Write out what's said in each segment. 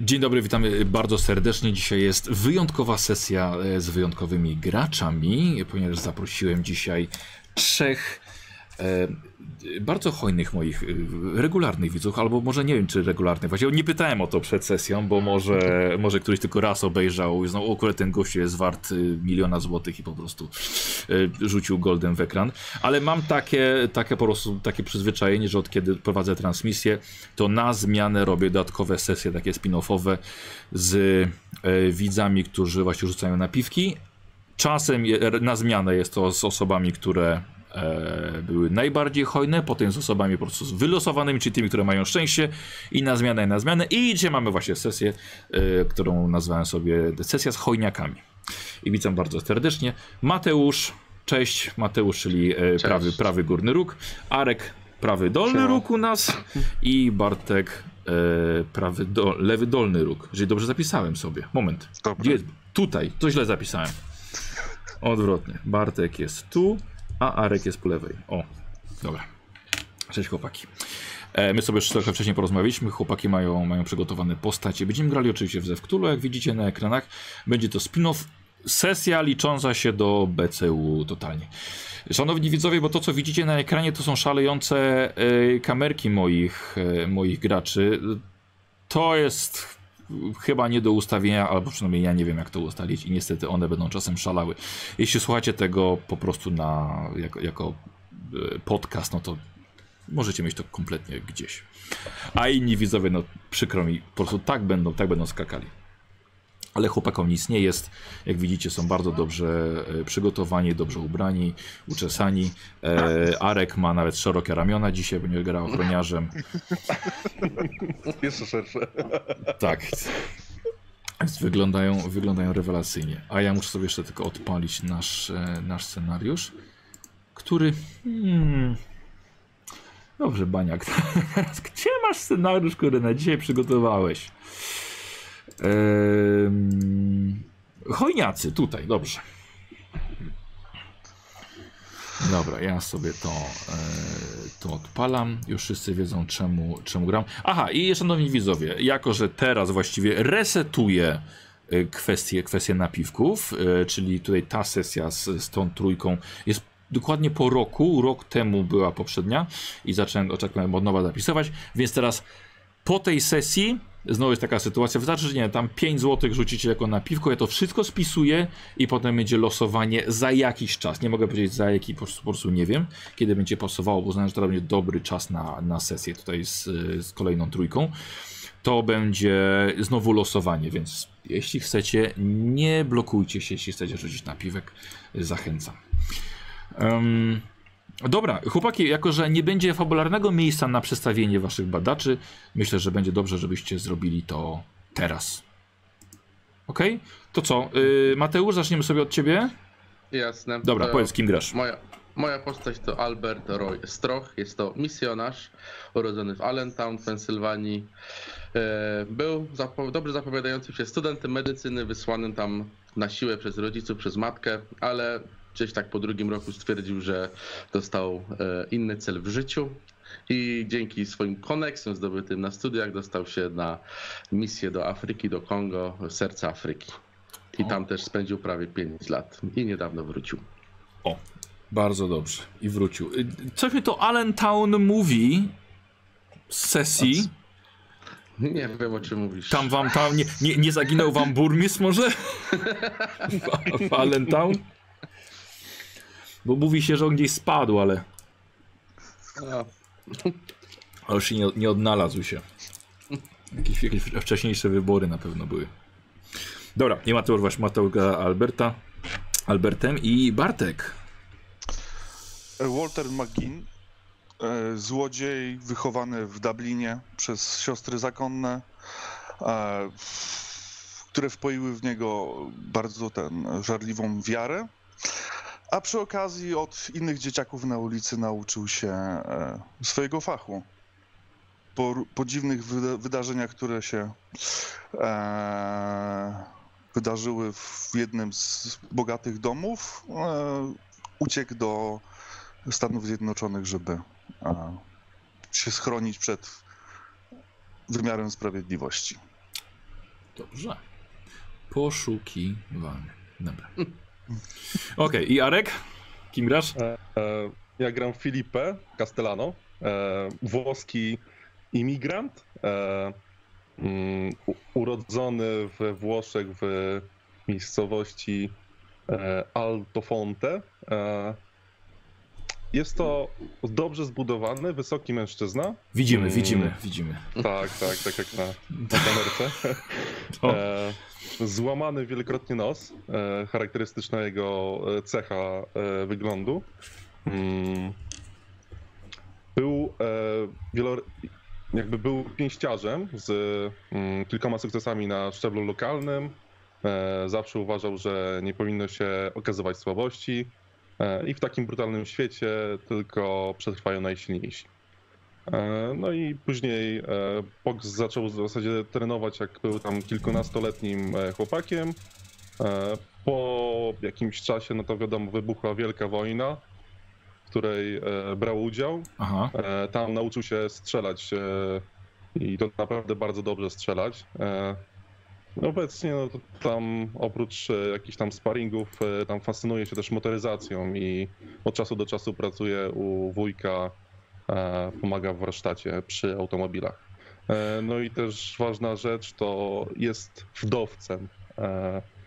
Dzień dobry, witamy bardzo serdecznie. Dzisiaj jest wyjątkowa sesja e, z wyjątkowymi graczami, ponieważ zaprosiłem dzisiaj trzech bardzo hojnych moich e, regularnych widzów, albo może nie wiem czy regularnych. Właściwie nie pytałem o to przed sesją, bo może, może któryś tylko raz obejrzał i znał, o kurde, ten gościu jest wart y, miliona złotych i po prostu e, rzucił golden w ekran. Ale mam takie, takie po prostu takie przyzwyczajenie, że od kiedy prowadzę transmisję, to na zmianę robię dodatkowe sesje takie spin-offowe z e, widzami, którzy właśnie rzucają napiwki. Czasem na zmianę jest to z osobami, które e, były najbardziej hojne, potem z osobami po prostu z wylosowanymi, czyli tymi, które mają szczęście i na zmianę, i na zmianę. I dzisiaj mamy właśnie sesję, e, którą nazwałem sobie sesja z hojniakami. I witam bardzo serdecznie. Mateusz, cześć, Mateusz, czyli e, prawy, prawy górny róg, Arek, prawy dolny Siema. róg u nas i Bartek, e, prawy do, lewy dolny róg. Jeżeli dobrze zapisałem sobie. Moment. Gdzie? Tutaj, to źle zapisałem. Odwrotnie. Bartek jest tu, a Arek jest po lewej. O, dobra. Cześć chłopaki. E, my sobie już trochę wcześniej porozmawialiśmy. Chłopaki mają, mają przygotowane postacie. Będziemy grali oczywiście w Zewktulu, jak widzicie na ekranach. Będzie to spin-off, sesja licząca się do BCU totalnie. Szanowni widzowie, bo to co widzicie na ekranie to są szalejące e, kamerki moich, e, moich graczy. To jest chyba nie do ustawienia, albo przynajmniej ja nie wiem jak to ustalić i niestety one będą czasem szalały. Jeśli słuchacie tego po prostu na, jako, jako e, podcast, no to możecie mieć to kompletnie gdzieś. A inni widzowie, no przykro mi, po prostu tak będą, tak będą skakali. Ale chłopakom nic nie jest. Jak widzicie, są bardzo dobrze e, przygotowani, dobrze ubrani, uczesani. E, Arek ma nawet szerokie ramiona dzisiaj, bo nie gra ochroniarzem. Jeszcze szersze. Tak. Więc wyglądają, wyglądają rewelacyjnie. A ja muszę sobie jeszcze tylko odpalić nasz, e, nasz scenariusz, który. Hmm, dobrze, Baniak. Teraz Gdzie masz scenariusz, który na dzisiaj przygotowałeś? Ehm, chojniacy, tutaj, dobrze. Dobra, ja sobie to, e, to odpalam. Już wszyscy wiedzą czemu, czemu gram. Aha, i szanowni widzowie, jako że teraz właściwie resetuję e, kwestię, kwestię napiwków, e, czyli tutaj ta sesja z, z tą trójką jest dokładnie po roku, rok temu była poprzednia i zacząłem, oczekałem od nowa zapisywać, więc teraz po tej sesji znowu jest taka sytuacja, wystarczy, że nie tam 5 zł rzucicie jako na piwko, ja to wszystko spisuję i potem będzie losowanie za jakiś czas. Nie mogę powiedzieć za jaki, po prostu, po prostu nie wiem, kiedy będzie pasowało, bo znam, że to będzie dobry czas na, na sesję tutaj z, z kolejną trójką. To będzie znowu losowanie, więc jeśli chcecie, nie blokujcie się, jeśli chcecie rzucić napiwek, zachęcam. Em, Dobra, chłopaki, jako że nie będzie fabularnego miejsca na przedstawienie waszych badaczy, myślę, że będzie dobrze, żebyście zrobili to teraz. Ok? To co? Yy, Mateusz, zaczniemy sobie od ciebie? Jasne. Dobra, To powiedz, kim grasz. Moja, moja postać to Albert Roy Stroch. Jest to misjonarz urodzony w Allentown, Pensylwanii. E, Był zapo dobrze zapowiadającym się studentem medycyny, wysłanym tam na siłę przez rodziców, przez matkę, ale gdzieś tak po drugim roku stwierdził, że dostał e, inny cel w życiu. I dzięki swoim koneksjom zdobytym na studiach dostał się na misję do Afryki, do Kongo, serca Afryki. I tam też spędził prawie 5 lat. I niedawno wrócił. O, bardzo dobrze. I wrócił. Y, Coś mi to Allentown mówi z sesji. Nie wiem o czym mówisz. Tam wam tam nie, nie, nie zaginął wam burmistrz może? W, w Allentown? Bo mówi się, że on gdzieś spadł, ale, A, ale już się nie, nie odnalazł się. Jakieś, jakieś wcześniejsze wybory na pewno były. Dobra, nie Mateusz, właśnie Mateusz Alberta. Albertem i Bartek. Walter McGinn, e, złodziej wychowany w Dublinie przez siostry zakonne, e, które wpoiły w niego bardzo ten żarliwą wiarę. A przy okazji od innych dzieciaków na ulicy nauczył się e, swojego fachu. Po, po dziwnych wyda- wydarzeniach, które się e, wydarzyły w jednym z bogatych domów, e, uciekł do Stanów Zjednoczonych, żeby e, się schronić przed wymiarem sprawiedliwości. Dobrze. Poszukiwany. Dobra. Okej, i Arek? Kim grasz? E, e, ja gram Filipe Castellano, e, włoski imigrant, mm, urodzony we Włoszech w miejscowości Altofonte. Jest to dobrze zbudowany, wysoki mężczyzna. Widzimy, Mm. widzimy, widzimy. Tak, tak, tak jak na, na kamerce. O, E, złamany wielokrotnie nos, e, charakterystyczna jego e, cecha e, wyglądu. Mm. Był e, wielo, jakby był pięściarzem z mm, kilkoma sukcesami na szczeblu lokalnym. E, zawsze uważał, że nie powinno się okazywać słabości i w takim brutalnym świecie tylko przetrwają najsilniejsi. E, No i później e, Pox zaczął w zasadzie trenować, jak był tam kilkunastoletnim e, chłopakiem. E, Po jakimś czasie, no to wiadomo, wybuchła wielka wojna, w której e, brał udział. aha. E, Tam nauczył się strzelać e, i to naprawdę bardzo dobrze strzelać. Obecnie no, tam oprócz e, jakichś tam sparingów, e, tam fascynuje się też motoryzacją i od czasu do czasu pracuje u wujka, e, pomaga w warsztacie przy automobilach. No i też ważna rzecz to jest wdowcem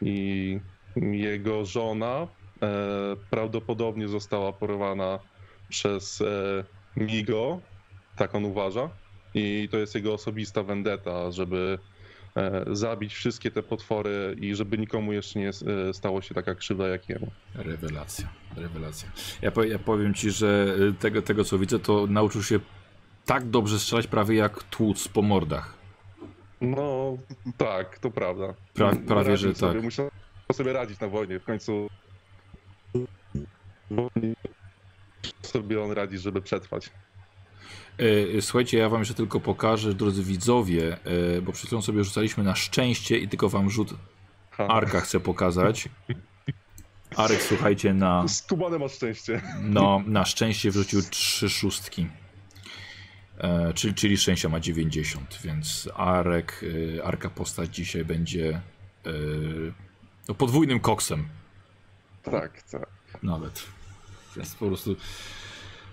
i jego żona prawdopodobnie została porwana przez Migo, tak on uważa. I to jest jego osobista vendetta, żeby zabić wszystkie te potwory i żeby nikomu jeszcze nie e, stało się taka krzywda jak jemu. Rewelacja, rewelacja. Ja, ja powiem ci, że y, tego, tego co widzę, to nauczył się tak dobrze strzelać prawie jak tłuc po mordach. No tak, to prawda. Pra- prawie, Radził że sobie, tak. Musiał sobie radzić na wojnie. W końcu sobie on radzi, żeby przetrwać. E, Słuchajcie, ja wam jeszcze tylko pokażę, drodzy widzowie, e, bo przed chwilą sobie rzucaliśmy na szczęście i tylko wam rzut. Arka chcę pokazać. Arek, słuchajcie, na, Skubane masz szczęście. no, na szczęście wrzucił trzy szóstki. E, czyli, czyli szczęścia ma 90, więc Arek, e, Arka postać dzisiaj będzie e, no, podwójnym koksem. Tak, tak. Nawet. Więc po prostu.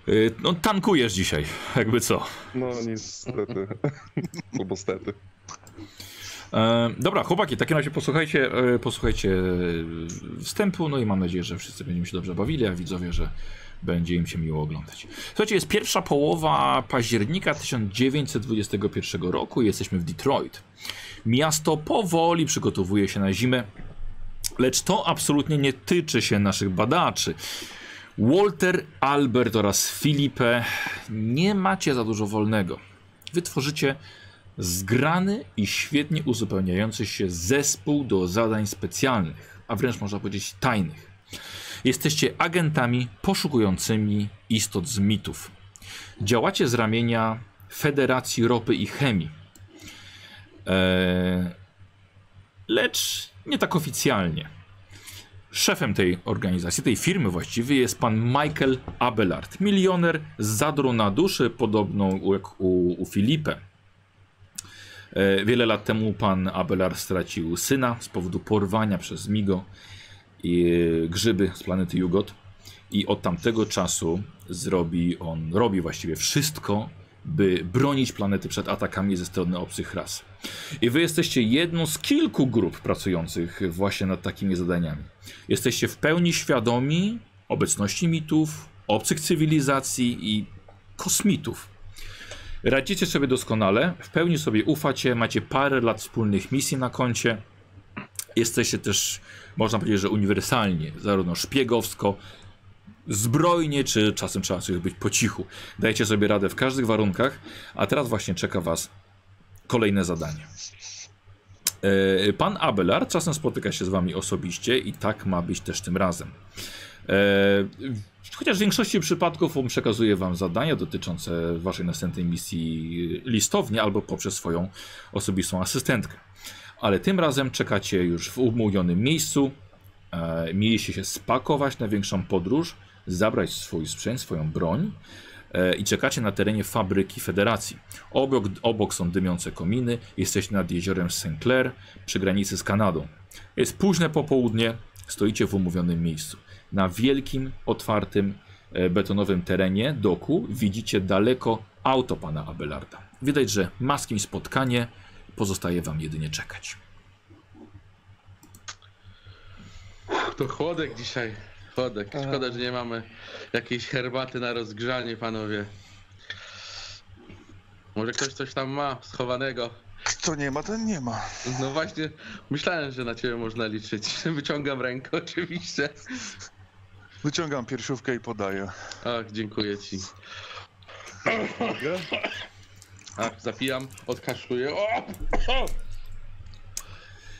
Y, No, tankujesz dzisiaj, jakby co. No niestety. Albo stety. E, dobra, chłopaki, w takim razie posłuchajcie, e, posłuchajcie e, wstępu, no i mam nadzieję, że wszyscy będziemy się dobrze bawili, a widzowie, że będzie im się miło oglądać. Słuchajcie, jest pierwsza połowa października 1921 roku jesteśmy w Detroit. Miasto powoli przygotowuje się na zimę, lecz to absolutnie nie tyczy się naszych badaczy. Walter, Albert oraz Filipe, nie macie za dużo wolnego. Wytworzycie zgrany i świetnie uzupełniający się zespół do zadań specjalnych, a wręcz można powiedzieć tajnych. Jesteście agentami poszukującymi istot z mitów. Działacie z ramienia Federacji Ropy i Chemii. Eee, lecz nie tak oficjalnie. Szefem tej organizacji, tej firmy właściwie jest pan Michael Abelard. Milioner z zadrą na duszy, podobną jak u, u Filipe. E, Wiele lat temu pan Abelard stracił syna z powodu porwania przez Migo i e, grzyby z planety Jugot. I od tamtego czasu zrobi on, robi właściwie wszystko, by bronić planety przed atakami ze strony obcych ras. I wy jesteście jedną z kilku grup pracujących właśnie nad takimi zadaniami. Jesteście w pełni świadomi obecności mitów, obcych cywilizacji i kosmitów. Radzicie sobie doskonale, w pełni sobie ufacie, macie parę lat wspólnych misji na koncie. Jesteście też, można powiedzieć, że uniwersalnie, zarówno szpiegowsko, zbrojnie, czy czasem trzeba sobie być po cichu. Dajecie sobie radę w każdych warunkach, a teraz właśnie czeka was kolejne zadanie. E, Pan Abelard czasem spotyka się z wami osobiście i tak ma być też tym razem. E, Chociaż w większości przypadków on przekazuje wam zadania dotyczące waszej następnej misji listownie albo poprzez swoją osobistą asystentkę. Ale tym razem czekacie już w umówionym miejscu. E, mieliście się spakować na większą podróż, zabrać swój sprzęt, swoją broń e, i czekacie na terenie fabryki Federacji. Obok, obok są dymiące kominy, jesteście nad jeziorem St. Clair przy granicy z Kanadą. Jest późne popołudnie, stoicie w umówionym miejscu. Na wielkim, otwartym, e, betonowym terenie doku widzicie daleko auto pana Abelarda. Widać, że ma z kimś spotkanie, pozostaje wam jedynie czekać. To chłodek dzisiaj. Chłodek. Szkoda, że nie mamy jakiejś herbaty na rozgrzanie, panowie. Może ktoś coś tam ma schowanego. Kto nie ma, ten nie ma. No właśnie, myślałem, że na ciebie można liczyć. Wyciągam rękę oczywiście. Wyciągam piersiówkę i podaję. Ach, dziękuję ci. Ach, zapijam, odkaszluję. O! O!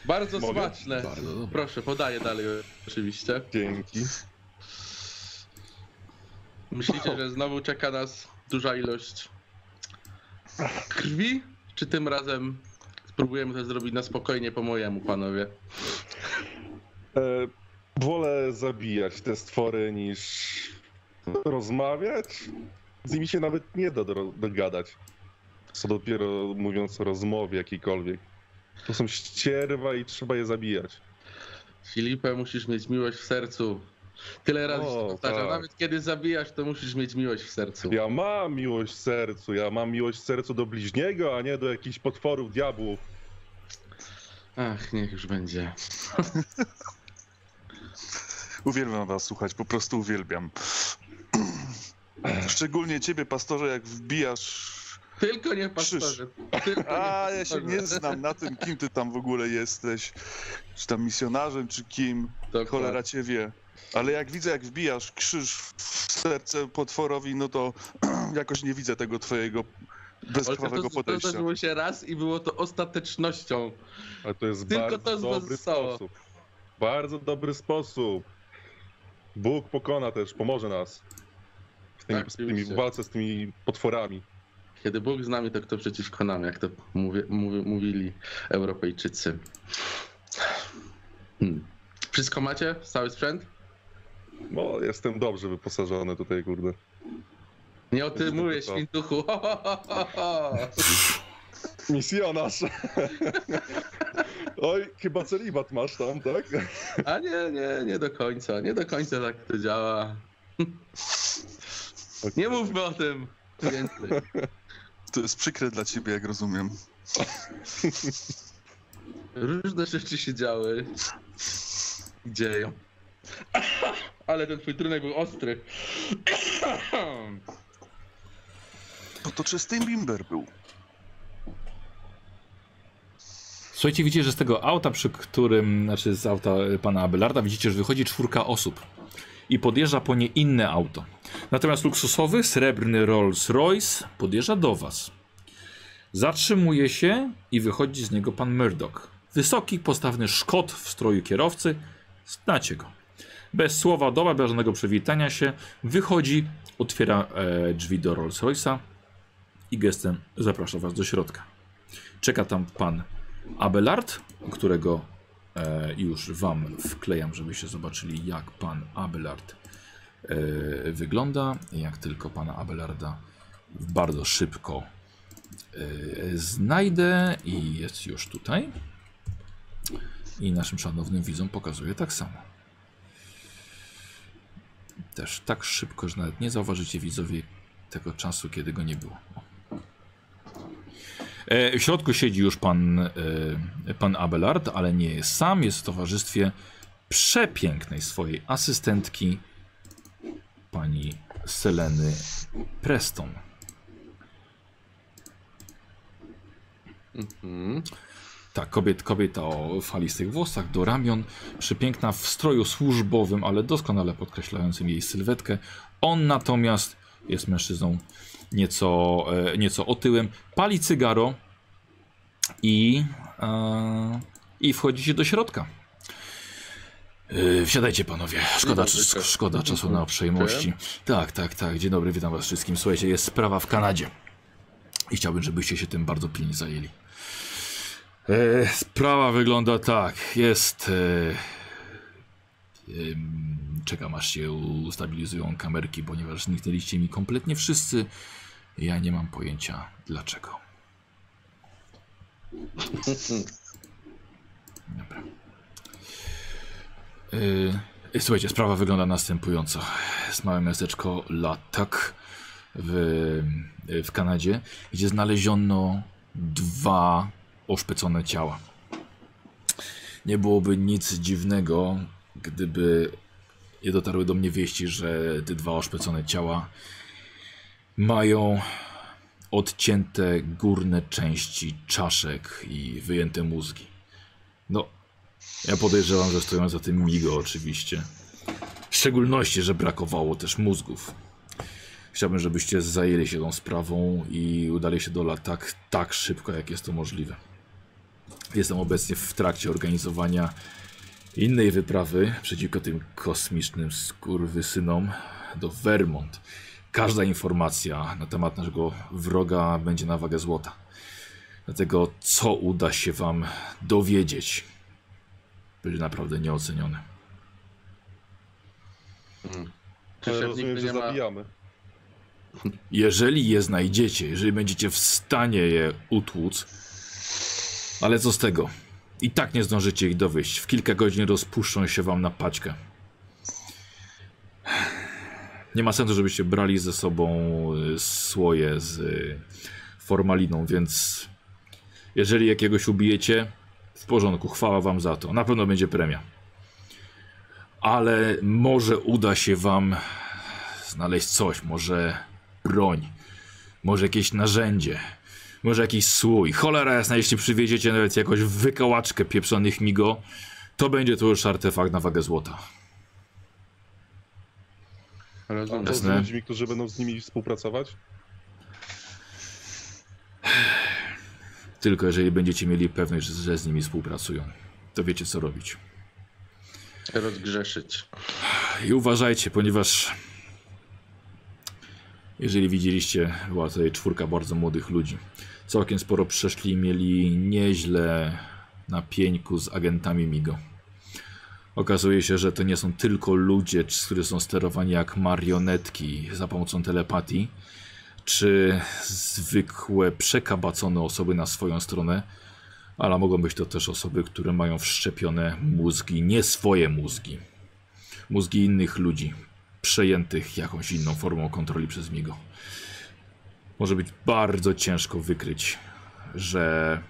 Bardzo Mogę? smaczne. Bardzo dobre. Proszę, podaję dalej oczywiście. Dzięki. Myślicie, że znowu czeka nas duża ilość krwi? Czy tym razem spróbujemy to zrobić na spokojnie po mojemu, panowie? E, wolę zabijać te stwory niż rozmawiać. Z nimi się nawet nie da do, dogadać. Co dopiero mówiąc o rozmowie jakiejkolwiek. To są ścierwa i trzeba je zabijać. Filipę, musisz mieć miłość w sercu. Tyle razy O, się to powtarzam. tak. Nawet kiedy zabijasz, to musisz mieć miłość w sercu. Ja mam miłość w sercu, ja mam miłość w sercu do bliźniego, a nie do jakichś potworów, diabłów. Ach, niech już będzie. Uwielbiam was słuchać, po prostu uwielbiam. Szczególnie ciebie, pastorze, jak wbijasz. Tylko nie pastorze. Tylko nie A ja się nie znam na tym, kim ty tam w ogóle jesteś. Czy tam misjonarzem, czy kim. Dokładnie. Cholera cię wie. Ale jak widzę, jak wbijasz krzyż w serce potworowi, no to jakoś nie widzę tego twojego bezkrwawego to, to podejścia. zdarzyło się raz i było to ostatecznością. Ale to jest Tylko bardzo to was dobry zostało. sposób. Bardzo dobry sposób. Bóg pokona też, pomoże nas. W, tymi, Tak, z tymi, w walce z tymi potworami. Kiedy Bóg z nami, to kto przeciwko nam, jak to mówi, mówi, mówili Europejczycy. Hmm. Wszystko macie? Cały sprzęt? No, jestem dobrze wyposażony tutaj, kurde. Nie o tym mówię, świntuchu. Misjonarz! Oj, chyba celibat masz tam, tak? A nie, nie, nie do końca. Nie do końca tak to działa. Nie mówmy o tym więcej. To jest przykre dla ciebie, jak rozumiem. Różne rzeczy się działy. Dzieją. Ale ten twój trunek był ostry. No to czysty bimber był. Słuchajcie, widzicie, że z tego auta, przy którym, znaczy z auta pana Abelarda, widzicie, że wychodzi czwórka osób i podjeżdża po nie inne auto. Natomiast luksusowy, srebrny Rolls Royce podjeżdża do was. Zatrzymuje się i wychodzi z niego pan Murdoch. Wysoki, postawny szkot w stroju kierowcy. Znacie go. Bez słowa doba, bez żadnego przywitania się, wychodzi, otwiera e, drzwi do Rolls Royce'a i gestem zaprasza was do środka. Czeka tam pan Abelard, którego e, już wam wklejam, żebyście zobaczyli, jak pan Abelard wygląda. Jak tylko pana Abelarda bardzo szybko e, znajdę i jest już tutaj. I naszym szanownym widzom pokazuję tak samo. Też tak szybko, że nawet nie zauważycie widzowie tego czasu, kiedy go nie było. E, W środku siedzi już pan, e, pan Abelard, ale nie jest sam, jest w towarzystwie przepięknej swojej asystentki, pani Seleny Preston. Mhm. Tak, kobiet, kobieta o falistych włosach do ramion, przepiękna w stroju służbowym, ale doskonale podkreślającym jej sylwetkę. On natomiast jest mężczyzną nieco, e, nieco otyłym, pali cygaro i, e, i wchodzicie do środka. E, Wsiadajcie panowie, szkoda, cześć. szkoda czasu na uprzejmości. Tak, tak, tak, dzień dobry, witam was wszystkim. Słuchajcie, jest sprawa w Kanadzie i chciałbym, żebyście się tym bardzo pilnie zajęli. E, sprawa wygląda tak. Jest em, czekam aż się ustabilizują kamerki, ponieważ zniknęliście mi kompletnie wszyscy. Ja nie mam pojęcia dlaczego. Dobra. Yy, słuchajcie, sprawa wygląda następująco. Jest małe miasteczko Latak w, w Kanadzie, gdzie znaleziono dwa oszpecone ciała. Nie byłoby nic dziwnego, gdyby nie dotarły do mnie wieści, że te dwa oszpecone ciała mają odcięte górne części czaszek i wyjęte mózgi. No, ja podejrzewam, że stoją za tym migo oczywiście. W szczególności, że brakowało też mózgów. Chciałbym, żebyście zajęli się tą sprawą i udali się do lat tak, tak szybko, jak jest to możliwe. Jestem obecnie w trakcie organizowania innej wyprawy przeciwko tym kosmicznym skurwysynom do Vermont. Każda informacja na temat naszego wroga będzie na wagę złota. Dlatego, co uda się wam dowiedzieć, będzie naprawdę nieocenione. Czy Ale się rozumiem, że nie ma... zabijamy. Jeżeli je znajdziecie, jeżeli będziecie w stanie je utłuc, ale co z tego? I tak nie zdążycie ich dowieść. W kilka godzin rozpuszczą się wam na paćkę. Nie ma sensu, żebyście brali ze sobą y, słoje z y, formaliną, więc jeżeli jakiegoś ubijecie, w porządku, chwała wam za to. Na pewno będzie premia. Ale może uda się wam znaleźć coś, może broń, może jakieś narzędzie, może jakiś słój. Cholera jasna, jeśli przywieziecie nawet jakąś wykałaczkę pieprzonych migo, to będzie to już artefakt na wagę złota. A Rozumiem. to z Jasne. ludźmi, którzy będą z nimi współpracować? Tylko jeżeli będziecie mieli pewność, że, że z nimi współpracują, to wiecie co robić. Rozgrzeszyć. I uważajcie, ponieważ jeżeli widzieliście, była tutaj czwórka bardzo młodych ludzi. Całkiem sporo przeszli i mieli nieźle na pieńku z agentami MIGO. Okazuje się, że to nie są tylko ludzie, którzy są sterowani jak marionetki za pomocą telepatii, czy zwykłe przekabacone osoby na swoją stronę, ale mogą być to też osoby, które mają wszczepione mózgi, nie swoje mózgi mózgi innych ludzi, przejętych jakąś inną formą kontroli przez Migo. Może być bardzo ciężko wykryć, że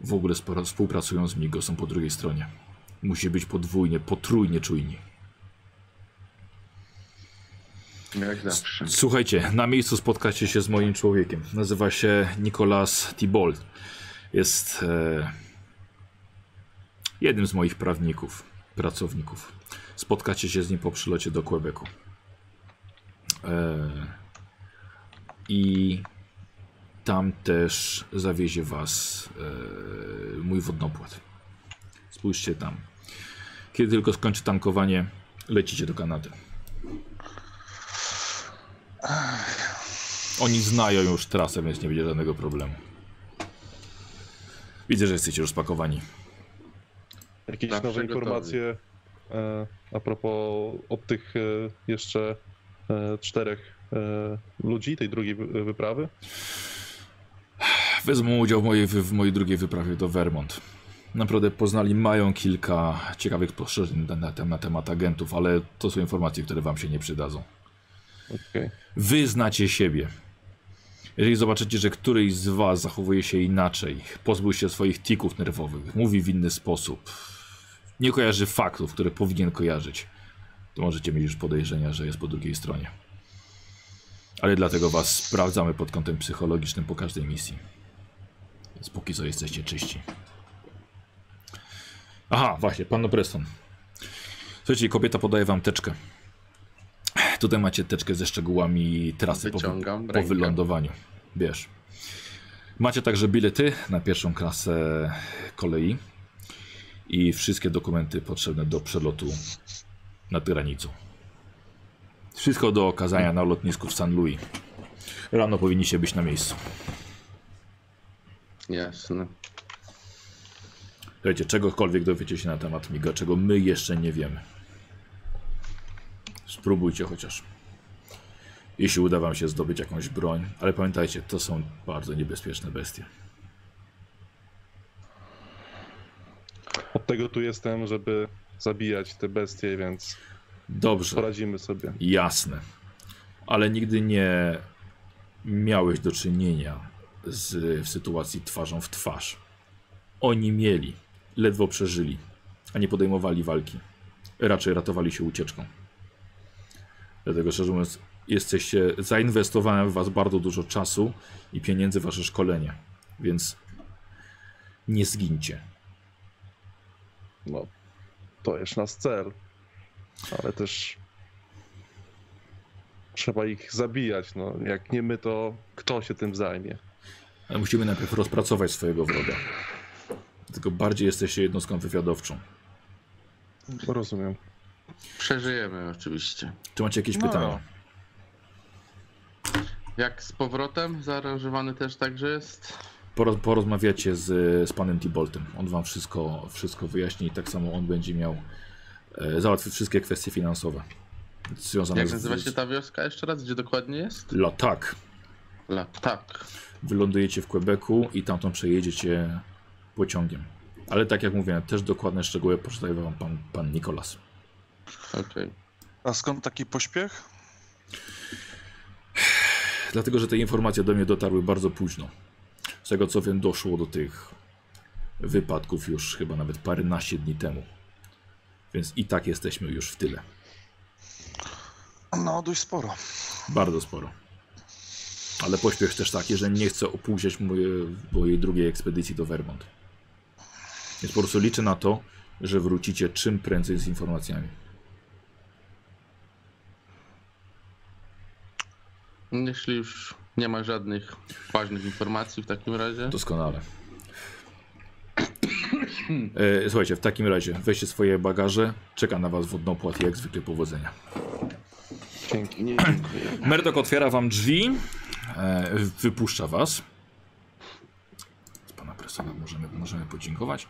w ogóle współpracują z Migo, są po drugiej stronie. Musi być podwójnie, potrójnie czujni. Jak zawsze. Słuchajcie, na miejscu spotkacie się z moim człowiekiem. Nazywa się Nicolas Thibault. Jest e, jednym z moich prawników, pracowników. Spotkacie się z nim po przylocie do Quebecu. E, I tam też zawiezie was e, mój wodnopłat. Spójrzcie tam. Kiedy tylko skończy tankowanie, lecicie do Kanady. Oni znają już trasę, więc nie będzie żadnego problemu. Widzę, że jesteście już spakowani. Jakieś Zawsze nowe informacje e, a propos od tych e, jeszcze e, czterech e, ludzi tej drugiej wy- wyprawy? Wezmą udział w mojej, w mojej drugiej wyprawie do Vermont. Naprawdę poznali, mają kilka ciekawych spostrzeżeń na, na, na temat agentów, ale to są informacje, które wam się nie przydadzą. Okej. Wy znacie siebie. Jeżeli zobaczycie, że któryś z was zachowuje się inaczej, pozbył się swoich tików nerwowych, mówi w inny sposób, nie kojarzy faktów, które powinien kojarzyć, to możecie mieć już podejrzenia, że jest po drugiej stronie. Ale dlatego was sprawdzamy pod kątem psychologicznym po każdej misji. Więc póki co jesteście czyści. Aha, właśnie, pan Preston. Słuchajcie, kobieta podaje wam teczkę. Tutaj macie teczkę ze szczegółami trasy po, po wylądowaniu. Bierz. Macie także bilety na pierwszą klasę kolei i wszystkie dokumenty potrzebne do przelotu nad granicą. Wszystko do okazania na lotnisku w St. Louis. Rano powinniście być na miejscu. Jasne. Słuchajcie, czegokolwiek dowiecie się na temat Miga, czego my jeszcze nie wiemy. Spróbujcie chociaż. Jeśli uda wam się zdobyć jakąś broń, ale pamiętajcie, to są bardzo niebezpieczne bestie. Od tego tu jestem, żeby zabijać te bestie, więc Dobrze. poradzimy sobie. Jasne. Ale nigdy nie miałeś do czynienia z w sytuacji twarzą w twarz. Oni mieli, ledwo przeżyli, a nie podejmowali walki. Raczej ratowali się ucieczką. Dlatego szczerze mówiąc, jesteście, zainwestowałem w was bardzo dużo czasu i pieniędzy w wasze szkolenie, więc nie zgincie. No, to jest nasz cel. Ale też trzeba ich zabijać. No, jak nie my, to kto się tym zajmie? Ale musimy najpierw rozpracować swojego wroga. Dlatego bardziej jesteście jednostką wywiadowczą. Rozumiem. Przeżyjemy oczywiście. Czy macie jakieś No. pytania? Jak z powrotem zaaranżowany też także jest? Poro- porozmawiacie z, z panem Tiboltem. On wam wszystko, wszystko wyjaśni i tak samo on będzie miał e, załatwi wszystkie kwestie finansowe. Związane Jak z, nazywa się ta wioska jeszcze raz? Gdzie dokładnie jest? La, tak. La, tak. Wylądujecie w Quebecu i tamtąd przejedziecie pociągiem. Ale tak jak mówiłem, też dokładne szczegóły poczytaj wam pan, pan Nikolas. Okej. A skąd taki pośpiech? Dlatego, że te informacje do mnie dotarły bardzo późno. Z tego co wiem, doszło do tych wypadków już chyba nawet paręnaście dni temu. Więc i tak jesteśmy już w tyle. No, dość sporo. Bardzo sporo. Ale pośpiech też taki, że nie chcę opóźniać moje, mojej drugiej ekspedycji do Vermont. Więc po prostu liczę na to, że wrócicie czym prędzej z informacjami. Jeśli już nie ma żadnych ważnych informacji w takim razie. Doskonale. E, słuchajcie, w takim razie weźcie swoje bagaże. Czeka na was wodnopłat i jak zwykle powodzenia. Dzięki. Nie dziękuję. Merdok otwiera wam drzwi, e, wypuszcza was. Z pana Presona możemy, możemy podziękować.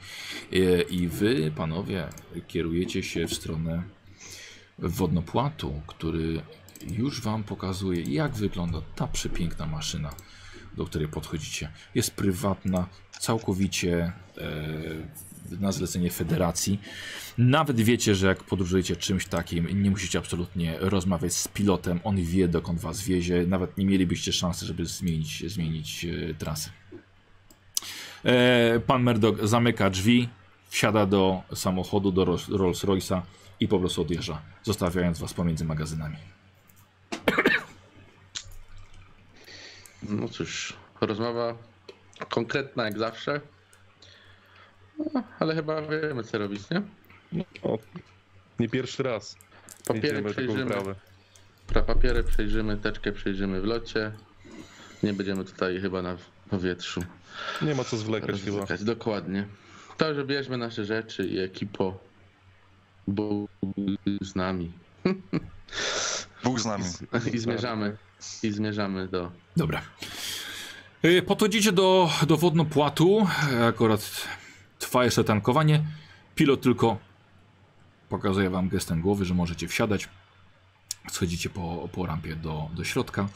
E, I wy, panowie, kierujecie się w stronę wodnopłatu, który już wam pokazuje, jak wygląda ta przepiękna maszyna, do której podchodzicie. Jest prywatna, całkowicie e, na zlecenie federacji. Nawet wiecie, że jak podróżujecie czymś takim, nie musicie absolutnie rozmawiać z pilotem, on wie dokąd was wiezie, nawet nie mielibyście szansy, żeby zmienić, zmienić e, trasę. E, pan Murdoch zamyka drzwi, wsiada do samochodu, do Rolls- Rolls Royce'a i po prostu odjeżdża, zostawiając was pomiędzy magazynami. No cóż, rozmowa konkretna jak zawsze. No, ale chyba wiemy co robić, nie? Nie pierwszy raz. Papiery przejrzymy, pra- papiery przejrzymy, teczkę przejrzymy w locie. Nie będziemy tutaj chyba na powietrzu Nie ma co zwlekać chyba. rozwlekać. Dokładnie. To, że bierzmy nasze rzeczy i ekipo Bóg z nami. Bóg z nami. I zmierzamy, i zmierzamy do Dobra. Y, Podchodzicie do, do wodnopłatu. E, Akurat trwa jeszcze tankowanie. Pilot tylko pokazuje wam gestem głowy, że możecie wsiadać. Schodzicie po, po rampie do, do środka.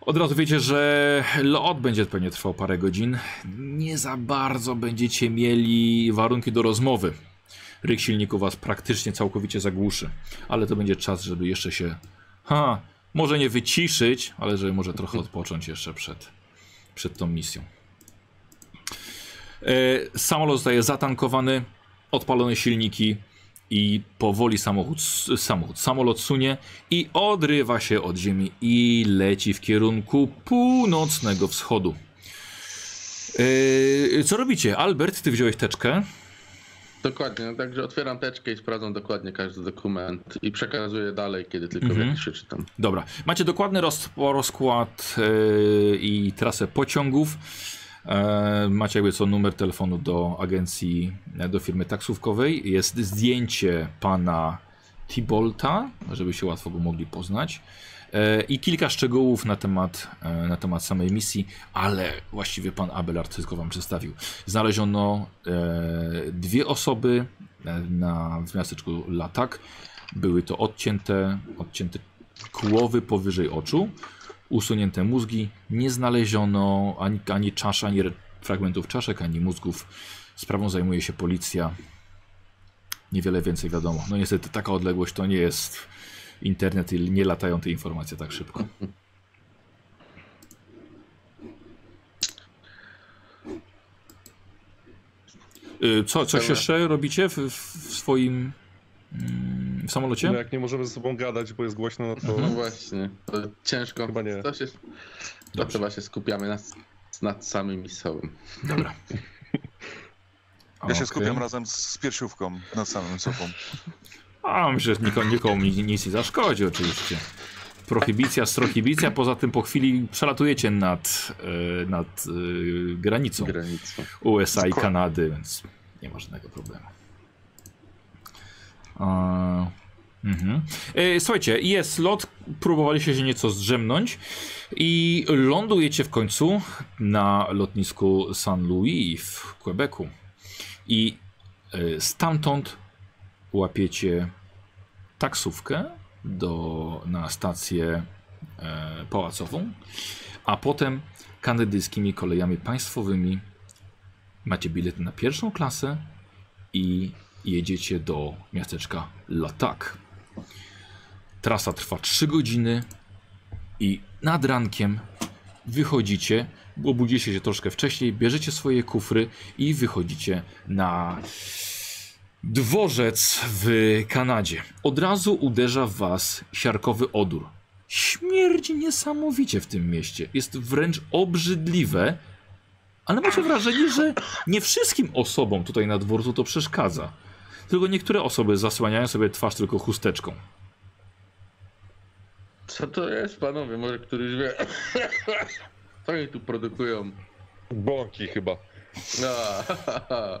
Od razu wiecie, że lot będzie pewnie trwał parę godzin. Nie za bardzo będziecie mieli warunki do rozmowy. Ryk silniku was praktycznie całkowicie zagłuszy. Ale to będzie czas, żeby jeszcze się... Ha, może nie wyciszyć, ale żeby może trochę odpocząć jeszcze przed, przed tą misją. E, samolot zostaje zatankowany, odpalone silniki i powoli samochód, samochód, samolot sunie i odrywa się od ziemi i leci w kierunku północnego wschodu. E, co robicie? Albert, ty wziąłeś teczkę. Dokładnie, no także otwieram teczkę i sprawdzam dokładnie każdy dokument i przekazuję dalej, kiedy tylko Mhm. jakiś przeczytam. Dobra, macie dokładny roz, rozkład e, i trasę pociągów. E, macie jakby co numer telefonu do agencji, e, do firmy taksówkowej. Jest zdjęcie pana Tibolta, żeby się łatwo go mogli poznać. E, I kilka szczegółów na temat, e, na temat samej misji, ale właściwie pan Abelard wszystko wam przedstawił. Znaleziono e, dwie osoby na, w miasteczku Latak. Były to odcięte, odcięte kłowy powyżej oczu, usunięte mózgi. Nie znaleziono ani, ani czasz, ani fragmentów czaszek, ani mózgów. Sprawą zajmuje się policja. Niewiele więcej wiadomo. No niestety taka odległość to nie jest internet i nie latają te informacje tak szybko. Y, Co, coś Dobra. jeszcze robicie w, w swoim mm, w samolocie? No jak nie możemy ze sobą gadać, bo jest głośno, no to No właśnie, to ciężko. Chyba nie. To, się, to chyba się skupiamy nad, nad samymi sobą. Dobra. Ja się Okej. skupiam razem z piersiówką nad samym sobą. A myślę, że nikomu, nikomu ni- nic nie zaszkodzi oczywiście. Prohibicja, strohibicja, poza tym po chwili przelatujecie nad, e, nad e, granicą Granicą. USA i Kanady, więc nie ma żadnego problemu. A, mhm. E, Słuchajcie, jest lot, próbowaliście się nieco zdrzemnąć i lądujecie w końcu na lotnisku San Luis w Quebecu. I e, stamtąd łapiecie taksówkę do, na stację e, pałacową, a potem kanadyjskimi kolejami państwowymi macie bilet na pierwszą klasę i jedziecie do miasteczka Latak. Trasa trwa 3 godziny i nad rankiem wychodzicie, obudzicie się troszkę wcześniej, bierzecie swoje kufry i wychodzicie na dworzec w Kanadzie. Od razu uderza w was siarkowy odór. Śmierdzi niesamowicie w tym mieście. Jest wręcz obrzydliwe, ale macie wrażenie, że nie wszystkim osobom tutaj na dworcu to przeszkadza. Tylko niektóre osoby zasłaniają sobie twarz tylko chusteczką. Co to jest, panowie? Może któryś wie. Co oni tu produkują? bąki chyba. A,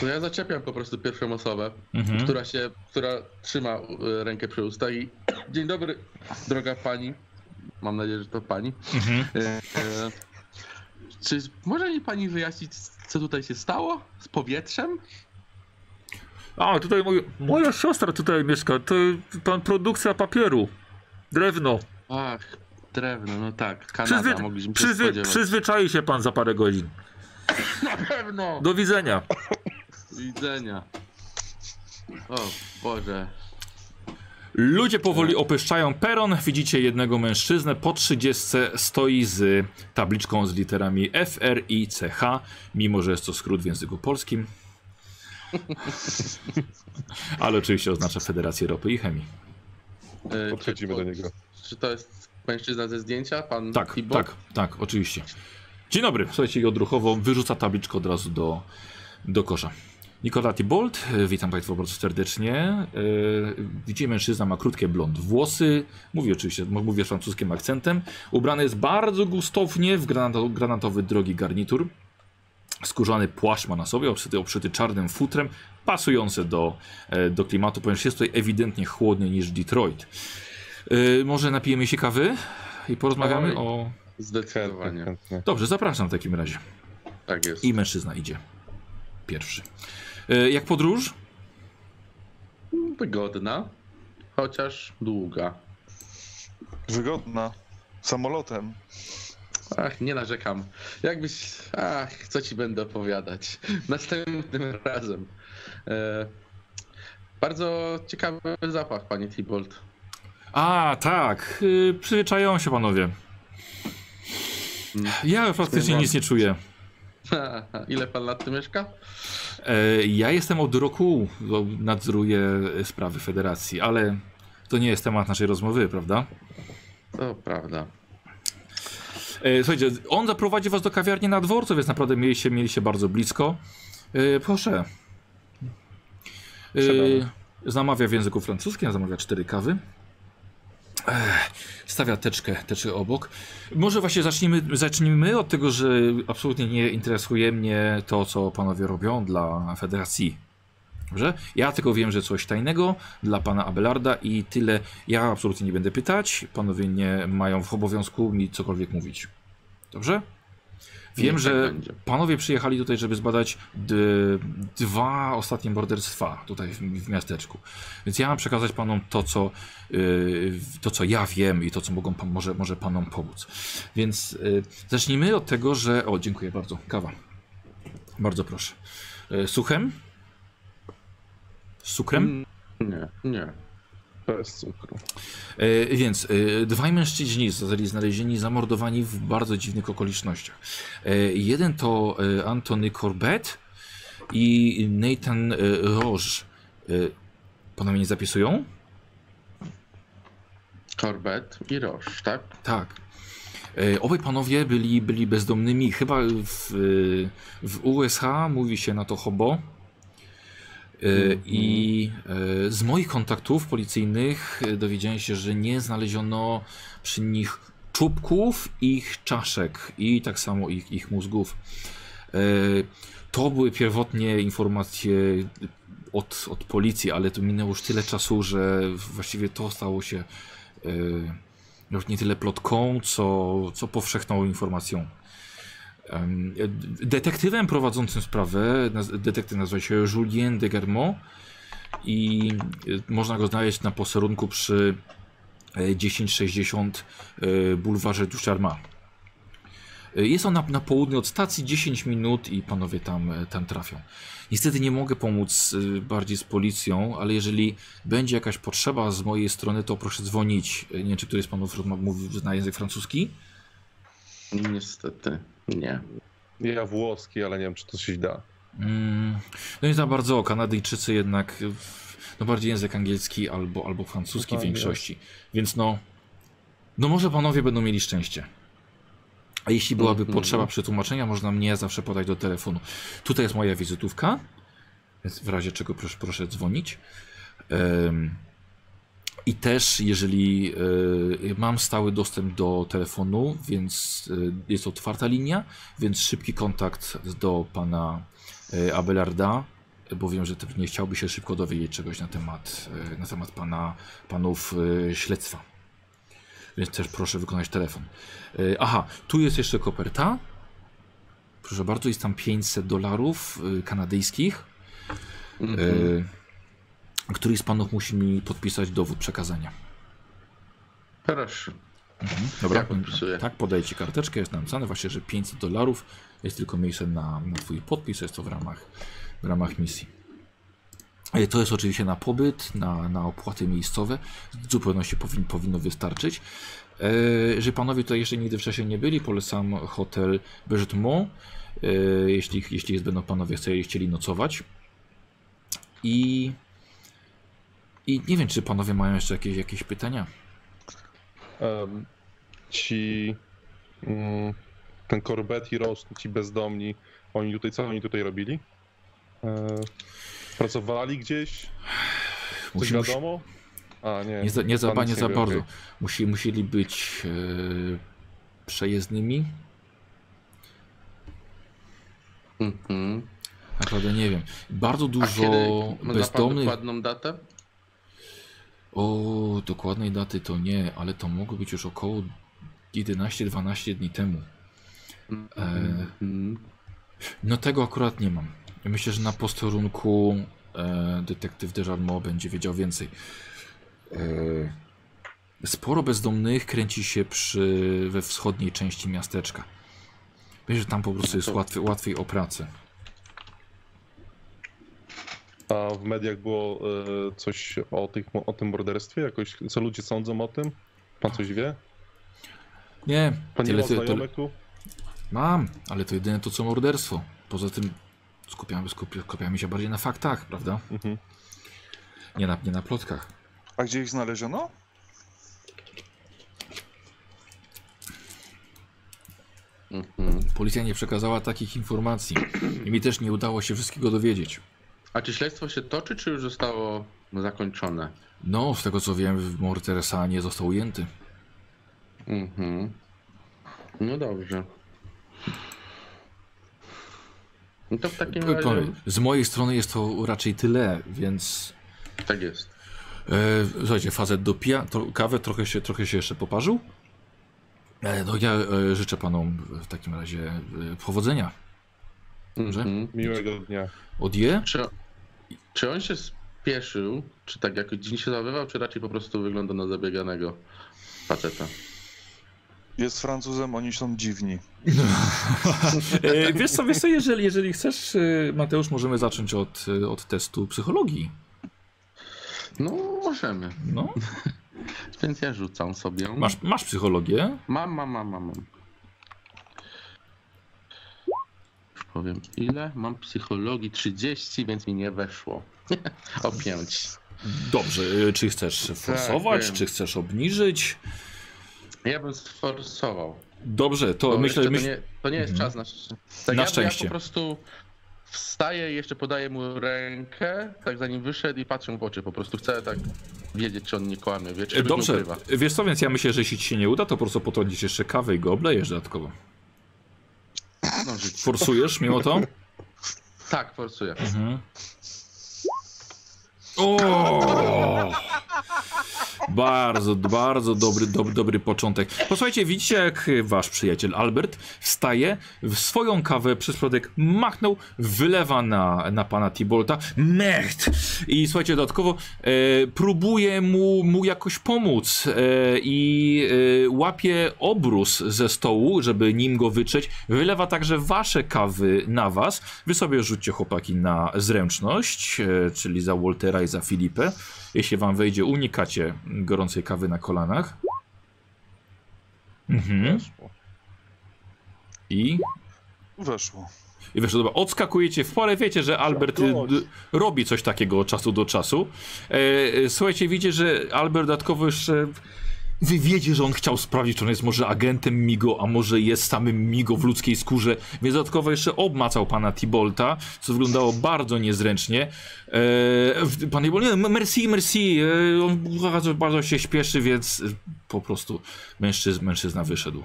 to ja zaczepiam po prostu pierwszą osobę, Mhm. która się, która trzyma y, rękę przy ustach i dzień dobry, droga pani. Mam nadzieję, że to pani. Mhm. E, e, czy może mi pani wyjaśnić, co tutaj się stało z powietrzem? A, tutaj mój, moja siostra tutaj mieszka. To pan produkcja papieru. Drewno. Ach, drewno, no tak, Kanada, Przyzwy, mogliśmy się przyzwy, przyzwyczai się pan za parę godzin. Na pewno! Do widzenia. Do widzenia. O Boże. Ludzie powoli opyszczają peron. Widzicie jednego mężczyznę po 30 stoi z tabliczką z literami F, R, I, C, H, mimo że jest to skrót w języku polskim. Ale oczywiście oznacza Federację Ropy i Chemii. E, Podchodzimy do niego. Czy to jest mężczyzna ze zdjęcia? Pan Tak, tak, tak, oczywiście. Dzień dobry, słuchajcie, i odruchowo wyrzuca tabliczkę od razu do, do kosza. Nikola Tibold, e, witam Państwa bardzo serdecznie. E, Widzicie, mężczyzna ma krótkie blond włosy, mówi oczywiście, m- mówi francuskim akcentem. Ubrany jest bardzo gustownie w granato, granatowy drogi garnitur. Skórzany płaszcz ma na sobie, obszyty, obszyty czarnym futrem, pasujący do, e, do klimatu, ponieważ jest tutaj ewidentnie chłodniej niż Detroit. E, Może napijemy się kawy i porozmawiamy o... Zdecydowanie. chętnie. Dobrze, zapraszam w takim razie. Tak jest. I mężczyzna idzie. Pierwszy. E, jak podróż? Wygodna, chociaż długa. Wygodna. Samolotem. Ach, nie narzekam. Jakbyś. Ach, co ci będę opowiadać. Następnym razem. E, bardzo ciekawy zapach, panie Tibold. A, tak. Yy, przyzwyczają się panowie. Ja praktycznie nic nie czuję. Ile pan lat tu mieszka? E, ja jestem od roku, nadzoruję sprawy federacji, ale to nie jest temat naszej rozmowy, prawda? To prawda. E, słuchajcie, on zaprowadzi was do kawiarni na dworcu, więc naprawdę mieliście, mieliście bardzo blisko. E, proszę. Siadamy. zamawia w języku francuskim, zamawia cztery kawy. Stawia teczkę, teczkę obok. Może właśnie zacznijmy, zacznijmy od tego, że absolutnie nie interesuje mnie to, co panowie robią dla federacji. Dobrze? Ja tylko wiem, że coś tajnego dla pana Abelarda i tyle. Ja absolutnie nie będę pytać. Panowie nie mają w obowiązku mi cokolwiek mówić. Dobrze? Wiem, Niech że tak będzie. panowie przyjechali tutaj, żeby zbadać dwa ostatnie morderstwa tutaj w, w miasteczku. Więc ja mam przekazać panom to, co, yy, to, co ja wiem i to, co mogą, może, może panom pomóc. Więc yy, zacznijmy od tego, że... O, dziękuję bardzo. Kawa. Bardzo proszę. Yy, suchem? Z cukrem? Nie, nie. Bez cukru. E, więc e, dwaj mężczyźni zostali znalezieni zamordowani w bardzo dziwnych okolicznościach. E, jeden to Antony Corbett i Nathan Roche. E, panowie nie zapisują? Corbett i Roche, tak? Tak. Obaj panowie byli, byli bezdomnymi. Chyba w, w USH mówi się na to hobo. E, I e, z moich kontaktów policyjnych e, dowiedziałem się, że nie znaleziono przy nich czubków ich czaszek i tak samo ich, ich mózgów. To były pierwotnie informacje od, od policji, ale to minęło już tyle czasu, że właściwie to stało się już nie tyle plotką, co, co powszechną informacją. Em, Detektywem prowadzącym sprawę, detektyw nazywa się Julien de Germont i e, można go znaleźć na posterunku przy e, 1060 e, bulwarze Ducharma. E, Jest on na, na południe od stacji 10 minut i panowie tam, e, tam trafią. Niestety nie mogę pomóc e, bardziej z policją, ale jeżeli będzie jakaś potrzeba z mojej strony, to proszę dzwonić. E, Nie wiem, czy któryś z panów mówi zna język francuski? Niestety, nie. Ja włoski, ale nie wiem, czy to się da. Mm, no nie za bardzo. Kanadyjczycy jednak no bardziej język angielski albo, albo francuski No w tak, większości. Więc no, no może panowie będą mieli szczęście. A jeśli byłaby Mhm. potrzeba przetłumaczenia, można mnie zawsze podać do telefonu. Tutaj jest moja wizytówka, więc w razie czego proszę, proszę dzwonić. Em, I też, jeżeli y, mam stały dostęp do telefonu, więc y, jest otwarta linia, więc szybki kontakt do pana y, Abelarda, bo wiem, że pewnie chciałby się szybko dowiedzieć czegoś na temat, na temat pana, panów śledztwa. Więc też proszę wykonać telefon. Aha, tu jest jeszcze koperta. Proszę bardzo, jest tam 500 dolarów kanadyjskich. Mhm. Y, któryś z panów musi mi podpisać dowód przekazania. Proszę. Dobra, Ja tak, podaję ci karteczkę, jest napisane właśnie, że 500 dolarów jest tylko miejsce na, na twój podpis, jest to w ramach, w ramach misji. E, To jest oczywiście na pobyt, na, na opłaty miejscowe. W zupełności powin, powinno wystarczyć. E, jeżeli panowie tutaj jeszcze nigdy wcześniej nie byli, polecam hotel Bergetmont, e, jeśli, jeśli jest, będą panowie chcieli, chcieli nocować. I, I nie wiem, czy panowie mają jeszcze jakieś, jakieś pytania. Em, ci. Mm, ten Corbett i Ross, ci bezdomni, oni tutaj, co oni tutaj robili? E, pracowali gdzieś? Coś Musi- musi- wiadomo? A, nie. Nie za, nie za, nie za wie, bardzo. okej. Musi, musieli być e, przejezdnymi. Mhm. Naprawdę nie wiem. Bardzo A dużo kiedy ma bezdomnych. dokładną datę? O, dokładnej daty to nie, ale to mogło być już około 11-12 dni temu. E, no tego akurat nie mam. Myślę, że na posterunku e, detektyw Dejarmo będzie wiedział więcej. E, sporo bezdomnych kręci się przy, we wschodniej części miasteczka. Myślę, że tam po prostu jest łatwiej, łatwiej o pracę. A w mediach było e, coś o, tych, o tym morderstwie? Jakoś, co ludzie sądzą o tym? Pan coś wie? Nie, Pan nie tyle, ma tyle, mam, ale to jedyne to co morderstwo. Poza tym skupiamy, skupi, skupiamy się bardziej na faktach, prawda? Mhm. Nie na, nie na plotkach. A gdzie ich znaleziono? Mhm. Policja nie przekazała takich informacji i mi też nie udało się wszystkiego dowiedzieć. A czy śledztwo się toczy, czy już zostało zakończone? No, z tego co wiem, morderca nie został ujęty. Mhm. No dobrze. No to w takim razie... Z mojej strony jest to raczej tyle, więc Tak jest. e, słuchajcie, facet dopija to, kawę, trochę się, trochę się jeszcze poparzył. E, no ja e, życzę panom w takim razie e, powodzenia. Dobrze. Mhm. Miłego dnia. Odje? Czy, czy on się spieszył, czy tak jakoś dzień się zachowywał, czy raczej po prostu wygląda na zabieganego faceta? Jest Francuzem, oni są dziwni. E, wiesz co, wiesz co jeżeli, jeżeli chcesz, e, Mateusz, możemy zacząć od, e, od testu psychologii. No, możemy. No, Więc ja rzucam sobie. masz, masz psychologię. Mam, mam, mam, mam. mam. Już powiem ile. Mam psychologii 30, więc mi nie weszło. o 5. Dobrze, e, czy chcesz forsować, wiem. czy chcesz obniżyć? Ja bym sforsował. Dobrze, to Bo myślę, myśl... to, nie, to nie jest Mhm. czas na szczęście. Tak Na ja, szczęście. Ja po prostu wstaję i jeszcze podaję mu rękę, tak zanim wyszedł i patrzę w oczy. Po prostu chcę tak wiedzieć, czy on nie kłamie, wie, czy nie Dobrze, wiesz co, więc ja myślę, że jeśli ci się nie uda, to po prostu potrącisz jeszcze kawę i go oblejesz dodatkowo. No. Forsujesz mimo to? Tak, forsuję. Mhm. O! Bardzo, bardzo dobry, dob, dobry początek. Posłuchajcie, widzicie jak wasz przyjaciel Albert wstaje, w swoją kawę przez środek machnął, wylewa na, na pana Tibolta. Mecht! I słuchajcie, dodatkowo e, próbuje mu, mu jakoś pomóc e, i e, łapie obrus ze stołu, żeby nim go wytrzeć. Wylewa także wasze kawy na was. Wy sobie rzućcie chłopaki na zręczność, e, czyli za Waltera i za Filipę. Jeśli wam wejdzie, unikacie gorącej kawy na kolanach. Mhm. Weszło. I Weszło. I wiesz, dobra, odskakujecie w porę, wiecie, że Albert y, robi coś takiego od czasu do czasu. E, e, słuchajcie, widzicie, że Albert dodatkowo jeszcze... Wy wiecie, że on chciał sprawdzić, czy on jest może agentem Migo, a może jest samym Migo w ludzkiej skórze, więc dodatkowo jeszcze obmacał pana Tibolta, co wyglądało bardzo niezręcznie. E, w- pan Tibolt, nie, merci, merci, e, on bardzo, bardzo się śpieszy, więc e, po prostu mężczyzna, mężczyzna wyszedł.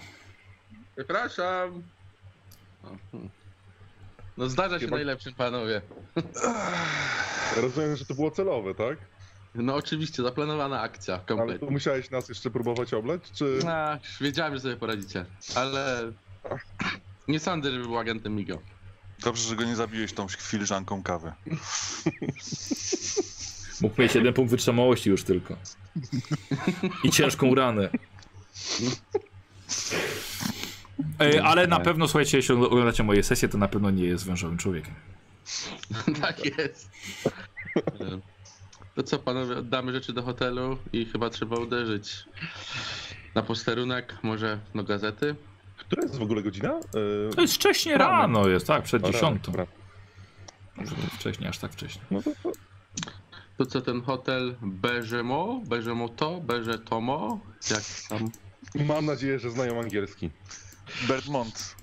Przepraszam. No zdarza się Chyba- najlepszym panowie. Rozumiem, że to było celowe, tak? No oczywiście, zaplanowana akcja, Ale kompletnie. to musiałeś nas jeszcze próbować obleć, czy... Ach, wiedziałem, że sobie poradzicie, ale nie sądzę, żeby był agentem Migo. Dobrze, że go nie zabiłeś tą filiżanką kawy. Mógł mieć jeden punkt wytrzymałości już tylko. I ciężką ranę. E, ale na pewno, słuchajcie, jeśli oglądacie moje sesje, to na pewno nie jest wężowym człowiekiem. tak jest. To co, panowie, oddamy rzeczy do hotelu i chyba trzeba uderzyć na posterunek, może do gazety. Która jest w ogóle godzina? E, To jest wcześnie Rano. rano, jest tak, przed dziesiątą. Może nie wcześniej, aż tak wcześnie. No to, to To co, ten hotel Beżemo, Beżemoto, Beżetomo, jak tam? mam nadzieję, że znają angielski. Bermont.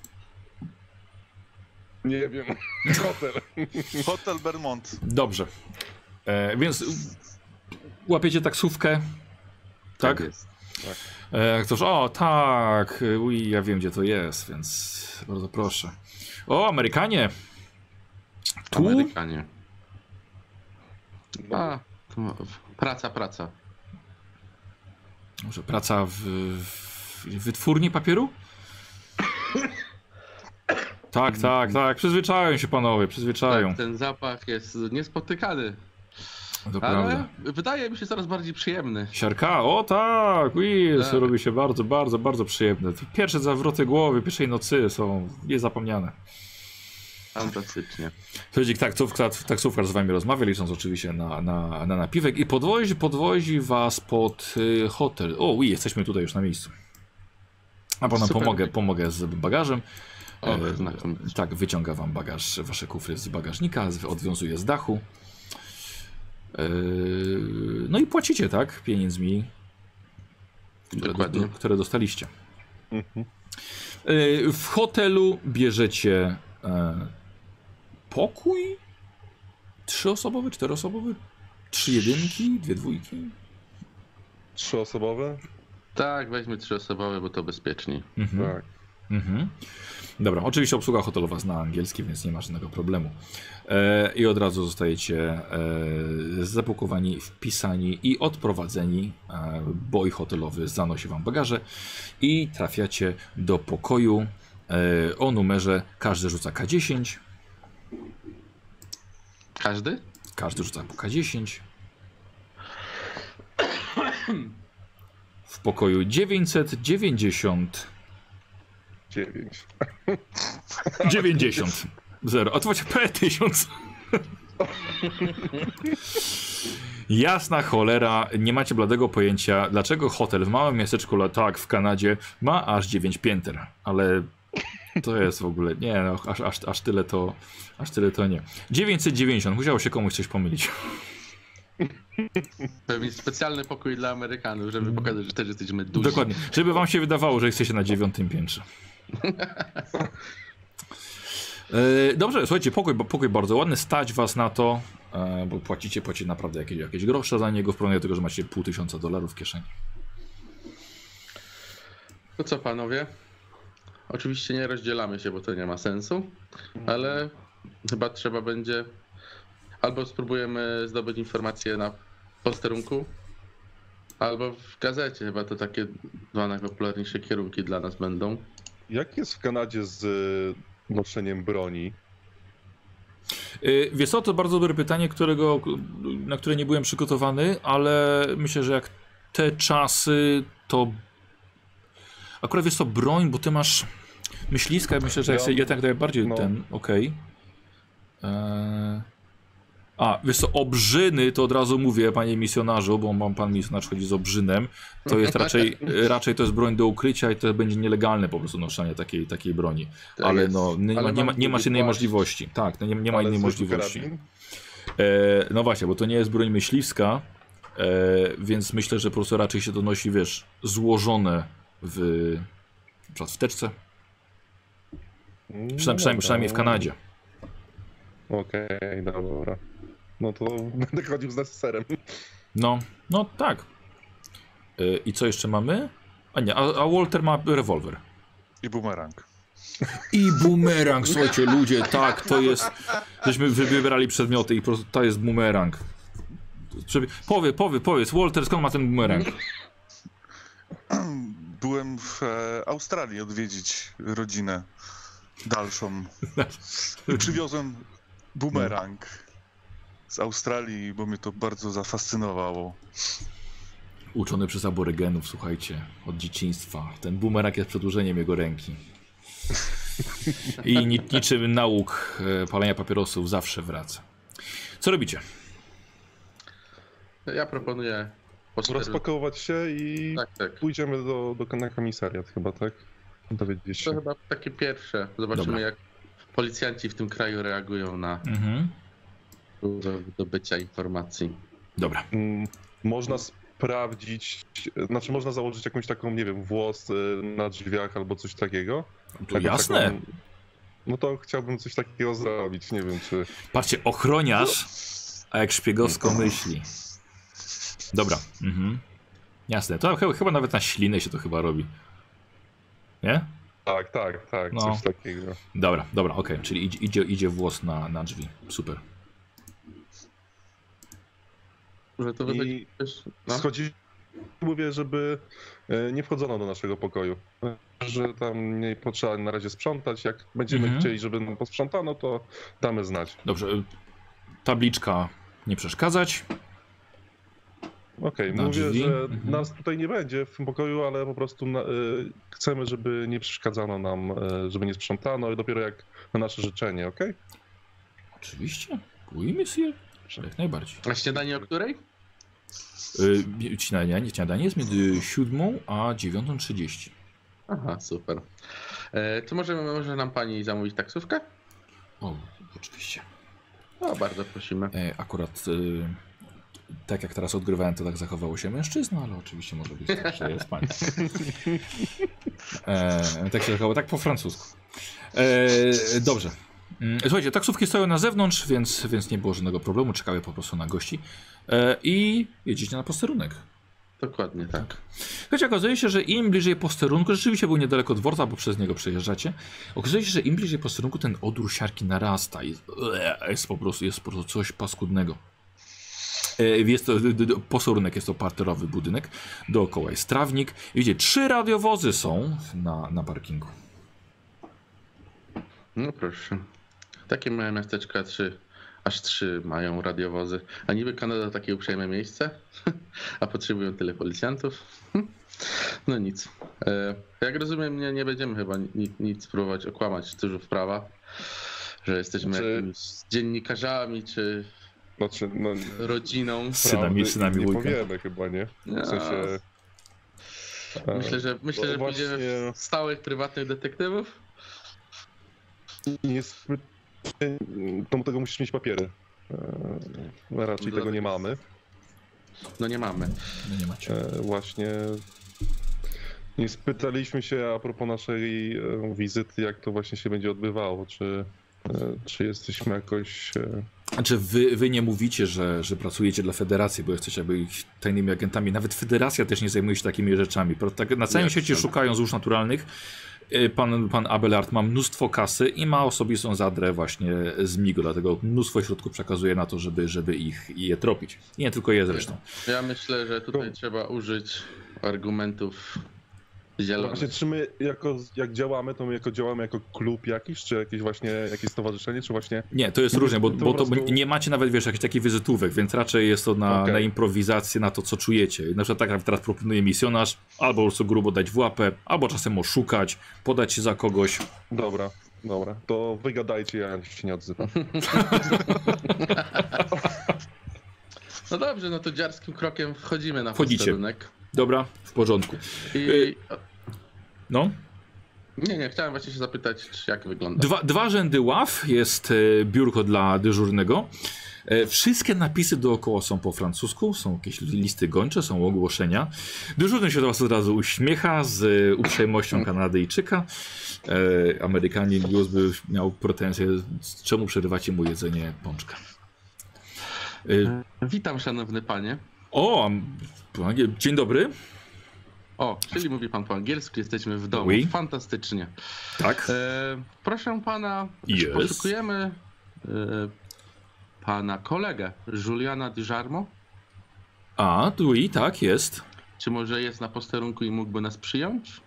Nie wiem. Hotel. Hotel Bermont. Dobrze. E, więc łapiecie taksówkę. Tak? jest. E, ktoś, o tak, ui, ja wiem gdzie to jest, więc bardzo proszę. O, Amerykanie! Tu? Amerykanie. A, praca, praca. Może praca w, w wytwórni papieru? Tak, tak, tak. Przyzwyczają się panowie, przyzwyczają. Tak, ten zapach jest niespotykany, To ale prawda. wydaje mi się coraz bardziej przyjemny. Siarka, o tak, ui, Tak. robi się bardzo, bardzo, bardzo przyjemne. Te Pierwsze zawroty głowy pierwszej nocy są niezapomniane. Fantastycznie. Słuchajcie, taksówka, taksówkarz z wami rozmawia, licząc oczywiście na, na, na napiwek i podwozi, podwozi was pod y, hotel. O, ui, jesteśmy tutaj już na miejscu. A potem Super. pomogę, pomogę z bagażem. Och, E, znakomicie. tak, wyciąga wam bagaż, wasze kufry z bagażnika, z- odwiązuje z dachu. E, no i płacicie, tak? Pieniędzmi, które, do, które dostaliście. Mhm. E, w hotelu bierzecie e, pokój? Trzyosobowy, czteroosobowy? Trzy jedynki, dwie dwójki? Trzyosobowe? Tak, weźmy trzy osobowe, bo to bezpieczniej. Mhm. Tak. Mhm. Dobra, oczywiście obsługa hotelowa zna angielski, więc nie ma żadnego problemu. E, I od razu zostajecie e, zapakowani, wpisani i odprowadzeni. E, boj hotelowy zanosi wam bagaże i trafiacie do pokoju e, o numerze. Każdy rzuca K10. Każdy? Każdy rzuca po K10. W pokoju 990. 9. 90. Zero. A to macie P1000. Jasna cholera, nie macie bladego pojęcia, dlaczego hotel w małym miasteczku Latak w Kanadzie ma aż 9 pięter, ale to jest w ogóle, nie no, aż, aż, aż tyle to, aż tyle to nie. 990, musiało się komuś coś pomylić. Pewnie specjalny pokój dla Amerykanów, żeby pokazać, że też jesteśmy duzi. Dokładnie, żeby wam się wydawało, że jesteście na dziewiątym piętrze. E, Dobrze, słuchajcie, pokój, pokój bardzo ładny, stać was na to, e, bo płacicie, płacicie naprawdę jakieś, jakieś grosze za niego w porównaniu do tego, że macie pół tysiąca dolarów w kieszeni. To co panowie? Oczywiście nie rozdzielamy się, bo to nie ma sensu, ale chyba trzeba będzie albo spróbujemy zdobyć informacje na posterunku, albo w gazecie. Chyba to takie dwa najpopularniejsze kierunki dla nas będą. Jak jest w Kanadzie z y, noszeniem broni? Yy, Wiesz co, to bardzo dobre pytanie, którego, na które nie byłem przygotowany, ale myślę, że jak te czasy, to akurat wiesz co, broń, bo ty masz myśliwska, myślę, że Ja- ja, ja tak najbardziej no. ten, okej. Eee, A, wiesz co, obrzyny to od razu mówię, panie misjonarzu, bo mam pan misjonarz chodzi z obrzynem, to jest raczej, raczej to jest broń do ukrycia i to będzie nielegalne po prostu noszenie takiej, takiej broni. Tak ale jest. no, nie, Ale ma, nie, ma, nie masz innej możliwości. Tak, no nie, nie ma Ale innej możliwości. E, no właśnie, bo to nie jest broń myśliwska, e, więc myślę, że po prostu raczej się to nosi, wiesz, złożone w, na przykład w teczce, No Przyna, przynajmniej, dobra. przynajmniej w Kanadzie. Okej, dobra. No to będę chodził z serem. No, no tak. E, I co jeszcze mamy? A nie, a, a Walter ma rewolwer. I bumerang. I bumerang, słuchajcie, ludzie, tak, to jest. Żeśmy wy- wybrali przedmioty i po prostu to jest bumerang. Przebi- Powie, powie, powiedz, Walter, skąd ma ten bumerang? Byłem w e, Australii odwiedzić rodzinę dalszą. I przywiozłem bumerang z Australii, bo mnie to bardzo zafascynowało. Uczony przez aborygenów, słuchajcie, od dzieciństwa. Ten bumerang jest przedłużeniem jego ręki. I ni niczym nauk e, palenia papierosów zawsze wraca. Co robicie? Ja proponuję posterunek. Rozpakować się i Tak, tak. pójdziemy do, do na komisariat chyba, tak? Dowiedzieć To się. chyba takie pierwsze. Zobaczymy, Dobra. jak policjanci w tym kraju reagują na Mhm. Próbę wydobycia informacji. Dobra. Mm, Można sprawdzić, znaczy można założyć jakąś taką, nie wiem, włos y, na drzwiach albo coś takiego. To Taką- jasne. taką- No to chciałbym coś takiego zrobić, nie wiem czy... Patrzcie, ochroniarz, a jak szpiegowsko myśli. Dobra. Mhm. Jasne. To chyba, chyba nawet na ślinę się to chyba robi. Nie? Tak, tak, tak, No. coś takiego. Dobra, dobra, okej. Czyli idzie, idzie, idzie włos na, na drzwi. Super. Że to I też. No. Schodzi, mówię, żeby e, nie wchodzono do naszego pokoju. Że tam nie potrzeba na razie sprzątać. Jak będziemy Mhm. chcieli, żeby nam posprzątano, to damy znać. Dobrze. y, Tabliczka nie przeszkadzać. Okej, Na mówię, drzwi? że Mhm. nas tutaj nie będzie w tym pokoju, ale po prostu na, y, chcemy, żeby nie przeszkadzano nam, y, żeby nie sprzątano i dopiero jak na nasze życzenie, okej? Oczywiście. Oui, monsieur. Jak najbardziej. A śniadanie o której? Yy, śniadanie, nie, śniadanie jest między 7 a 9.30. Aha, super. E, to może, może nam pani zamówić taksówkę? O, oczywiście. O, bardzo prosimy. E, akurat y, tak jak teraz odgrywałem, to tak zachowało się mężczyzna, ale oczywiście może być tak, że jest pani. E, tak się zachowało, tak po francusku. Dobrze. Mm, Słuchajcie, taksówki stoją na zewnątrz, więc, więc nie było żadnego problemu. Czekały po prostu na gości. E, I jedziecie na posterunek. dokładnie tak. Choć okazuje się, że im bliżej posterunku, rzeczywiście był niedaleko dworca, bo przez niego przejeżdżacie, okazuje się, że im bliżej posterunku ten odór siarki narasta i jest po prostu, jest po prostu coś paskudnego. E, Jest to, posterunek jest to parterowy budynek, dookoła jest trawnik. Widzicie, trzy radiowozy są na, na parkingu. No proszę. Takie małe miasteczka, trzy, aż trzy mają radiowozy. A niby Kanada takie uprzejme miejsce? A potrzebują tyle policjantów? No nic. E, Jak rozumiem, nie, nie będziemy chyba nic, nic próbować okłamać cóż prawa, że jesteśmy Znaczy- jakimiś dziennikarzami czy Znaczy, no, rodziną. Synami, prawdy synami nie wujka. powiemy chyba, nie? W sensie... e, Myślę, że, myślę, no że właśnie- pójdziemy w stałych, prywatnych detektywów. Niezbyt... Do tego musisz mieć papiery. E, Raczej Dla tego nie mamy. No nie mamy. No nie macie. E, Właśnie nie spytaliśmy się a propos naszej wizyty, jak to właśnie się będzie odbywało. Czy, czy jesteśmy jakoś. Znaczy wy, wy nie mówicie, że, że pracujecie dla federacji, bo jesteście jakby ich tajnymi agentami. Nawet federacja też nie zajmuje się takimi rzeczami. Tak, na całym Nie, świecie to- szukają złóż naturalnych. Y, Pan, pan Abelard ma mnóstwo kasy i ma osobistą zadrę właśnie z MIGO, dlatego mnóstwo środków przekazuje na to, żeby, żeby ich je tropić. Nie tylko je zresztą. Ja myślę, że tutaj trzeba użyć argumentów zielonych. Właśnie, czy my jako, jak działamy, to my jako działamy jako klub jakiś, czy jakieś właśnie jakieś stowarzyszenie, czy właśnie. Nie, to jest różnie, bo, to bo to prostu- nie macie nawet, wiesz, jakichś takich wizytówek, więc raczej jest to na, Okej. na improwizację, na to, co czujecie. Na przykład tak jak teraz proponuje misjonarz, albo po prostu grubo dać w łapę, albo czasem oszukać, podać się za kogoś. Dobra, dobra. To wygadajcie, ja się nie odzywam. No dobrze, no to dziarskim krokiem wchodzimy na Wchodzicie. posterunek. Dobra, w porządku. I... Y- No. Nie, nie, chciałem właśnie się zapytać, jak wygląda. Dwa, dwa rzędy ław, jest e, biurko dla dyżurnego. E, Wszystkie napisy dookoła są po francusku, są jakieś listy gończe, są ogłoszenia. Dyżurny się do was od razu uśmiecha z e, uprzejmością Kanadyjczyka. E, Amerykanin już by miał pretensje, z czemu przerywacie mu jedzenie pączka. E, Witam, szanowny panie. O, dzień dobry. O, czyli mówi pan po angielsku, jesteśmy w domu. Oui. Fantastycznie. Tak. E, proszę pana, Yes. poszukujemy e, pana kolegę, Juliana Dujarmo. A, tu i tak jest. Czy może jest na posterunku i mógłby nas przyjąć?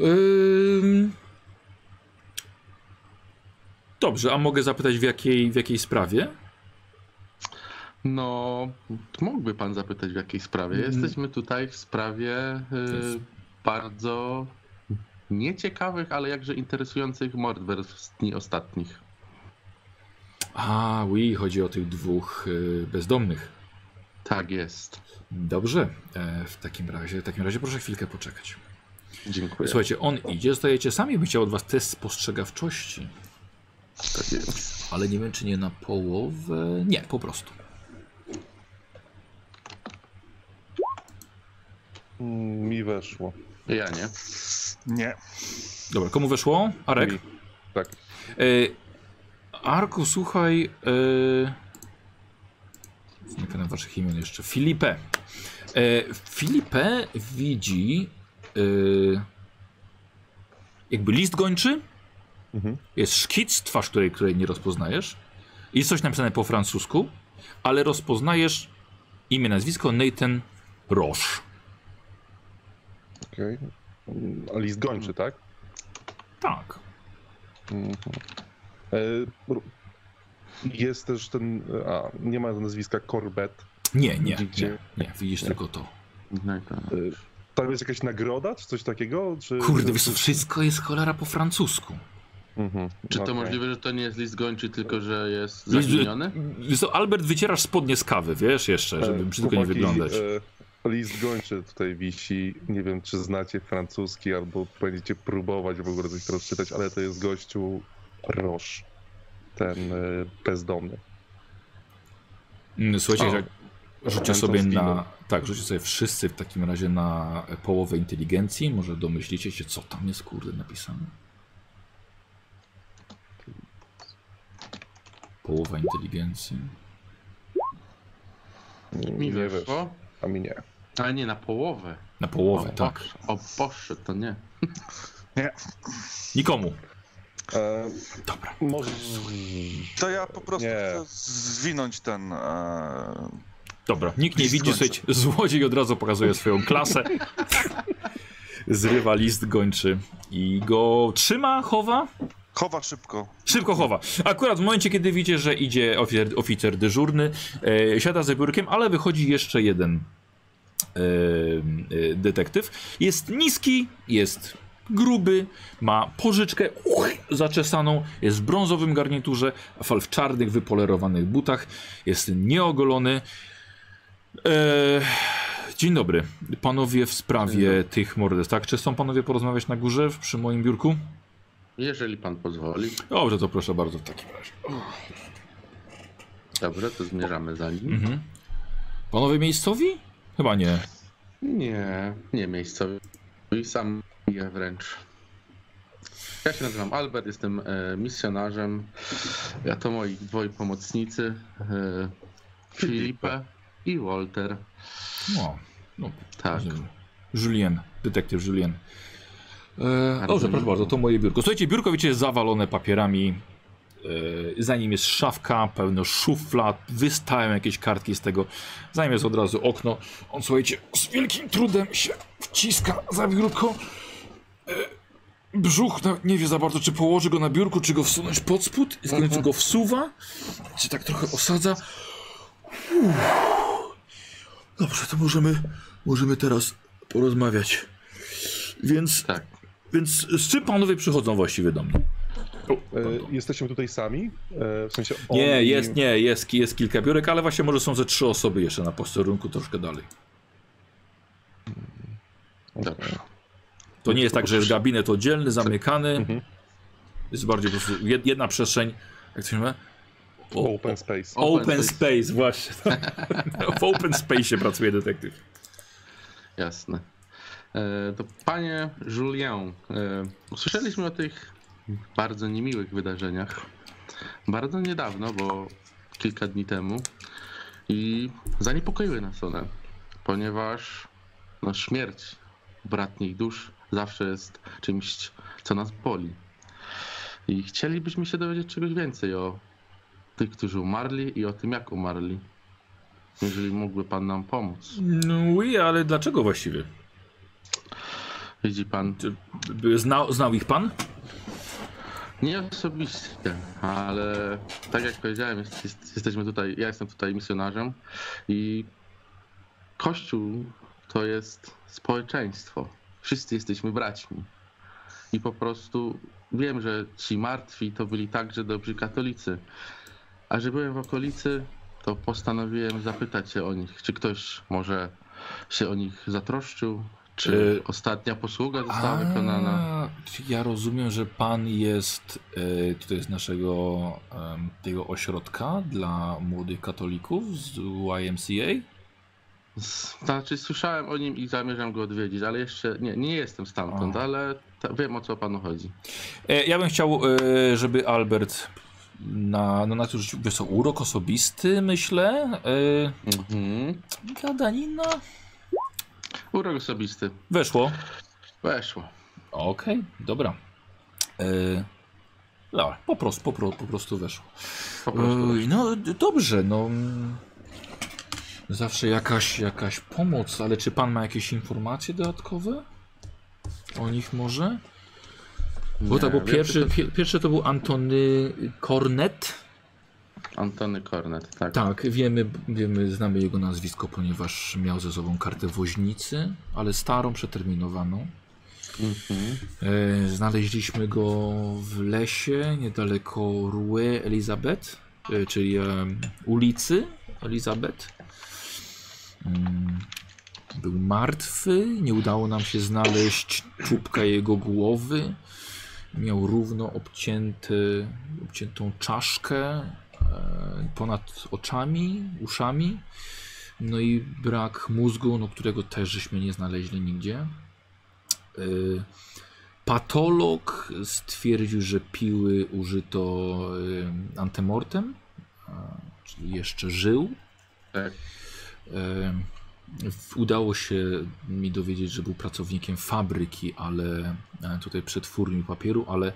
Ym... Dobrze, a mogę zapytać w jakiej, w jakiej sprawie? No, mógłby pan zapytać w jakiej sprawie. Mm. Jesteśmy tutaj w sprawie y, bardzo nieciekawych, ale jakże interesujących morderstw z dni ostatnich. A, oui, chodzi o tych dwóch y, bezdomnych. Tak jest. Dobrze, e, w takim razie, w takim razie proszę chwilkę poczekać. Dziękuję. Słuchajcie, on idzie, zdajecie sami, by chciał od was test spostrzegawczości, Tak jest. ale nie wiem, czy nie na połowę. Nie, po prostu. Mi weszło. Ja nie. Nie. Dobra, komu weszło? Arek? Mi. Tak. E, Arku, słuchaj. E, nie pamiętam waszych imion jeszcze. Filipe. E, Filipe widzi e, jakby list gończy. Mhm. Jest szkic, twarz której, której nie rozpoznajesz. Jest coś napisane po francusku, ale rozpoznajesz imię, nazwisko Nathan Roche. Okej. Mm, A list gończy, tak? Tak. Mhm. E, Jest też ten. A, nie ma nazwiska Corbett. Nie, nie, Widzicie? nie, nie, widzisz tylko to. No. E, Tam jest jakaś nagroda, czy coś takiego? Czy... Kurde, wiesz, wszystko jest cholera po francusku. Mhm. Czy to okej. możliwe, że to nie jest list gończy, tylko że jest zaginiony? Albert, wycierasz spodnie z kawy, wiesz, jeszcze, żeby E, brzydko nie wyglądać. e, List gończy tutaj wisi. Nie wiem, czy znacie francuski, albo będziecie próbować w ogóle coś teraz czytać, ale to jest gościu Roche. Ten e, bezdomny. Mm, Słuchajcie, O. jak rzućcie sobie na... Tak, rzućcie sobie wszyscy w takim razie na połowę inteligencji. Może domyślicie się, co tam jest, kurde, napisane. Połowa inteligencji. Mi nie wiesz, weszło. A mi nie. Ale nie na połowę. Na połowę, o, tak. O Boże, to nie. Nikomu. E, Dobra. może... To ja po prostu Nie. chcę zwinąć ten. E, Dobra, nikt nie List widzi, słuchajcie, złodziej od razu pokazuje swoją klasę. Zrywa list gończy i go trzyma, chowa. Chowa szybko. Szybko chowa. Akurat w momencie, kiedy widzicie, że idzie oficer, oficer dyżurny, e, siada za biurkiem, ale wychodzi jeszcze jeden e, e, detektyw. Jest niski, jest gruby, ma pożyczkę uch, zaczesaną, jest w brązowym garniturze, fal w czarnych, wypolerowanych butach, jest nieogolony. E, dzień dobry. Panowie w sprawie tych morderstw, tak? Czy chcą panowie porozmawiać na górze przy moim biurku? Jeżeli pan pozwoli. Dobrze, to proszę bardzo w takim razie. Dobrze, to zmierzamy za nim. Mhm. Panowie miejscowi? Chyba nie. Nie, nie miejscowy. I sam je wręcz. Ja się nazywam Albert, jestem e, misjonarzem. Ja to moi dwoi pomocnicy. E, Filipe i Walter. No, no Tak. Julien, detektyw Julien. E, dobrze, proszę bardzo, to moje biurko. Słuchajcie, biurko wiecie jest zawalone papierami. E, za nim jest szafka, pełno szuflad, wystają jakieś kartki z tego. Za nim jest od razu okno. On, słuchajcie, z wielkim trudem się wciska za biurko. E, brzuch no, nie wie za bardzo, czy położy go na biurku, czy go wsunąć pod spód. I w końcu go wsuwa. Się tak trochę osadza. Uff. Dobrze, to możemy, możemy teraz porozmawiać. Więc, Tak. Więc z czym panowie przychodzą właściwie do mnie? E, jesteśmy tutaj sami? E, w sensie on Nie, i- jest, nie, jest, jest kilka biurek, ale właśnie może są ze trzy osoby jeszcze na posterunku troszkę dalej. Dobrze. To nie jest tak, że jest gabinet oddzielny, zamykany. Mhm. Jest bardziej po prostu jed- jedna przestrzeń, jak to się nazywa? O, Open space. open, Open space, właśnie. w open space pracuje detektyw. Jasne. E, to panie Julien, e, usłyszeliśmy o tych bardzo niemiłych wydarzeniach bardzo niedawno, bo kilka dni temu i zaniepokoiły nas one, ponieważ no, śmierć bratnich dusz zawsze jest czymś, co nas boli. I chcielibyśmy się dowiedzieć czegoś więcej o tych, którzy umarli i o tym, jak umarli. Jeżeli mógłby pan nam pomóc. No i ale dlaczego właściwie? Widzi pan, Znał, znał ich pan? Nie osobiście, ale tak jak powiedziałem, jest, jesteśmy tutaj, ja jestem tutaj misjonarzem i Kościół to jest społeczeństwo. Wszyscy jesteśmy braćmi. I po prostu wiem, że ci martwi to byli także dobrzy katolicy. A że byłem w okolicy, to postanowiłem zapytać się o nich, czy ktoś może się o nich zatroszczył, czy ostatnia posługa została wykonana. A, czy Ja rozumiem, że pan jest e, tutaj z naszego tego ośrodka dla młodych katolików z YMCA. Znaczy słyszałem o nim i zamierzam go odwiedzić, ale jeszcze nie, nie jestem stamtąd, ale ta, wiem o co panu chodzi. E, ja bym chciał, e, żeby Albert na, no na to rzucił, urok osobisty, myślę. E, Mhm. gadanina. Urok osobisty. Weszło. Weszło. Okej, dobra. E, dobra, po prostu, po, po prostu weszło. Po prostu. Oj, no d- dobrze, no. Zawsze jakaś, jakaś pomoc, ale czy pan ma jakieś informacje dodatkowe? O nich może? Bo Nie, to był wiem, pierwszy, to- pie, pierwszy to był Antony Cornet. Antony Kornet, tak. Tak, wiemy, wiemy, znamy jego nazwisko, ponieważ miał ze sobą kartę woźnicy, ale starą, przeterminowaną. Mhm. E, znaleźliśmy go w lesie niedaleko Rue Elizabeth, e, czyli e, ulicy Elizabeth. Mm, Był martwy, nie udało nam się znaleźć czubka jego głowy. Miał równo obcięty, obciętą czaszkę ponad oczami, uszami. No i brak mózgu, no, którego też żeśmy nie znaleźli nigdzie. Y, Patolog stwierdził, że piły użyto y, antemortem, czyli jeszcze żył. Tak. Udało się mi dowiedzieć, że był pracownikiem fabryki, ale e, tutaj przetwórni papieru, ale e,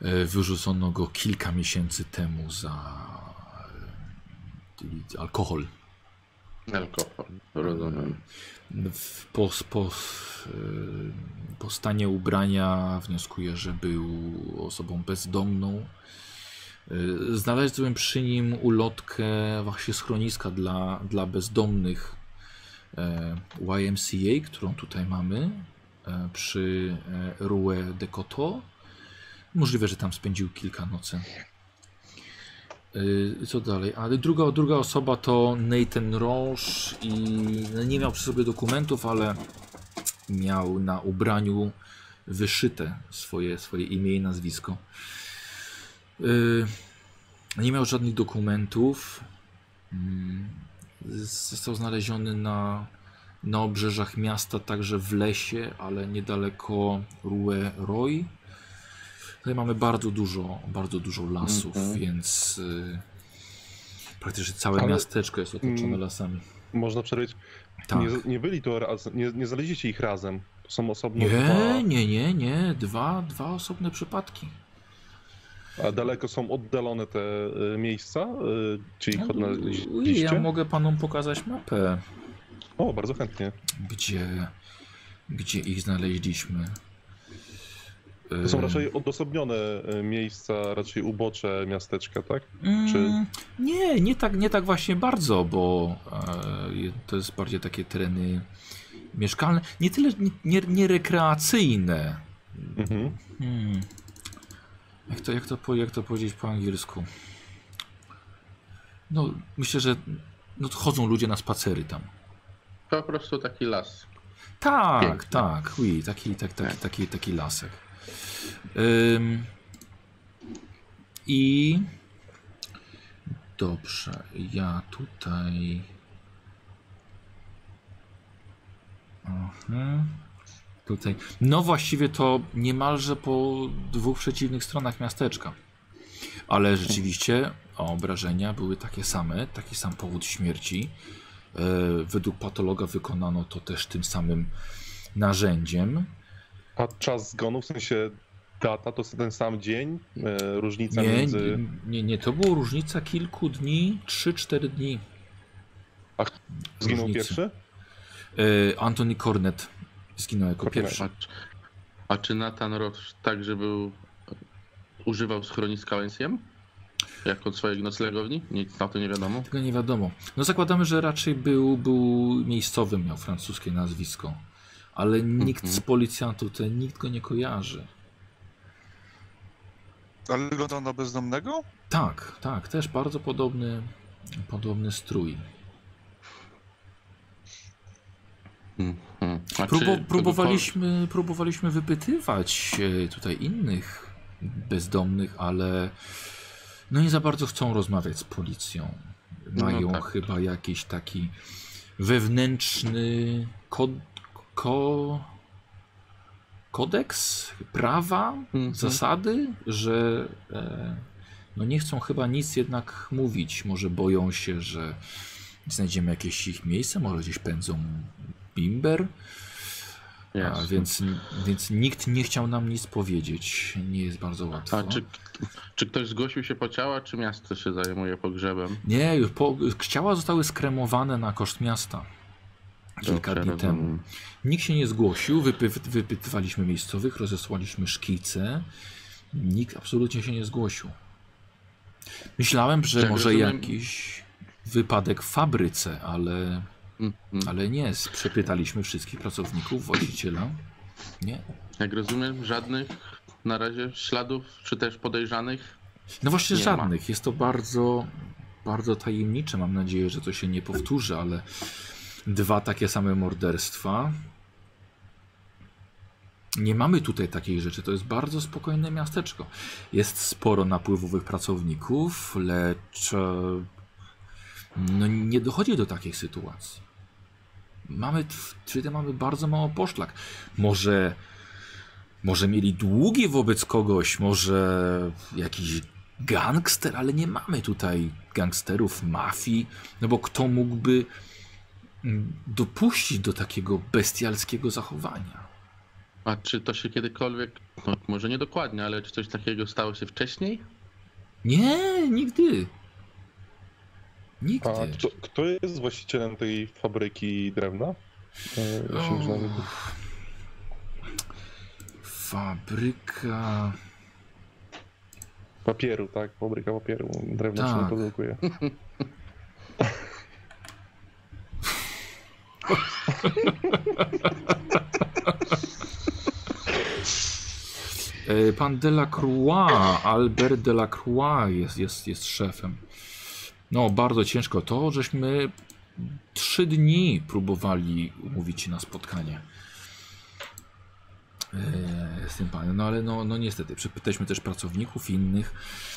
wyrzucono go kilka miesięcy temu za e, alkohol. Alkohol, rozumiem. Po, po, e, po stanie ubrania wnioskuję, że był osobą bezdomną. E, Znalazłem przy nim ulotkę właśnie schroniska dla, dla bezdomnych e, YMCA, którą tutaj mamy e, przy e, Rue de Coteau. Możliwe, że tam spędził kilka nocy. Y, Co dalej? Ale druga, druga osoba to Nathan Roche i no, nie miał przy sobie dokumentów, ale miał na ubraniu wyszyte swoje, swoje imię i nazwisko. Y, Nie miał żadnych dokumentów. Mm, Został znaleziony na, na obrzeżach miasta, także w lesie, ale niedaleko Rue Roy. Tutaj mamy bardzo dużo, bardzo dużo lasów, Mhm. więc y, praktycznie całe Ale- miasteczko jest otoczone Mm, lasami. Można przerwać. Tak. Nie, nie byli to razem, nie, nie znaleźliście ich razem. To są osobno Nie, dwa, nie, nie, nie. Dwa, dwa osobne przypadki. a daleko są oddalone te y, miejsca, y, czy ich odnaleźliście? ja mogę panom pokazać mapę, O, bardzo chętnie. gdzie, gdzie ich znaleźliśmy. To są raczej odosobnione y, miejsca, raczej ubocze miasteczka, tak? Mm, Nie, nie tak, nie tak właśnie bardzo, bo e, to jest bardziej takie tereny mieszkalne. Nie tyle nie, nie, nie rekreacyjne. Mhm. Hmm. Jak, to, jak, to, po- jak to powiedzieć po angielsku? No, myślę, że no, chodzą ludzie na spacery tam. Po prostu taki las. Tak, Pięknie. tak, oui, taki, tak, taki, Tak. taki, taki lasek. Ym, I dobrze, ja tutaj. Aha. Tutaj. No właściwie to niemalże po dwóch przeciwnych stronach miasteczka. Ale rzeczywiście obrażenia były takie same, taki sam powód śmierci. E, według patologa wykonano to też tym samym narzędziem. A czas zgonu, w sensie data, to ten sam dzień? E, różnica Nie, między... nie, nie, to była różnica kilku dni, 3-4 dni. Zginął różnicy. pierwszy? E, Anthony Cornet zginął jako Cornet. pierwszy. A, czy- a czy Nathan Roth także był. używał schroniska ONCM? Jako swojej noclegowni? Nic na to nie wiadomo. Tego nie wiadomo. No zakładamy, że raczej był, był miejscowym, miał francuskie nazwisko. Ale nikt Mhm. z policjantów, tutaj nikt go nie kojarzy. Ale wyglądał na bezdomnego? Tak, tak, też bardzo podobny, podobny strój. A Próbu, próbowaliśmy, próbowaliśmy wypytywać e, tutaj innych bezdomnych, ale no nie za bardzo chcą rozmawiać z policją. Mają No tak. chyba jakiś taki wewnętrzny kod, ko, kodeks prawa, Mhm. zasady, że e, no nie chcą chyba nic jednak mówić. Może boją się, że znajdziemy jakieś ich miejsce, może gdzieś pędzą bimber. A, więc, więc nikt nie chciał nam nic powiedzieć. Nie jest bardzo łatwo. A czy, czy ktoś zgłosił się po ciała, czy miasto się zajmuje pogrzebem? Nie, już po, ciała zostały skremowane na koszt miasta. Kilka dni temu. rozumiem. Nikt się nie zgłosił, wypy, wypytywaliśmy miejscowych, rozesłaliśmy szkice. Nikt absolutnie się nie zgłosił. Myślałem, że może rozumiem- jakiś wypadek w fabryce, ale, Mhm. ale nie. Przepytaliśmy wszystkich pracowników, właściciela. Nie. Jak rozumiem, żadnych na razie śladów, czy też podejrzanych? No właśnie Nie ma. żadnych. Jest to bardzo, bardzo tajemnicze. Mam nadzieję, że to się nie powtórzy, ale dwa takie same morderstwa. Nie mamy tutaj takiej rzeczy. To jest bardzo spokojne miasteczko. Jest sporo napływowych pracowników, lecz e, no, nie dochodzi do takich sytuacji. Mamy, czyli mamy bardzo mało poszlak. Może, może mieli długi wobec kogoś, może jakiś gangster, ale nie mamy tutaj gangsterów, mafii, no bo kto mógłby dopuścić do takiego bestialskiego zachowania. A czy to się kiedykolwiek, no, może nie dokładnie, ale czy coś takiego stało się wcześniej? Nie, nigdy. Nigdy. A kto, kto jest właścicielem tej fabryki drewna? E. Fabryka. Papieru, tak? Fabryka papieru. Drewno się Tak. nie produkuje. E, Pan Delacroix, Albert Delacroix jest, jest, jest szefem. No, bardzo ciężko to, żeśmy trzy dni próbowali umówić się na spotkanie. E, z tym panem, no ale no, no niestety, przepytaliśmy też pracowników innych,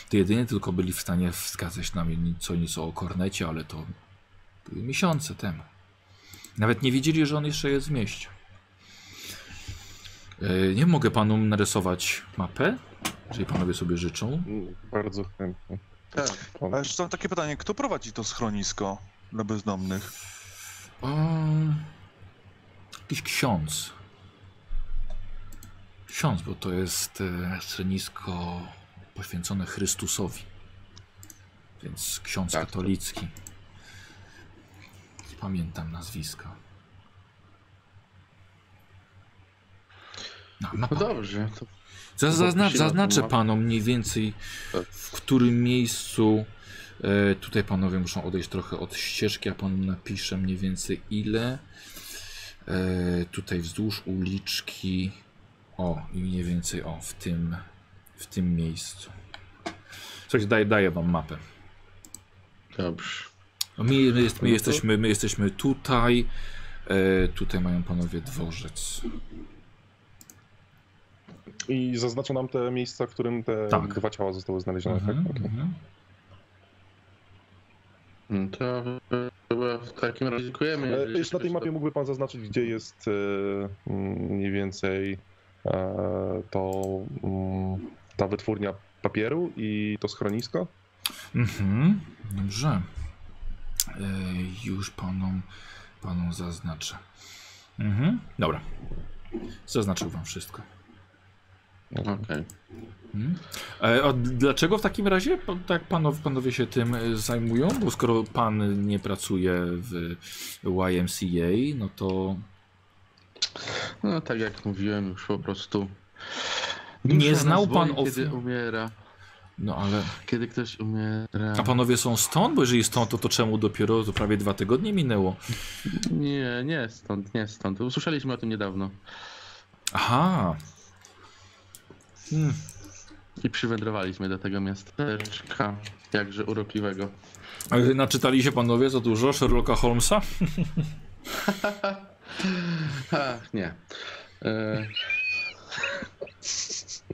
to jedynie tylko byli w stanie wskazać nam co nieco o kornecie, ale to były miesiące temu. Nawet nie wiedzieli, że on jeszcze jest w mieście. E, Nie mogę panu narysować mapę, jeżeli panowie sobie życzą. Bardzo chętnie. Tak. A jeszcze mam takie pytanie, kto prowadzi to schronisko dla bezdomnych? Jakiś ksiądz. Ksiądz, bo to jest e, schronisko poświęcone Chrystusowi. Więc ksiądz Tak. katolicki. Pamiętam nazwiska. No, No dobrze, to Zaz- Zazna zaznaczę panom mniej więcej Tak. w którym miejscu. E, tutaj panowie muszą odejść trochę od ścieżki, a pan napisze mniej więcej ile. E, tutaj wzdłuż uliczki. O, i mniej więcej o, w tym, w tym miejscu. Coś daję, daję wam mapę. dobrze. No, My, my, jest, my, to- jesteśmy, my jesteśmy tutaj. E, tutaj mają panowie dworzec. I zaznacza nam te miejsca, w którym te Tak. dwa ciała zostały znalezione. Mhm, Tak? Okej. mhm. No To chyba w takim razie dziękujemy. E, Jeszcze na tej mapie mógłby pan zaznaczyć, gdzie jest e, mm, mniej więcej e, to mm, ta wytwórnia papieru i to schronisko? Mhm, dobrze. E, już panom, panom zaznaczę. Mhm, dobra. Zaznaczył wam wszystko. Okej. Mhm. E, a dlaczego w takim razie tak panowie, panowie się tym e, zajmują? Bo skoro pan nie pracuje w YMCA, no to No tak jak mówiłem, już po prostu. Nie znał pan boli, kiedy umiera. No ale... Kiedy ktoś umiera. A panowie są stąd? Bo jeżeli stąd, to, to czemu dopiero to prawie dwa tygodnie minęło? Nie, nie stąd, nie stąd. Usłyszeliśmy o tym niedawno. Aha. Hmm. I przywędrowaliśmy do tego miasteczka. Jakże urokliwego. Ale naczytali się panowie za dużo Sherlocka Holmesa? Ach, nie. E,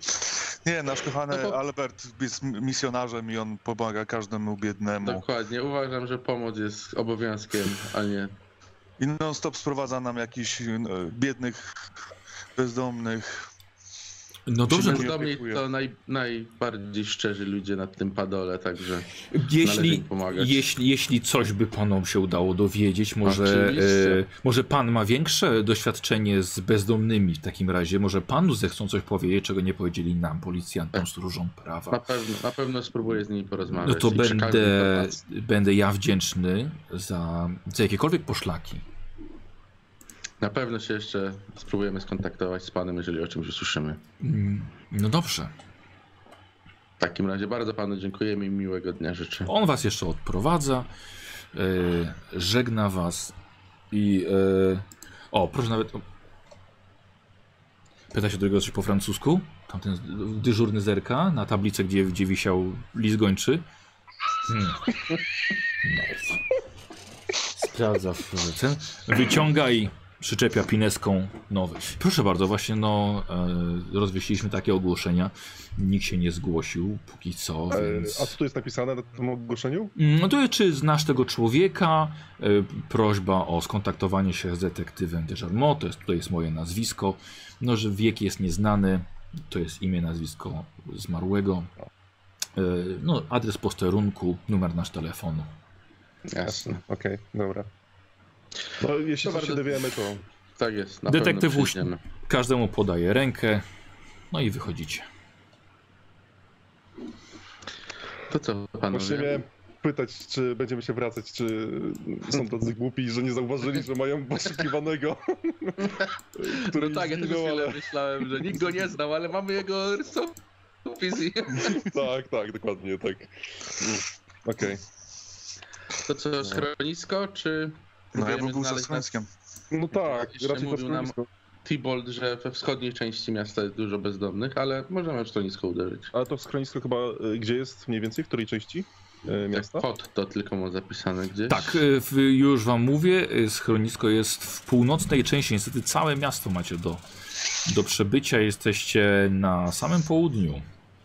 Nie, nasz kochany No bo- Albert jest misjonarzem i on pomaga każdemu biednemu. dokładnie. Uważam, że pomoc jest obowiązkiem, a nie. I non-stop sprowadza nam jakichś e, biednych, bezdomnych. No dobrze, opiekuję. to naj, najbardziej szczerzy ludzie na tym padole, także jeśli, jeśli, jeśli coś by panom się udało dowiedzieć, może, e, może pan ma większe doświadczenie z bezdomnymi w takim razie, może panu zechcą coś powiedzieć, czego nie powiedzieli nam, policjantom, stróżom na prawa. pewno, na pewno spróbuję z nimi porozmawiać. No to będę, będę ja wdzięczny za, za jakiekolwiek poszlaki. Na pewno się jeszcze spróbujemy skontaktować z panem, jeżeli o czymś usłyszymy. Mm, No dobrze. W takim razie bardzo panu dziękujemy i miłego dnia życzę. On was jeszcze odprowadza, e, żegna was i. E, o, proszę nawet. O, pyta się drugiego coś po francusku. Tamten dyżurny zerka na tablicę, gdzie, gdzie wisiał list gończy. Hmm. No. Sprawdza w ten. Wyciąga i przyczepia pineską nowy. Proszę bardzo, właśnie no, e, rozwieściliśmy takie ogłoszenia. Nikt się nie zgłosił póki co, E, więc... A co tu jest napisane na tym ogłoszeniu? No to jest, czy znasz tego człowieka? Y, Prośba o skontaktowanie się z detektywem Dejarmo, to jest, tutaj jest moje nazwisko. No, że wiek jest nieznany, to jest imię, nazwisko zmarłego. Y, No, adres posterunku, numer nasz telefonu. Jasne. Okej, dobra. No, jeśli Dobra, coś się to- dowiemy, to Tak jest. Na Detektyw. Każdemu podaje rękę, no i wychodzicie. To co, właśnie panowie? miałem pytać, czy będziemy się wracać, czy są tacy głupi, że nie zauważyli, że mają poszukiwanego, który No tak, ja zginął, też chwilę ale... myślałem, że nikt go nie znał, ale mamy jego rysopis i... Tak, tak, dokładnie, tak. Mm, Okej. To co, schronisko, czy... No ja bym był za znaleźć schroniskiem. No tak, Jeszcze raczej mówił nam-. Tibold, że we wschodniej części miasta jest dużo bezdomnych, ale możemy w schronisko uderzyć. Ale to schronisko chyba, y, gdzie jest mniej więcej, w której części y, miasta? Tak, pod to tylko ma zapisane gdzieś. Tak, y, już wam mówię, schronisko jest w północnej części. Niestety całe miasto macie do, do przebycia. Jesteście na samym południu,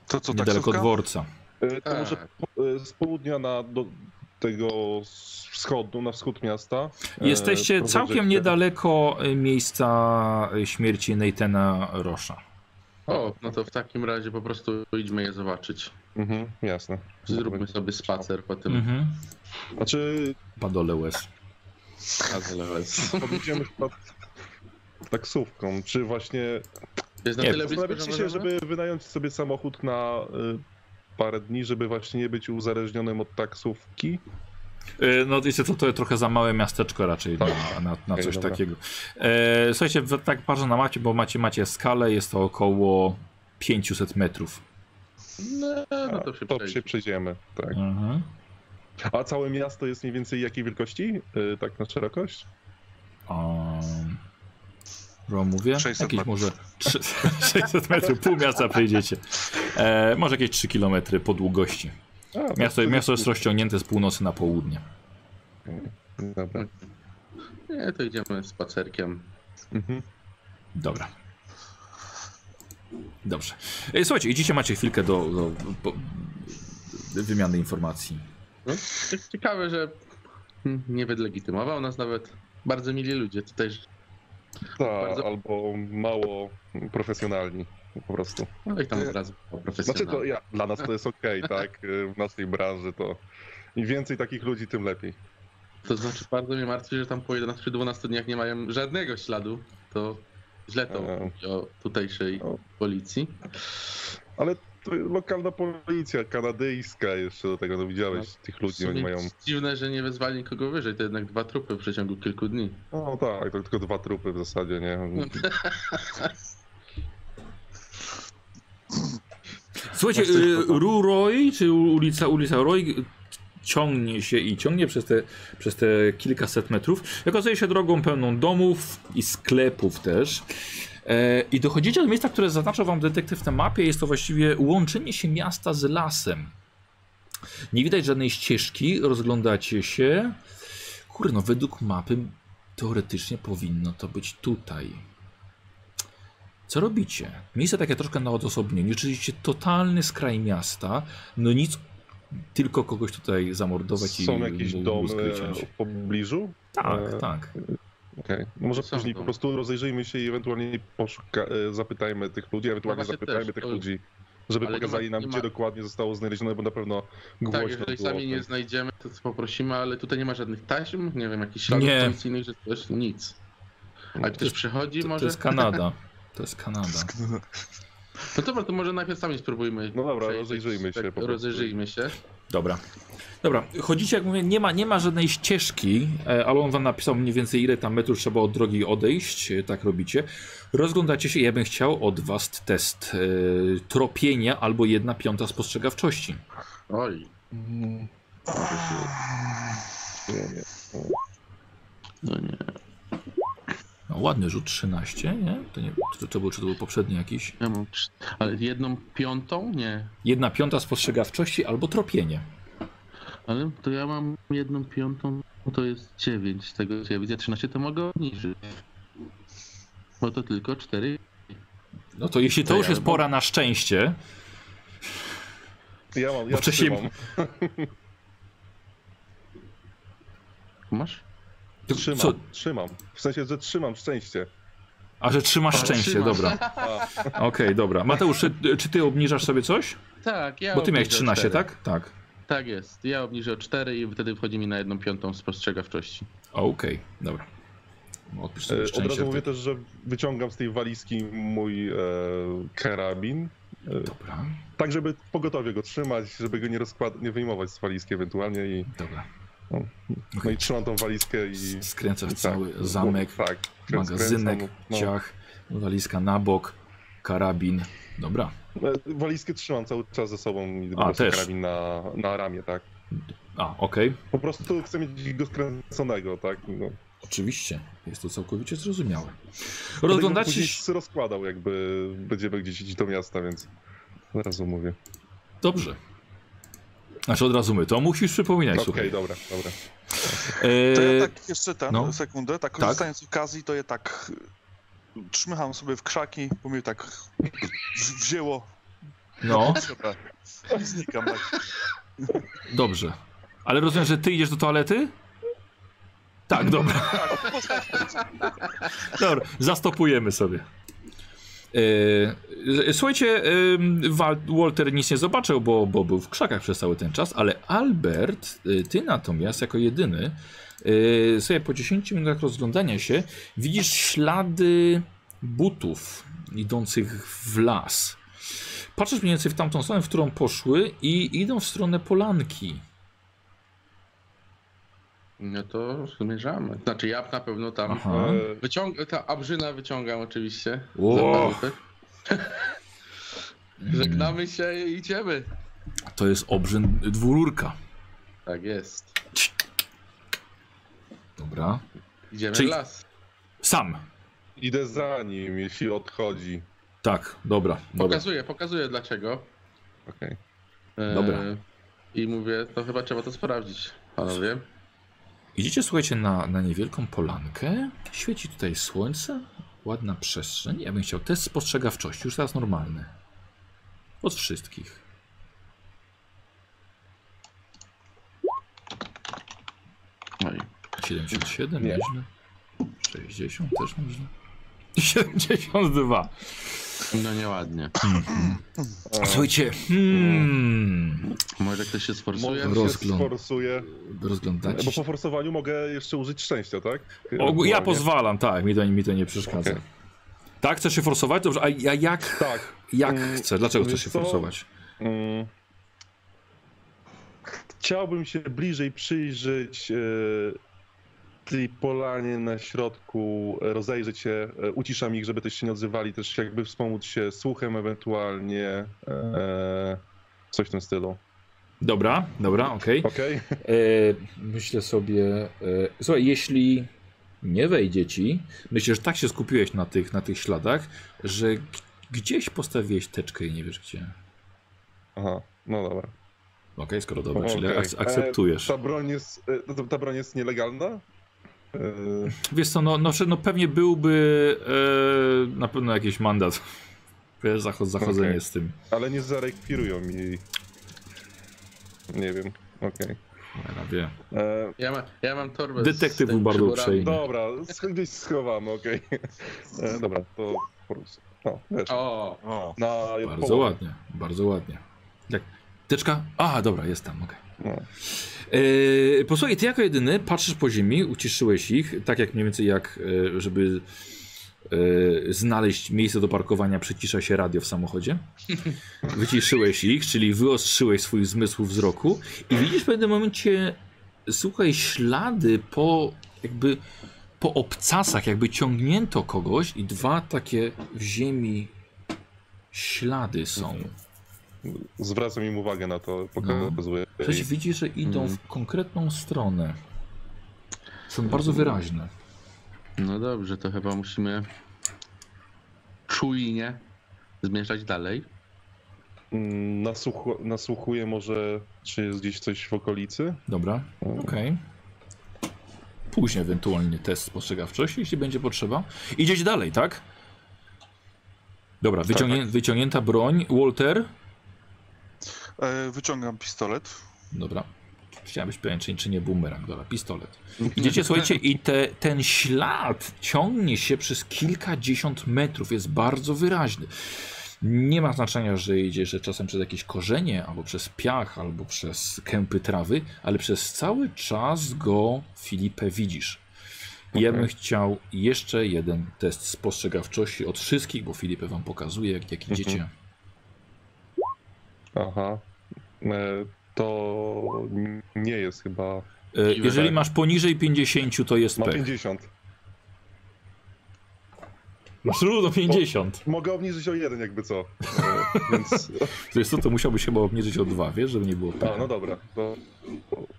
To co, niedaleko taksówka? dworca. To może Tak. z południa na do tego wschodu, na wschód miasta. y, Jesteście prowadzi- całkiem niedaleko miejsca y, śmierci Nathana Rosza. O, no to w takim razie po prostu idźmy je zobaczyć. Mhm, jasne. Zróbmy sobie spacer po tym Mhm. Znaczy, Padole łez. Azeleles. powiedziemy chyba taksówką, czy właśnie... Jest na Nie, tyle blisko, się, żeby wynająć sobie samochód na y, parę dni, żeby właśnie nie być uzależnionym od taksówki? Y, No to, to, to trochę za małe miasteczko raczej Tak. na, na, na coś dobra. takiego. E, słuchajcie, tak patrzę na macie, bo macie, macie skalę, jest to około 500 metrów. No, no to się To przejdzie. się przejdziemy, tak. Mhm. A całe miasto jest mniej więcej jakiej wielkości? Y, tak na szerokość? Um, Ro mówię? 600 Jakieś metrów. może trzy- 600 metrów, pół miasta przejdziecie. E, może jakieś 3 km po długości. A, to Miasto, miasto jest rozciągnięte z północy na południe. Dobra. Nie, to idziemy spacerkiem. Mhm. Dobra. Dobrze. E, Słuchajcie, idziecie, macie chwilkę do, do, po, wymiany informacji. No, ciekawe, że nie wylegitymował nas nawet bardzo mili ludzie tutaj. Tak, Bardzo- albo mało profesjonalni po prostu. No i tam od razu Znaczy profesjonalnie. to ja, dla nas to jest okej, tak? W naszej branży to im więcej takich ludzi, tym lepiej. To znaczy bardzo mnie martwi, że tam po 11-12 dniach nie mają żadnego śladu. To źle to E. mówi o tutejszej policji. Ale lokalna policja kanadyjska jeszcze do tego, no widziałeś tych W ludzi, oni mają... Dziwne, że nie wezwali nikogo wyżej, to jednak dwa trupy w przeciągu kilku dni. No tak, to tylko dwa trupy w zasadzie, nie? Słuchajcie, y? Ruroy, czy ulica, ulica Roy ciągnie się i ciągnie przez te, przez te kilkaset metrów. Okazuje się drogą pełną domów i sklepów też. E, I dochodzicie do miejsca, które zaznacza wam detektyw na mapie. Jest to właściwie łączenie się miasta z lasem. Nie widać żadnej ścieżki, rozglądacie się. Kurde, no według mapy teoretycznie powinno to być tutaj. Co robicie? Miejsce takie troszkę na odosobnieniu. Oczywiście totalny skraj miasta. No nic, tylko kogoś tutaj zamordować Są i jakieś mu domy w pobliżu? Tak, e, tak. Okej. No może Są później po prostu rozejrzyjmy się i ewentualnie poszuka... e, zapytajmy tych ludzi, ewentualnie właśnie zapytajmy też, tych to- ludzi, żeby Ale nie pokazali ma- nam, gdzie ma- dokładnie zostało znalezione, bo na pewno głośno Tak, jeżeli sami nie znajdziemy, to poprosimy, ale tutaj nie ma żadnych taśm, nie wiem, jakichś śladów policyjnych, że coś, nic. A ktoś przychodzi To, może? to jest Kanada. To jest Kanada. No dobra, to może najpierw sami spróbujmy. No dobra, przejść, rozejrzyjmy się tak, po prostu. Rozejrzyjmy się. Dobra. Dobra, chodzicie, jak mówię, nie ma, nie ma żadnej ścieżki, e, ale on wam napisał mniej więcej ile tam metrów trzeba od drogi odejść, e, tak robicie. Rozglądacie się, ja bym chciał od was test e, tropienia albo jedna piąta spostrzegawczości. Oj, Mm. No nie. No, ładny rzut 13, nie? To nie czy to, był, czy to był poprzedni jakiś? Ja mam, ale jedną piątą? Nie. Jedna piąta spostrzegawczości albo tropienie. Ale to ja mam jedną piątą, no to jest 9 z tego co ja widzę, 13 to mogę obniżyć. Bo to tylko 4. No to jeśli to To już ja jest pora na szczęście, Ja mam, ja wcześniej-. Masz? Trzymam, co? trzymam. W sensie, że trzymam szczęście. A że trzymasz A, szczęście, trzymasz. dobra. Okej, dobra. Mateusz, czy, czy ty obniżasz sobie coś? Tak, ja Bo ty miałeś obniżę 13, cztery. tak? Tak. Tak jest. Ja obniżę o 4 i wtedy wchodzi mi na jedną piątą spostrzegawczości. Okej, dobra. Odpisz sobie E, Od razu mówię też, że wyciągam z tej walizki mój e, karabin. E, Dobra, tak, żeby pogotowie go trzymać, żeby go nie rozkład- nie wyjmować z walizki ewentualnie i dobra. No i trzymam tą walizkę i S- Skręcasz i cały tak, zamek, tak, magazynek, kręcam, no. ciach, walizka na bok, karabin. Dobra, E, Walizkę trzymam cały czas ze sobą i A, też. karabin na, na ramię, tak. a okej. Po prostu chcę mieć go skręconego, tak. No. Oczywiście, jest to całkowicie zrozumiałe. Rozglądacie się... rozkładał, jakby będziemy gdzieś iść do miasta, więc od razu mówię. Dobrze. Znaczy od razu my, to musisz przypominać, Okej, słuchaj. dobra, dobra. To Eee, ja tak jeszcze ten, no. sekundę, tak korzystając z okazji, to je tak trzmycham sobie w krzaki, bo mnie tak wzięło. no. I znikam tak. dobrze. Ale rozumiem, że ty idziesz do toalety? Tak, dobra. Dobra, zastopujemy sobie. Eee, słuchajcie, em, Wal- Walter nic nie zobaczył, bo, bo był w krzakach przez cały ten czas, ale Albert, y, ty natomiast jako jedyny, y, sobie po 10 minutach rozglądania się, widzisz ślady butów idących w las. Patrzysz mniej więcej w tamtą stronę, w którą poszły i idą w stronę polanki. No to zmierzamy. Znaczy ja na pewno tam Aha. E, wyciągam, ta abrzyna wyciągam oczywiście. Ło. Zapalkę. Żegnamy się i idziemy. To jest obrzyn dwururka. Tak jest. Dobra. Idziemy Czyli- w las. Sam. Idę za nim, jeśli odchodzi. Tak, dobra, dobra. Pokazuję, pokazuję dlaczego. Okej. E, Dobra. I mówię, to chyba trzeba to sprawdzić, panowie. Idziecie, słuchajcie, na, na niewielką polankę. Świeci tutaj słońce. Ładna przestrzeń. Ja bym chciał test spostrzegawczości, już teraz normalny. Od wszystkich. No i 77, Nie. nieźle. 60 też nieźle. 72. no nieładnie. Słuchajcie, hmm, Może ktoś się sforsuje? Może się Rozgląd- sforsuje. rozglądacie Bo się. po forsowaniu mogę jeszcze użyć szczęścia, tak? O, ja pozwalam, tak, mi to, mi to nie przeszkadza. Okej. Tak, chcesz się forsować? Dobrze, a ja jak, Tak. jak Mm, chcesz? Dlaczego chcesz się co? forsować? Mm. Chciałbym się bliżej przyjrzeć e, tej polanie na środku, e, rozejrzeć się, e, uciszam ich, żeby też się nie odzywali, też jakby wspomóc się słuchem ewentualnie, e, coś w tym stylu. Dobra, dobra, okej. Okej? E, Myślę sobie, e, słuchaj, jeśli nie wejdzie ci, myślę, że tak się skupiłeś na tych, na tych śladach, że gdzieś postawiłeś teczkę i nie wiesz gdzie. Aha, no dobra. Okej, skoro dobra, czyli Okej. ak- akceptujesz. E, ta broń jest, ta broń jest nielegalna? E, Wiesz co, no, no, że no pewnie byłby e, na pewno jakiś mandat. Zachod, zachodzenie Okej. z tym. ale nie zarekwirują mi jej. Nie wiem, okej. Cholera wie. E, Ja, ma, ja mam torbę Detektyw był bardzo uprzejmy. Dobra, gdzieś schowamy, okej. E, Dobra, to po prostu. No, wiesz, O, O, na Bardzo połowę. ładnie, bardzo ładnie. Jak? Teczka? A, dobra, jest tam, okej. No. Yy, posłuchaj, ty jako jedyny patrzysz po ziemi, uciszyłeś ich, tak jak mniej więcej jak, e, żeby e, znaleźć miejsce do parkowania, przycisza się radio w samochodzie. Wyciszyłeś ich, czyli wyostrzyłeś swój zmysł wzroku i widzisz w pewnym momencie, słuchaj, ślady po jakby po obcasach, jakby ciągnięto kogoś i dwa takie w ziemi ślady są. Zwracam im uwagę na to, pokazuję. Przecież widzisz, że idą w konkretną stronę. Są bardzo wyraźne. no dobrze, to chyba musimy czujnie zmierzać dalej. Mm, Nasłuchu, nasłuchuję może, czy jest gdzieś coś w okolicy. Dobra, okej. Później ewentualnie test spostrzegawczości, jeśli będzie potrzeba. Idziecie dalej, tak? Dobra, wyciągnię, wyciągnięta broń. Walter. E, wyciągam pistolet. Dobra. Chciałem być pewien, czy, czy nie bumerang. Dobra, pistolet. Idziecie, słuchajcie, i te, ten ślad ciągnie się przez kilkadziesiąt metrów. Jest bardzo wyraźny. Nie ma znaczenia, że idzie, że czasem przez jakieś korzenie, albo przez piach, albo przez kępy trawy, ale przez cały czas go, Filipę, widzisz. I Ja bym chciał jeszcze jeden test spostrzegawczości od wszystkich, bo Filipę wam pokazuje, jak, jak idziecie. Aha. E, To nie jest chyba. E, Jeżeli masz poniżej 50, to jest Mam pech. 50. Masz trudno 50. Mogę obniżyć o jeden, jakby co. E, Więc. To jest to, to musiałbyś chyba obniżyć o 2, wiesz, żeby nie było pecha. A, no dobra. To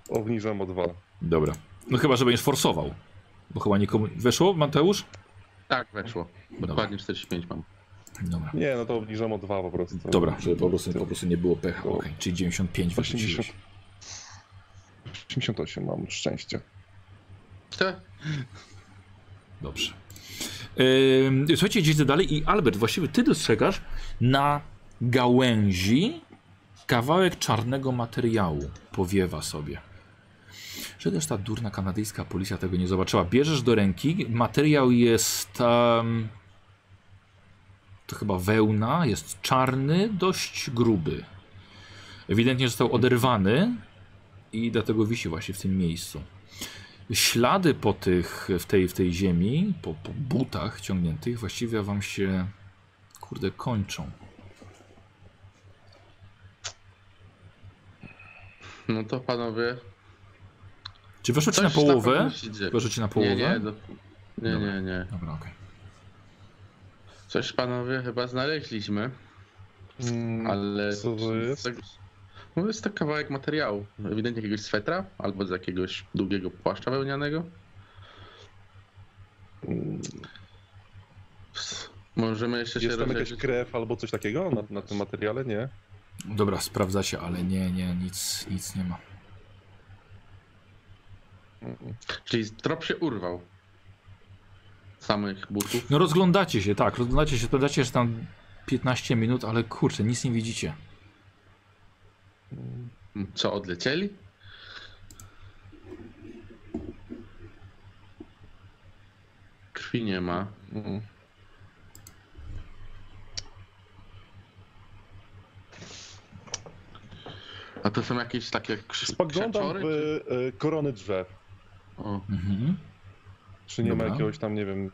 obniżam o dwa. Dobra. No chyba, że będziesz forsował. Bo chyba nikomu... Weszło, Mateusz? Tak, weszło. Dobra. Dokładnie 45 mam. Dobra. Nie, no to obniżam o dwa po prostu. Dobra, żeby po prostu, po prostu nie było pecha. Okej, czyli 95 wyrzuciłeś. 80. 88 mam szczęście. Te, Dobrze. Ym, słuchajcie, idziecie dalej i Albert, właściwie ty dostrzegasz na gałęzi kawałek czarnego materiału. Powiewa sobie. Że też ta durna kanadyjska policja tego nie zobaczyła. Bierzesz do ręki, materiał jest um, to chyba wełna, jest czarny, dość gruby. Ewidentnie został oderwany i dlatego wisi właśnie w tym miejscu. Ślady po tych, w tej, w tej ziemi, po, po butach ciągniętych, właściwie wam się, kurde, kończą. no to panowie. Czy weszło ci na połowę? się dzieje. Weszło ci na połowę? Nie, nie, do... nie, nie, nie. Dobra, okej. Coś panowie chyba znaleźliśmy, Mm, ale... Co to jest? No jest to kawałek materiału. Ewidentnie jakiegoś swetra albo z jakiegoś długiego płaszcza wełnianego. Mm, Ps, Możemy jeszcze się Jest tam jakaś rozejrzeć. krew albo coś takiego na, na tym materiale? Nie. Dobra, sprawdzacie, ale nie, nie, nic, nic nie ma. Czyli trop się urwał. Samych butów. No rozglądacie się, tak, rozglądacie się, sprawdzacie, że tam 15 minut, ale kurczę, nic nie widzicie. Co, odlecieli? Krwi nie ma. mm. A to są jakieś takie krz- Spoglądam krzaczory? w czy- e, korony drzew. O, Mhm. Czy nie Dobra. ma jakiegoś tam, nie wiem,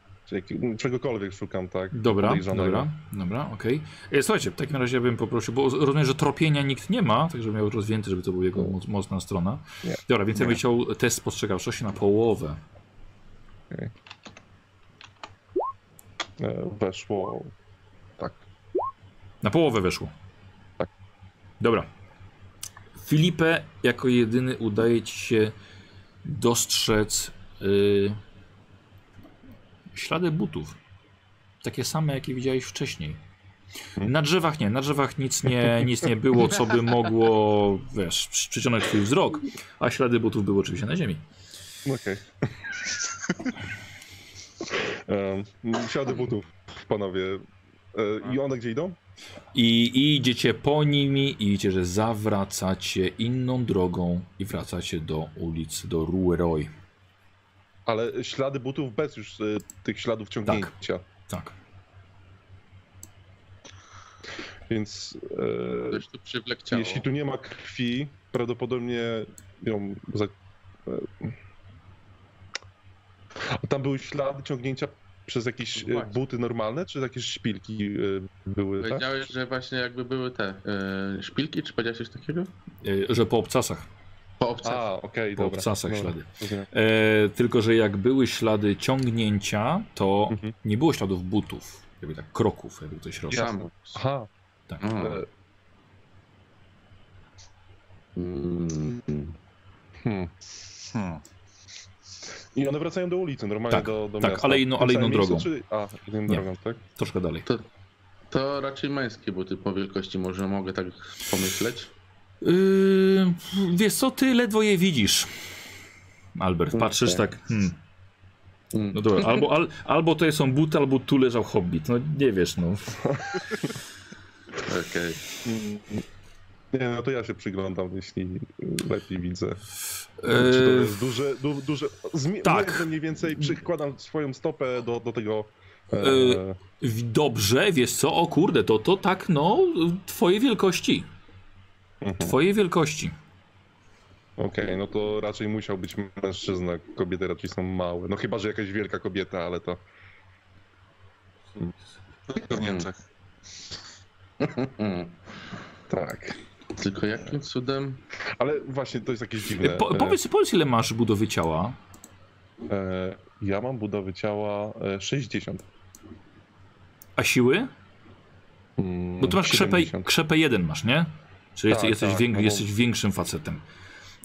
czegokolwiek szukam, tak? Dobra, dobra, dobra, okej. E, Słuchajcie, w takim razie bym poprosił, bo rozumiem, że tropienia nikt nie ma, tak żeby miał rozwinięty, żeby to była jego moc, mocna strona. Nie. Dobra, więc ja bym Nie. chciał test spostrzegawczości na połowę. E, Weszło. Tak. Na połowę weszło. Tak. Dobra. Filipę jako jedyny udaje ci się dostrzec y, ślady butów. Takie same, jakie widziałeś wcześniej. Na drzewach nie, na drzewach nic nie, nic nie było, co by mogło, wiesz, przy- przyciągnąć twój wzrok, a ślady butów były oczywiście na ziemi. Okej. okay. Ślady butów, panowie. E, I one gdzie idą? I, I idziecie po nimi i widzicie, że zawracacie inną drogą i wracacie do ulic, do Rue Roy. Ale ślady butów bez już e, tych śladów ciągnięcia. Tak. Więc e, jeśli tu nie ma krwi, prawdopodobnie ją. Za... e, A tam były ślady ciągnięcia przez jakieś No e, właśnie. buty normalne, czy jakieś szpilki e, były? Tak? Powiedziałeś, że właśnie jakby były te e, szpilki, czy powiedziałeś coś takiego? Y, że po obcasach. Po obcach. A, okej, Po dobra. obcasach Dobra, ślady. E, tylko, że jak były ślady ciągnięcia, to Mhm. nie było śladów butów, jakby tak kroków, jakby ktoś robił. Aha. Tak. A. E, Mm. Hmm. Hmm. I one wracają do ulicy, normalnie Tak, do, do tak, miasta. ale tym ale inną miejscu, drogą. Czy... A, inną Nie. drogą, tak? Troszkę dalej. To raczej męskie buty po wielkości, może mogę tak pomyśleć. Yy, wiesz co, ty ledwo je widzisz. Albert, patrzysz Okej. tak. Hmm. Mm. No dobra, albo, al, albo to są buty, albo tu leżał hobbit. No nie wiesz, no. Okej. Mm, Nie, no to ja się przyglądam, jeśli lepiej widzę. Czy to Yy, jest duże, du, duże... Zmi... tak. mniej więcej przykładam swoją stopę do, do tego E, Y- W- Dobrze, wiesz co? O kurde, to to tak, no, twoje wielkości. Mhm. Twojej wielkości. Okej, no to raczej musiał być mężczyzna. Kobiety raczej są małe. No chyba, że jakaś wielka kobieta, ale to. Tylko w Niemczech. Tak. Tylko jakim cudem? Ale właśnie to jest jakieś dziwne. Po, E, powiedz, powiedz, ile masz budowy ciała? E, ja mam budowy ciała e, 60. A siły? Mm, Bo ty masz krzepę, 70. krzepę 1 masz, nie? Czyli jesteś, Tak, jesteś, tak, wiek, no bo- jesteś większym facetem.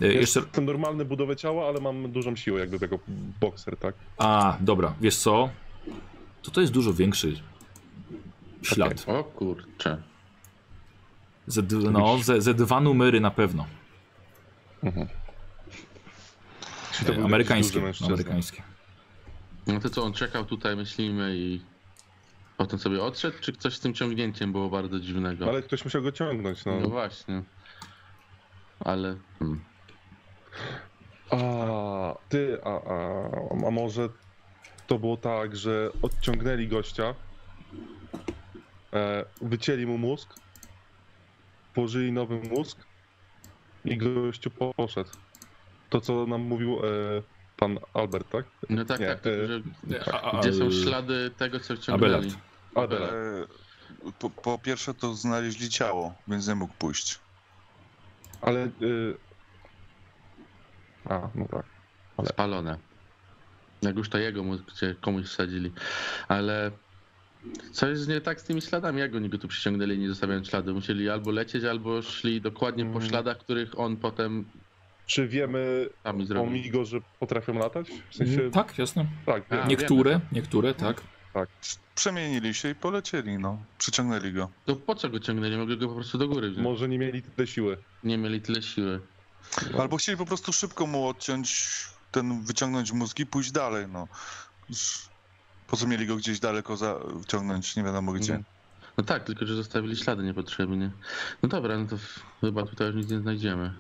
E, Jeszcze... Jestem normalny budowę ciała, ale mam dużą siłę, jakby jako bokser, tak? A, dobra, wiesz co? To to jest dużo większy ślad. O kurcze. Ze, no, ze, ze dwa numery na pewno. Mhm. E, to Amerykańskie. mężczyzna. amerykańskie. No to co, on czekał tutaj, myślimy i potem sobie odszedł, czy coś z tym ciągnięciem było bardzo dziwnego? Ale ktoś musiał go ciągnąć, no. No właśnie. Ale... Hmm. A, ty, a, a, a może to było tak, że odciągnęli gościa, e, wycięli mu mózg, położyli nowy mózg i gościu poszedł. To, co nam mówił e, pan Albert, tak? No tak, Nie, tak, e, że A- a- gdzie są ślady tego, co wciągnęli? Abelard. Adela. E, Po, po pierwsze to znaleźli ciało, więc nie mógł pójść. Ale... Y... A, no tak. Ale- Spalone. Jak już to jego mózg, gdzie komuś wsadzili. Ale co jest nie tak z tymi śladami? Jak oni go tu przyciągnęli, nie zostawiając śladu? Musieli albo lecieć, albo szli dokładnie po Mm. śladach, których on potem Czy wiemy o. Migo, że potrafią latać? W sensie... Tak, jasne. Tak, A. Niektóre, niektóre, tak. Przemienili się i polecieli, no. Przyciągnęli go. To po co go ciągnęli? Mogli go po prostu do góry wziąć. Może nie mieli tyle siły. Nie mieli tyle siły. Albo chcieli po prostu szybko mu odciąć ten, wyciągnąć mózg i pójść dalej, no. Po co mieli go gdzieś daleko za, wciągnąć, nie wiadomo gdzie. Mm. No tak, tylko że zostawili ślady niepotrzebnie. No dobra, no to chyba tutaj już nic nie znajdziemy.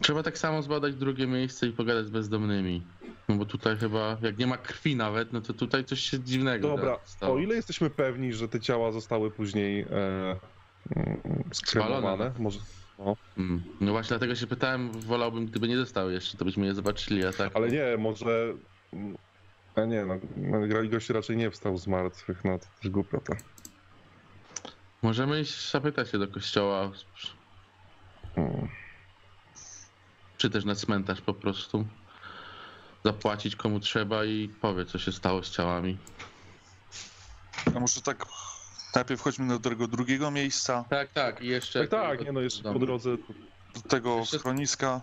Trzeba tak samo zbadać drugie miejsce i pogadać z bezdomnymi. No bo tutaj chyba, jak nie ma krwi nawet, no to tutaj coś się dziwnego Dobra, stało. o ile jesteśmy pewni, że te ciała zostały później e, mm, skremowane? Może... Mm. No właśnie dlatego się pytałem, wolałbym gdyby nie zostały jeszcze, to byśmy je zobaczyli, a tak... Ale nie, może... mm, A nie, no, no grali gość raczej nie wstał z martwych, no to też głupio to. Możemy iść zapytać się do kościoła, Mm. czy też na cmentarz po prostu. Zapłacić komu trzeba i powie, co się stało z ciałami. A może tak najpierw chodźmy do tego drugiego miejsca, Tak, tak, i jeszcze... Tak, tak, nie no, jeszcze po drodze... do tego Jeszcze- schroniska.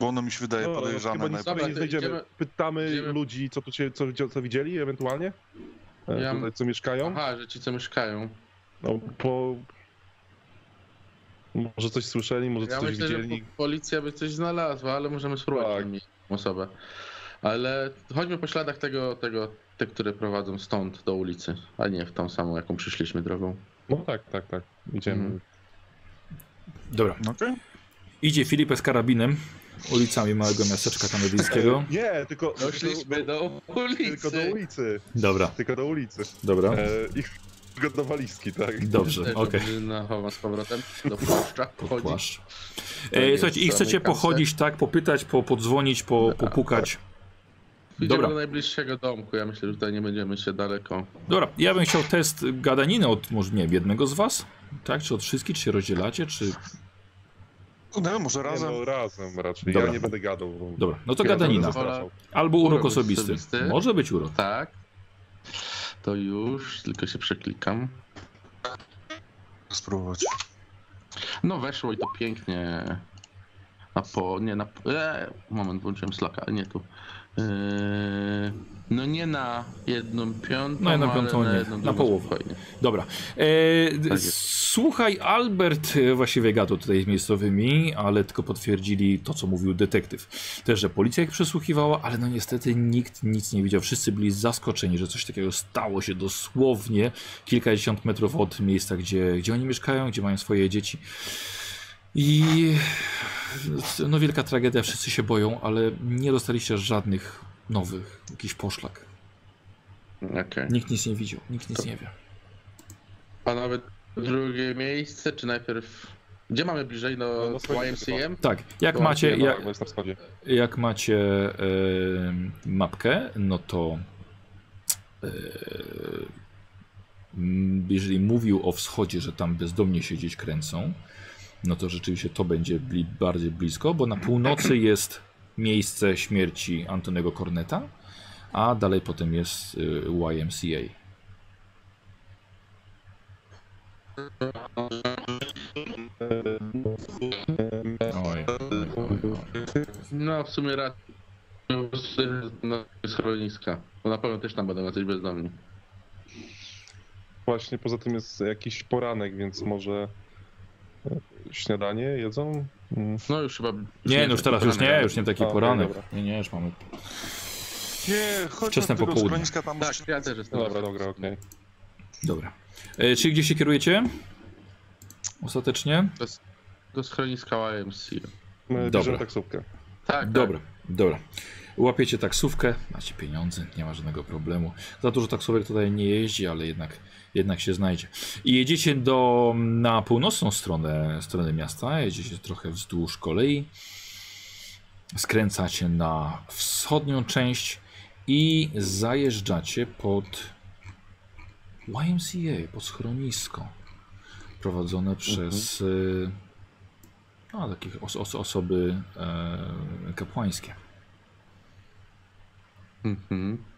Bo ono mi się wydaje No, podejrzane chyba nic. Dobra, nie to znajdziemy. idziemy- Pytamy idziemy- ludzi, co tu się, co, co widzieli ewentualnie? E, Ja- Tutaj, co mieszkają? Aha, że ci co mieszkają. No, po... Może coś słyszeli, może Ja coś myślę, że widzieli. po- policja by coś znalazła, ale możemy spróbować Tak. osobę. Ale chodźmy po śladach tego, tego, te, które prowadzą stąd do ulicy, a nie w tą samą, jaką przyszliśmy drogą. No tak, tak, tak. Idziemy. Mhm. Dobra. Okej. Idzie Filipę z karabinem ulicami małego miasteczka kanadyjskiego. Nie, tylko, Doszliśmy tylko, do ulicy. tylko do ulicy. Dobra, Tylko do ulicy. dobra. E, ich go do walizki, tak. Dobrze, okej. okay. chowam z powrotem do płaszcza. Płaszcz. Tak E, słuchajcie, i chcecie pochodzić, tak, popytać, po, podzwonić, po, popukać. Idziemy Dobra. do najbliższego domku. Ja myślę, że tutaj nie będziemy się daleko. Dobra, ja bym chciał test gadaniny od, może nie jednego z was? Tak, czy od wszystkich, czy się rozdzielacie, czy... No, może Nie, razem. no, razem raczej. Dobra. Ja nie będę gadał. Bo... Dobra, no to gadanina. Albo urok Urok osobisty. osobisty. Może być urok. Tak. To już, tylko się przeklikam. Spróbować. No weszło i to pięknie. A po, nie na, e, moment, włączyłem slaka, nie tu. E, no nie na jedną piątą, Na jedną ale piątą na, nie, jedną na połowę. spokojnie. Dobra. E, Tak słuchaj, Albert e, właściwie gadał tutaj z miejscowymi, ale tylko potwierdzili to, co mówił detektyw. Też, że policja ich przesłuchiwała, ale no niestety nikt nic nie widział. Wszyscy byli zaskoczeni, że coś takiego stało się dosłownie kilkadziesiąt metrów od miejsca, gdzie, gdzie oni mieszkają, gdzie mają swoje dzieci. I no wielka tragedia, wszyscy się boją, ale nie dostaliście żadnych nowych, jakiś poszlak. Okej. Nikt nic nie widział, nikt nic To- nie wie. Panowie, drugie miejsce, czy najpierw... Gdzie mamy bliżej? No, No, wschodzie YMCM? Tak, jak macie, jak, jak macie e, mapkę, no to e, m, jeżeli mówił o wschodzie, że tam bezdomnie się gdzieś kręcą, no to rzeczywiście to będzie bli, bardziej blisko, bo na północy jest miejsce śmierci Antonego Corneta, a dalej potem jest y, YMCA. Oj, oj. No, w sumie raczej. No, schroniska. Bo na pewno też tam będą jacyś bezdomni. Właśnie poza tym jest jakiś poranek, więc może śniadanie jedzą? Mm. No już chyba... Nie, no już teraz już nie, już nie taki A, poranek. dobra. Nie, nie, już mamy Nie, chodź Wczesne do popołudnie. schroniska tam Tak, ja też jestem. Dobra, dobra, okej. Dobra. E, czyli gdzie się kierujecie? Ostatecznie? Do schroniska YMC. My Dobra. taksówkę. Tak, Dobra, dobra. Łapiecie taksówkę, macie pieniądze, nie ma żadnego problemu. Za dużo taksówek tutaj nie jeździ, ale jednak, jednak się znajdzie. I jedziecie do, na północną stronę, stronę miasta, jedziecie trochę wzdłuż kolei, skręcacie na wschodnią część i zajeżdżacie pod YMCA, pod schronisko prowadzone przez y, no, takich os os osoby e, kapłańskie. Mhm.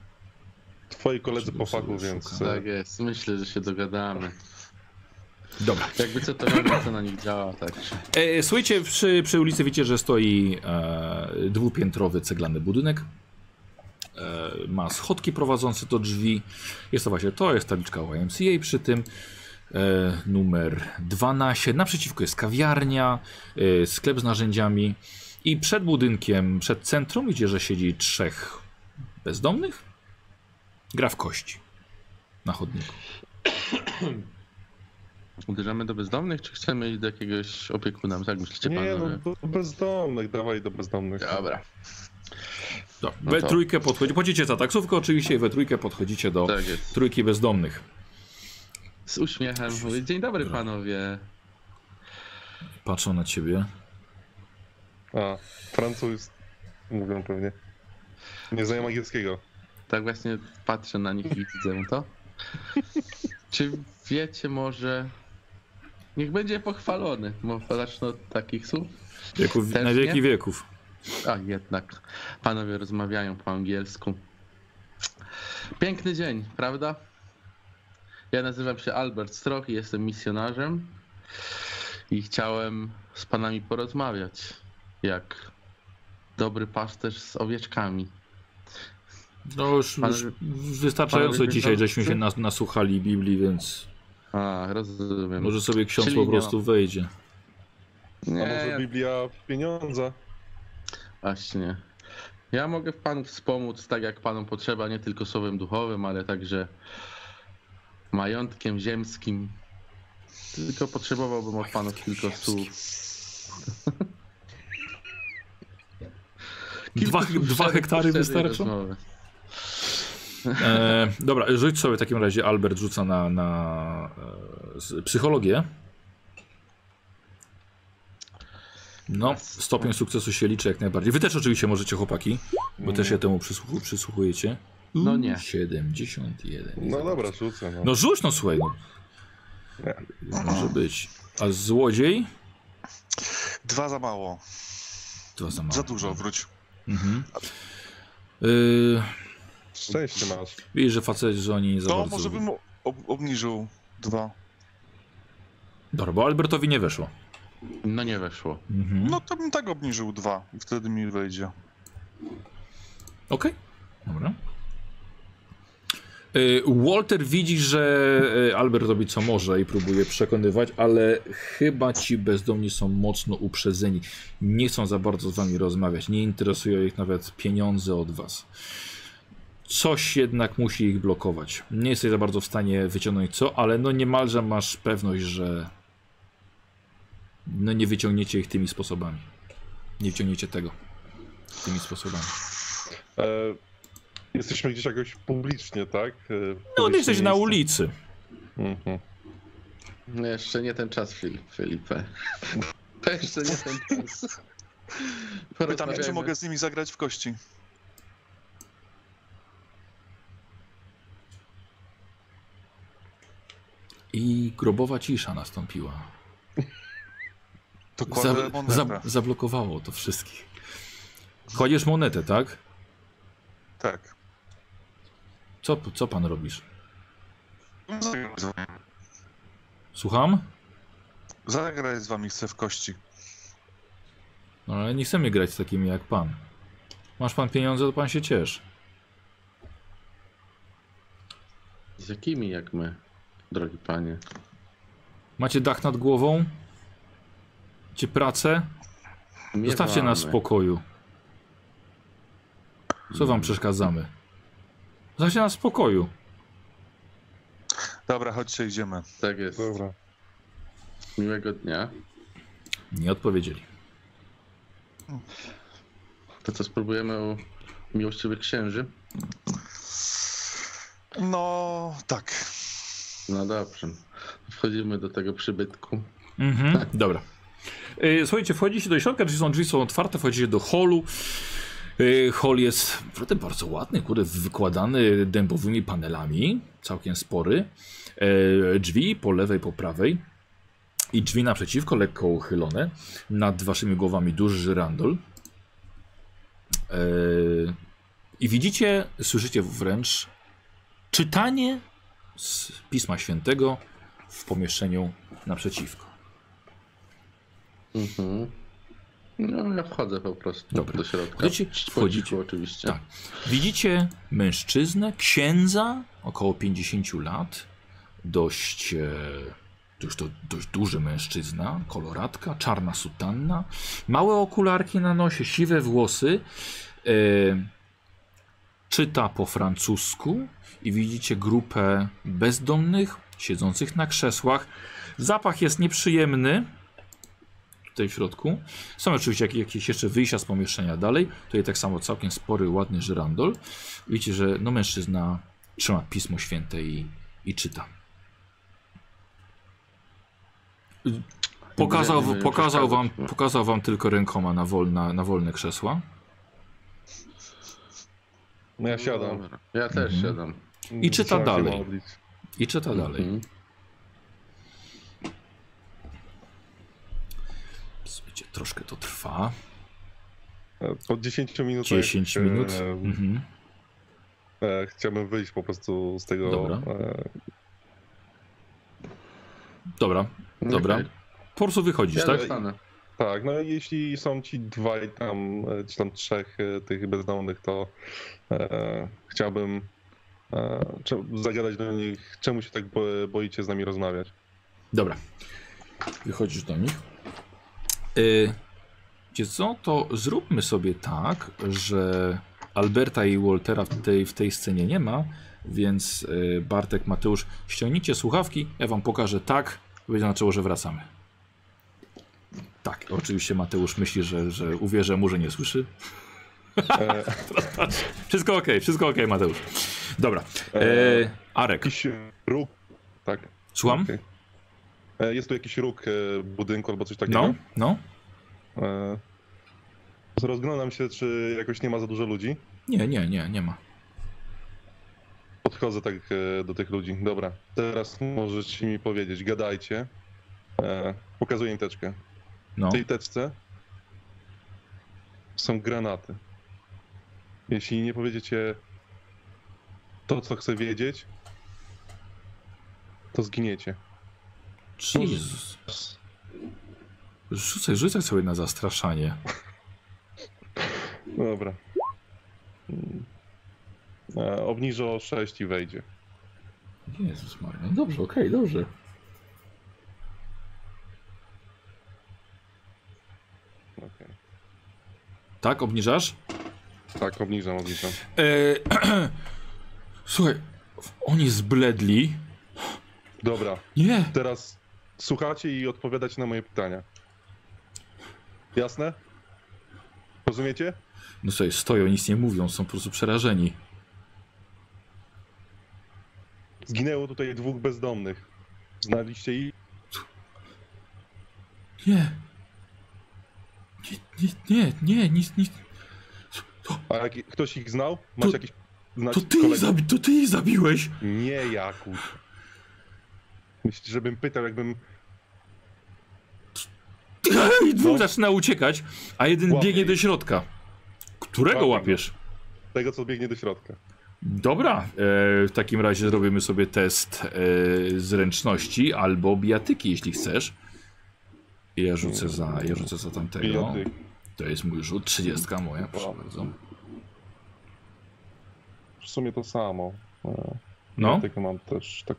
Twoi koledzy po szukam. więc... Tak jest, myślę, że się dogadamy. Dobra. Jakby co to co na nich działa, tak. E, słuchajcie, przy, przy ulicy widzicie, że stoi e, dwupiętrowy ceglany budynek. E, ma schodki prowadzące do drzwi. Jest to właśnie to, jest tabliczka YMCA przy tym. E, numer 12. Naprzeciwko jest kawiarnia, e, sklep z narzędziami. I przed budynkiem, przed centrum, widzicie, że siedzi trzech bezdomnych. Gra w kości na chodniku. Uderzamy do bezdomnych, czy chcemy iść do jakiegoś opiekuna? Tak myślicie, Nie, panowie? no do bezdomnych, dawaj do bezdomnych. Dobra, Dobra, No we to- trójkę podchodzi. Chodzicie za taksówkę oczywiście i we trójkę podchodzicie do tak trójki bezdomnych. Z uśmiechem mówię, dzień dobry panowie. Patrzą na ciebie. A, Francuz mówią pewnie. Nie znają angielskiego. Tak właśnie patrzę na nich i widzę to. Czy wiecie może... Niech będzie pochwalony, bo zacznę od takich słów. Wieków, na wieki nie? wieków. A jednak, panowie rozmawiają po angielsku. Piękny dzień, prawda? Ja nazywam się Albert Stroch i jestem misjonarzem i chciałem z panami porozmawiać, jak dobry pasterz z owieczkami. No już, Pan- już wystarczająco panowie dzisiaj, żeśmy się nas, nasłuchali Biblii, więc A, rozumiem. może sobie ksiądz Czyli po nie prostu wejdzie. A Nie, może Biblia pieniądza? Właśnie. Ja mogę panu wspomóc tak, jak panom potrzeba, nie tylko słowem duchowym, ale także majątkiem ziemskim. Tylko potrzebowałbym od panów kilku słów. Dwa, dwa hektary wystarczą? rozmowy. E, dobra, rzuć sobie w takim razie, Albert rzuca na, na e, psychologię. No, stopień sukcesu się liczy jak najbardziej. Wy też oczywiście możecie, chłopaki, bo też się temu przysłuchu, przysłuchujecie. No nie. 71. No dobra, rzucę. No. No rzuć no słuchaj, no. Może być. A złodziej? Dwa za mało. To za mało. Za dużo, wróć. Mhm. Yy, Szczęście masz. widzisz, że facet, że oni nie za To bardzo... może bym ob obniżył dwa. Dobra, bo Albertowi nie weszło. No nie weszło. Mhm. No to bym tak obniżył dwa i wtedy mi wejdzie. Okej, dobra. Y, Walter widzi, że y, Albert robi co może i próbuje przekonywać, ale chyba ci bezdomni są mocno uprzedzeni. Nie chcą za bardzo z wami rozmawiać. Nie interesują ich nawet pieniądze od was. Coś jednak musi ich blokować. Nie jesteś za bardzo w stanie wyciągnąć co, ale no niemalże masz pewność, że no nie wyciągniecie ich tymi sposobami. Nie wyciągniecie tego tymi sposobami. E, jesteśmy gdzieś jakoś publicznie, tak? E, No, ty jesteś na ulicy. Mhm. No jeszcze nie ten czas, Filip, Felipe. To jeszcze nie ten czas. Pytam, czy mogę z nimi zagrać w kości. I grobowa cisza nastąpiła. To Za, za, zablokowało to wszystkich. Kładziesz monetę, tak? Tak. Co, co pan robisz? Wami. Słucham? Zagraj z wami chcę w kości. No ale nie chcemy grać z takimi jak pan. Masz pan pieniądze, to pan się cieszy. Z jakimi jak my, drogi panie? Macie dach nad głową? Macie pracę? Zostawcie nas w Miewamy. spokoju. Co wam przeszkadzamy? Zostawcie nas w spokoju. Dobra, chodźcie, idziemy. Tak jest. Dobra. Miłego dnia. Nie odpowiedzieli. To co, spróbujemy u miłościwych księży? No, tak. No dobrze. Wchodzimy do tego przybytku. Mhm, dobra. Y, Słuchajcie, wchodzicie do środka, drzwi są, drzwi są otwarte, wchodzicie do holu. Y, Hol jest naprawdę bardzo ładny, kurde, wykładany dębowymi panelami, całkiem spory. E, Drzwi po lewej, po prawej i drzwi naprzeciwko, lekko uchylone. Nad waszymi głowami duży żyrandol. I widzicie, słyszycie wręcz czytanie z Pisma Świętego w pomieszczeniu naprzeciwko. Mhm. No, ja wchodzę po prostu Dobra. do środka. Wchodzicie? Wchodzicie. oczywiście. Tak. Widzicie mężczyznę, księdza, około 50 lat, dość, e, już to dość duży mężczyzna, koloratka, czarna sutanna, małe okularki na nosie, siwe włosy, e, czyta po francusku i widzicie grupę bezdomnych, siedzących na krzesłach. Zapach jest nieprzyjemny, tutaj w środku. Są oczywiście jak- jakieś jeszcze wyjścia z pomieszczenia dalej. Tutaj tak samo całkiem spory, ładny żyrandol. Widzicie, że no mężczyzna trzyma Pismo Święte i, i czyta. Pokazał, pokazał, wam, pokazał wam tylko rękoma na, wolna, na wolne krzesła. No ja siadam. Dobra. Ja też Mhm. siadam. I czyta Trzeba dalej. I czyta dalej. Mhm. Słuchajcie, troszkę to trwa. E, Po 10 minutach 10 minut. E, Mhm. e, chciałbym wyjść po prostu z tego. Dobra. E, Dobra, dobra. Okej. Po prostu wychodzisz, Ja tak? zostanę. Tak, no jeśli są ci dwaj tam, e, czy tam trzech e, tych bezdomnych, to e, chciałbym e, zagadać do nich, czemu się tak bo- boicie z nami rozmawiać. Dobra. Wychodzisz do nich. Yy, wiecie co, to zróbmy sobie tak, że Alberta i Waltera w tej, w tej scenie nie ma, więc Bartek, Mateusz, ściągnijcie słuchawki, ja wam pokażę tak, będzie znaczyło, że wracamy. Tak, oczywiście Mateusz myśli, że, że uwierzę mu, że nie słyszy. E, Wszystko ok, wszystko ok, Mateusz. Dobra. e, Yy, Arek, jakiś róg, tak. słucham? okej. E, jest tu jakiś róg e, budynku albo coś takiego? No, no. E, rozglądam się, czy jakoś nie ma za dużo ludzi. Nie, nie, nie, nie ma. Podchodzę tak e, do tych ludzi. Dobra, teraz możecie mi powiedzieć, gadajcie. E, pokazuję im teczkę. No. W tej teczce są granaty. Jeśli nie powiedziecie to, co chcę wiedzieć, to zginiecie. Jezus. Rzucaj, rzucaj sobie na zastraszanie. Dobra. Mm. E, obniżę o 6 i wejdzie. Jezus Maria. No dobrze, okej, dobrze. Tak, obniżasz? Tak, obniżam, obniżam. Eee, słuchaj, oni zbledli. Dobra, Nie. teraz słuchacie i odpowiadacie na moje pytania. Jasne? Rozumiecie? No sobie stoją, nic nie mówią, są po prostu przerażeni. Zginęło tutaj dwóch bezdomnych. Znaliście ich? Nie. Nie, nie, nic, nic. A jak, ktoś ich znał? Masz To- jakiś... To ty, ich zabi- to ty ich zabiłeś! Nie, Jakub. Myślisz, żebym pytał, jakbym... I dwóch No. zaczyna uciekać, a jeden Łapię biegnie ich. do środka. Którego łapiesz? Tego, co biegnie do środka. Dobra, e, w takim razie zrobimy sobie test e, zręczności albo bijatyki, jeśli chcesz. Ja rzucę za, ja rzucę za tamtego. To jest mój rzut, 30 moja, proszę bardzo. W sumie to samo. E, No, Tylko mam też tak...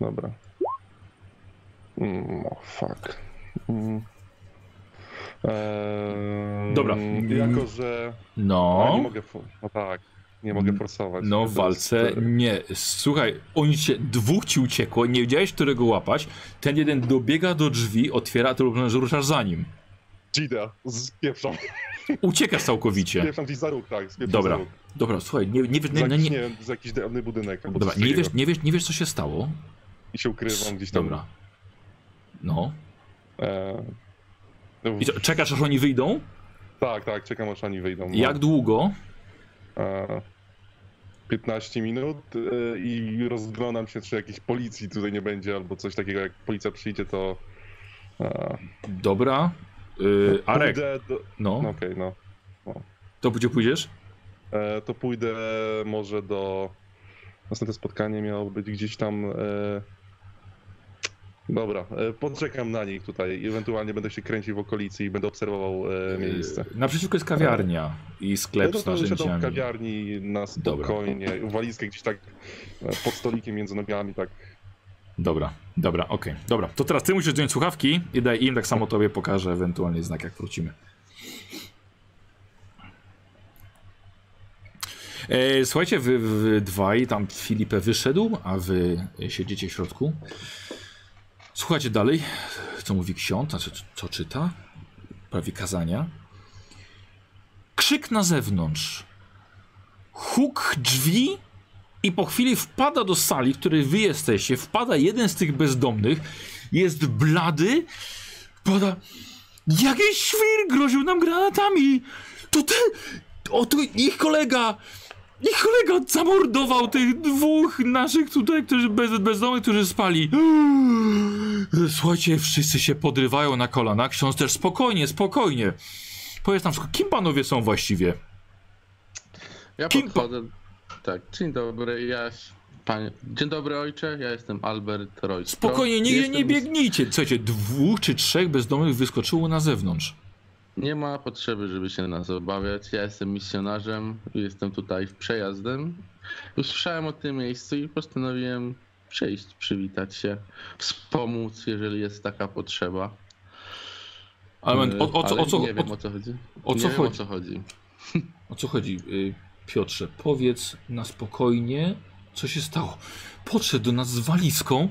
Dobra. Mm, oh, fuck. Mm. Eee, Dobra. Jako, że... A, no, nie mogę... No tak. Nie mogę forsować. no w walce nie. Słuchaj, oni cię, dwóch ci uciekło, nie wiedziałeś którego łapać. Ten jeden dobiega do drzwi, otwiera, lub że ruszasz za nim. Gida, spieprzam. Uciekasz całkowicie. Spieprzam gdzieś za róg, tak. Dobra. Dobra, słuchaj, nie, nie, wiesz- nie, nie, jakiś, nie, nie wiem, za jakiś dawny budynek. Dobra, nie wiesz, nie, wiesz, nie wiesz co się stało. I się ukrywam gdzieś tam. Dobra. No. E, I co, czekasz aż oni wyjdą? tak, tak, czekam aż oni wyjdą. No. Jak długo? E, 15 minut e, i rozglądam się, czy jakiejś policji tutaj nie będzie, albo coś takiego, jak policja przyjdzie, to... E, Dobra. Yy, Arek, Pójdę do... no, No okej, no. to gdzie pójdziesz? E, to pójdę może do... Następne spotkanie miało być gdzieś tam... E... Dobra, e, poczekam na nich tutaj ewentualnie będę się kręcił w okolicy i będę obserwował e, miejsce. Yy, Naprzeciwko jest kawiarnia i sklep No z to w narzędziami. kawiarni na Dobra. spokojnie, walizkę gdzieś tak e, pod stolikiem między nogami, tak. Dobra, dobra, okej. Dobra, to teraz ty musisz zdjąć słuchawki i daj im, tak samo tobie pokażę ewentualnie znak, jak wrócimy. E, słuchajcie, wy, wy dwaj, tam Filipę wyszedł, a wy siedzicie w środku. Słuchajcie dalej, co mówi ksiądz, znaczy co czyta, prawie kazania. Krzyk na zewnątrz. Huk drzwi i po chwili wpada do sali, w której wy jesteście, wpada jeden z tych bezdomnych, jest blady, pada, jakiś świr groził nam granatami, to ty, o to ich kolega, ich kolega zamordował tych dwóch naszych tutaj, którzy bez, bezdomnych, którzy spali. Słuchajcie, wszyscy się podrywają na kolana, ksiądz też spokojnie, spokojnie. Powiedz nam, kim panowie są właściwie? Ja Kim po- podchodzę. Tak, dzień dobry, ja. Panie... Dzień dobry ojcze, ja jestem Albert Roy. Spokojnie, nigdzie Jestem nie biegnijcie. Słuchajcie, dwóch czy trzech bezdomnych wyskoczyło na zewnątrz. Nie ma potrzeby, żeby się nas obawiać. Ja jestem misjonarzem i jestem tutaj przejazdem. Usłyszałem o tym miejscu i postanowiłem przyjść, przywitać się, wspomóc, jeżeli jest taka potrzeba. Ale moment, o, o, co, Ale o, co, nie wiem o, co chodzi. o co wiem, chodzi? o co chodzi. o co chodzi, Piotrze? Powiedz na spokojnie, co się stało. Podszedł do nas z walizką,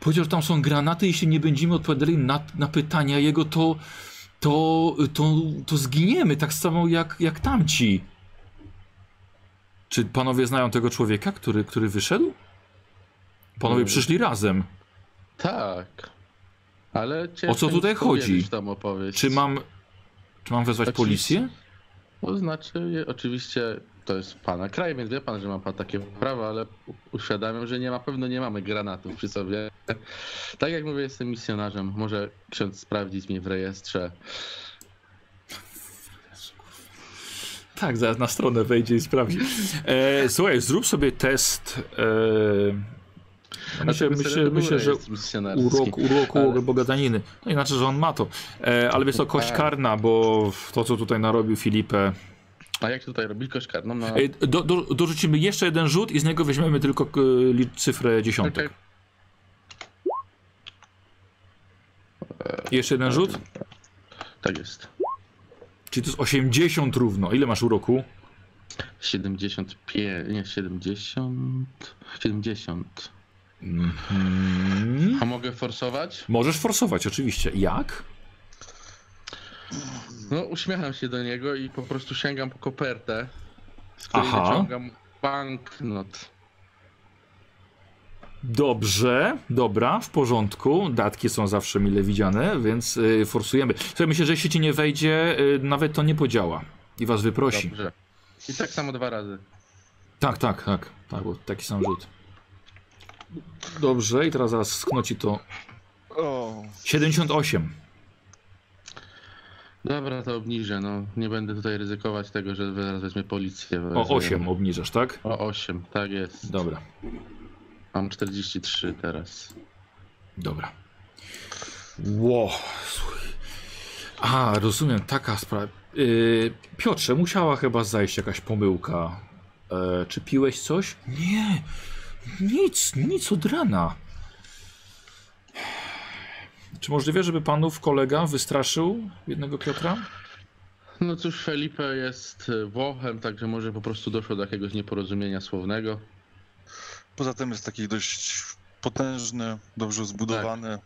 powiedział, że tam są granaty, jeśli nie będziemy odpowiadali na, na pytania jego, to, to, to, to zginiemy, tak samo jak, jak tamci. Czy panowie znają tego człowieka, który, który wyszedł? Panowie Mm. przyszli razem. Tak. Ale O co tutaj chodzi? Czy mam, czy mam wezwać Oczywiście. policję? To znaczy, je- oczywiście to jest pana kraj, więc wie pan, że ma pan takie prawa, ale uświadamiam, że nie ma, pewno nie mamy granatów przy sobie. Tak jak mówię, jestem misjonarzem. Może ksiądz sprawdzić mnie w rejestrze. Tak, zaraz na stronę wejdzie i sprawdzi. E, słuchaj, zrób sobie test. E, Myślę, myślę, że urok, uroku ale- bogadaniny. No i znaczy, że on ma to. E, ale jest to kość Tak. karna, bo to, co tutaj narobił Filipę. A jak tutaj robi kość karną? No, E, do, do, dorzucimy jeszcze jeden rzut i z niego weźmiemy tylko e, cyfrę dziesiątek. Okej. Jeszcze jeden rzut? Tak jest. Czyli to jest 80 równo. Ile masz uroku? 75, nie 70, 70. Mhm. A mogę forsować? Możesz forsować, oczywiście. Jak? No, uśmiecham się do niego i po prostu sięgam po kopertę, z której Aha. wyciągam banknot. Dobrze, dobra, w porządku. Datki są zawsze mile widziane, więc y, forsujemy. Słuchaj, myślę, że jeśli ci nie wejdzie, y, nawet to nie podziała i was wyprosi. Dobrze. I tak samo dwa razy. Tak, tak, tak, tak, bo taki sam rzut. Dobrze, i teraz zaraz sknoci to O, 78. Dobra, to obniżę, no. Nie będę tutaj ryzykować tego, że zaraz weźmie policję. O 8 obniżasz, tak? O 8, tak jest. Dobra, Mam 43 teraz. dobra. Ło, słuchaj. A, rozumiem, taka sprawa. Yy, Piotrze, musiała chyba zajść jakaś pomyłka. E, czy piłeś coś? Nie, nic, nic od rana. Czy możliwe, żeby panów kolega wystraszył jednego Piotra? No cóż, Felipe jest e, Włochem, także może po prostu doszło do jakiegoś nieporozumienia słownego. poza tym jest taki dość potężny, dobrze zbudowany.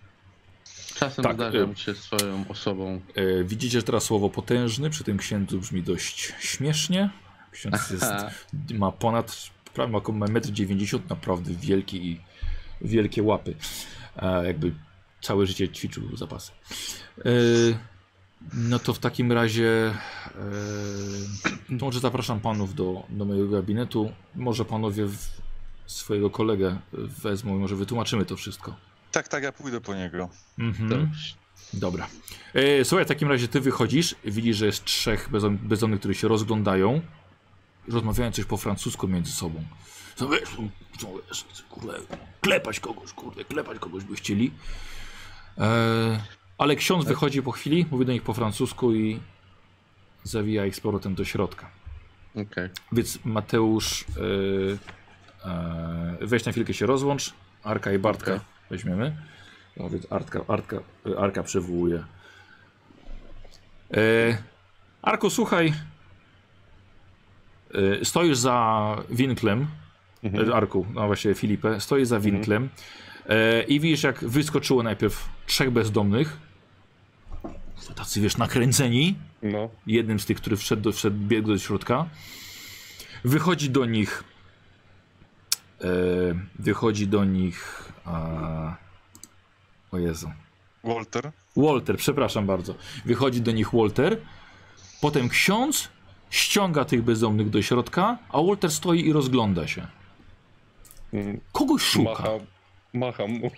Czasem Tak, zdarza y- mu się swoją osobą. E, widzicie, że teraz słowo potężny przy tym księdzu brzmi dość śmiesznie. Ksiądz jest, ma ponad, prawie ma około 1,90 m, naprawdę wielki i wielkie łapy. E, jakby całe życie ćwiczył zapasy. E, no to w takim razie e, może zapraszam panów do, do mojego gabinetu. Może panowie w, swojego kolegę wezmą i może wytłumaczymy to wszystko. Tak, tak, ja pójdę po niego. Mhm. Dobrze. Dobra. E, słuchaj, w takim razie ty wychodzisz, widzisz, że jest trzech bezom, bezdomnych, którzy się rozglądają. Rozmawiają coś po francusku między sobą. Co wiesz, co wiesz, kurde, klepać kogoś, kurde, klepać kogoś by chcieli. E, ale ksiądz wychodzi po chwili, mówi do nich po francusku i zawija ich z powrotem do środka. Okej. Więc Mateusz, e, weź na chwilkę się rozłącz. Arka i Bartka Okej. weźmiemy. No więc Artka, Artka, Arka przywołuje. Arku, słuchaj. E, stoisz za winklem. Mhm. E, Arku, no właśnie Filipę. Stoisz za winklem. E, I widzisz, jak wyskoczyło najpierw trzech bezdomnych. Tacy wiesz, nakręceni No. jednym z tych, który wszedł, do, wszedł biegł do środka. Wychodzi do nich. E, wychodzi do nich. A, o Jezu. Walter. Walter, przepraszam bardzo. Wychodzi do nich Walter. Potem ksiądz ściąga tych bezdomnych do środka, a Walter stoi i rozgląda się. Mm, Kogoś szuka. Macham, mu.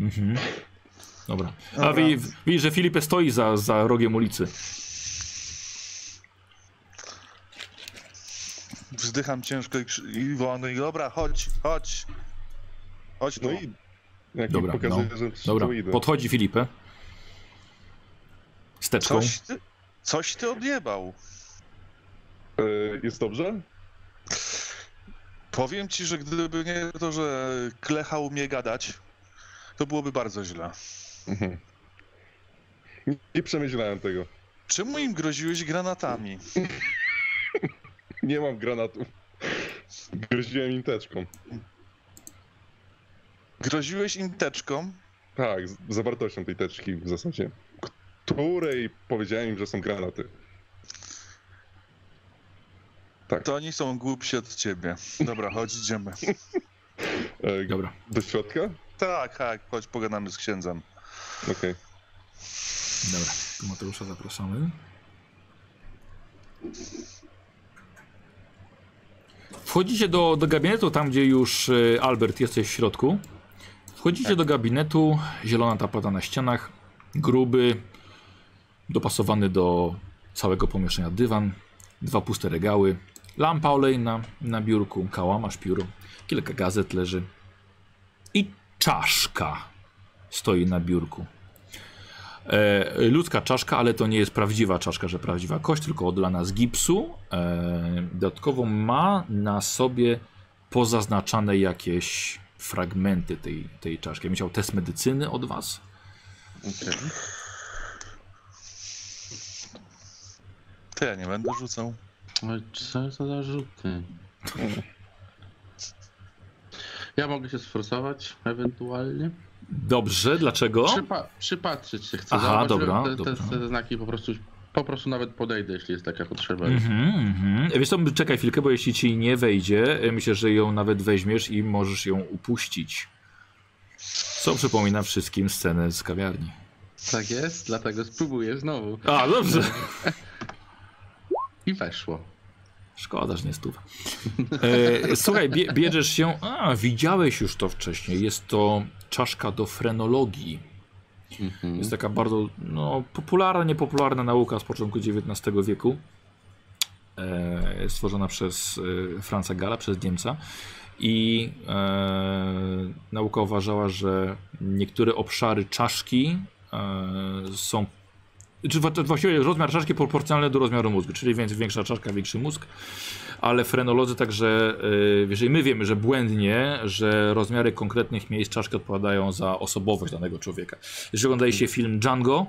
Mhm. Dobra. A Dobra. wi- widzisz, że Filipę stoi za, za rogiem ulicy. Wzdycham ciężko i, krzy- i wołam do niego, dobra, chodź, chodź. Chodź tu. No i jak Dobra, pokazuje, no. że Dobra, idę. podchodzi Filipę. Z teczką. Coś ty, coś ty odjebał. E, Jest dobrze? Powiem ci, że gdyby nie to, że Klecha umie gadać, to byłoby bardzo źle. Mhm. Nie, przemyślałem tego. Czemu im groziłeś granatami? Nie mam granatów. Groziłem im teczką. Groziłeś im teczką? Tak, z zawartością tej teczki w zasadzie. Której powiedziałem im, że są granaty. Tak. To oni są głupsi od ciebie. Dobra, chodź, idziemy. E, Dobra. Do środka? Tak, tak, chodź, pogadamy z księdzem. Okej. Dobra, tu Mateusza zapraszamy. Wchodzicie do, do gabinetu, tam gdzie już e, Albert jesteś w środku. Wchodzicie do gabinetu, zielona tapeta na ścianach, gruby, dopasowany do całego pomieszczenia dywan, dwa puste regały, lampa olejna na biurku, kałamarz, pióro, kilka gazet leży i czaszka stoi na biurku. E, ludzka czaszka, ale to nie jest prawdziwa czaszka, że prawdziwa kość, tylko odlana z gipsu. E, dodatkowo ma na sobie pozaznaczane jakieś fragmenty tej, tej czaszki. Ja bym chciał test medycyny od was. okej. To ja nie będę rzucał. Ale co za zarzuty? Ja mogę się sforsować ewentualnie. Dobrze, dlaczego? Przypa przypatrzeć się chcę. Aha, Zauważyłem dobra, te, te, dobra. te znaki po prostu, po prostu nawet podejdę, jeśli jest taka potrzeba. Mhm, mhm. Wiesz co, czekaj chwilkę, bo jeśli ci nie wejdzie, e, myślę, że ją nawet weźmiesz i możesz ją upuścić. Co przypomina wszystkim scenę z kawiarni. Tak jest, dlatego spróbuję znowu. A, dobrze. I weszło. Szkoda, że nie stów. E, słuchaj, bie, bierzesz się. A, widziałeś już to wcześniej. Jest to czaszka do frenologii. Mhm. Jest taka bardzo no, popularna, niepopularna nauka z początku XIX wieku. E, stworzona przez e, Franza Gala, przez Niemca. I e, nauka uważała, że niektóre obszary czaszki e, są. Czy właściwie rozmiar czaszki proporcjonalny do rozmiaru mózgu, czyli więc większa czaszka, większy mózg. Ale frenolodzy także, jeżeli my wiemy, że błędnie, że rozmiary konkretnych miejsc czaszki odpowiadają za osobowość danego człowieka. Jeżeli oglądaliście film Django,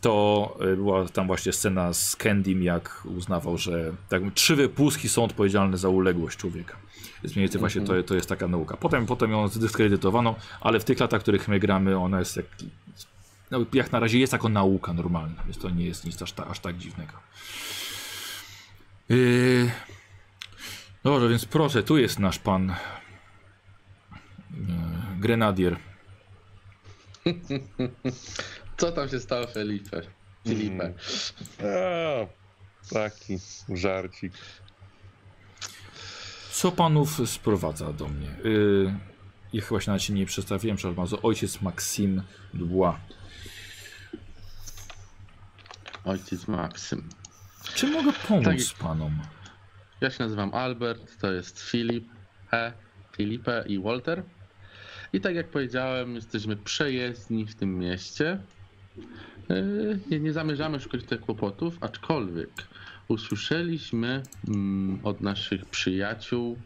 to y, była tam właśnie scena z Kendym, jak uznawał, że tak, trzy wypustki są odpowiedzialne za uległość człowieka. Więc mniej więcej właśnie to, to jest taka nauka. Potem, potem ją zdyskredytowano, ale w tych latach, w których my gramy, ona jest jak, no, jak na razie jest jako nauka normalna, więc to nie jest nic aż, ta, aż tak dziwnego. Yy... Dobrze, więc proszę, tu jest nasz pan yy, grenadier. Co tam się stało, Felipe? Filipe. Mm. A, taki żarcik. Co panów sprowadza do mnie? Yy, ja chyba się na ciebie nie przedstawiłem, przepraszam bardzo. Ojciec Maxim Dubois. Ojciec Maksym. Czy mogę pomóc Tak. panom? Ja się nazywam Albert, to jest Filip, E, Filipe i Walter. I tak jak powiedziałem, jesteśmy przejezdni w tym mieście. Yy, Nie, nie zamierzamy szukać tych kłopotów, aczkolwiek usłyszeliśmy mm, od naszych przyjaciół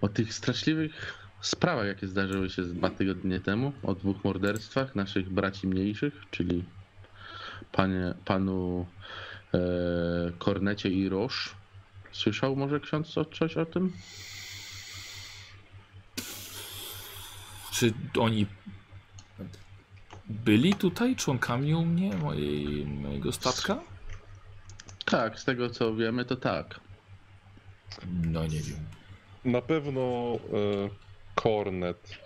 o tych straszliwych sprawach, jakie zdarzyły się dwa tygodnie temu, o dwóch morderstwach naszych braci mniejszych, czyli panie, panu e, Kornecie i Roche. Słyszał może ksiądz o, coś o tym? Czy oni byli tutaj członkami u mnie, mojej, mojego statka? Tak, z tego co wiemy, to tak. No nie wiem. Na pewno e, Kornet.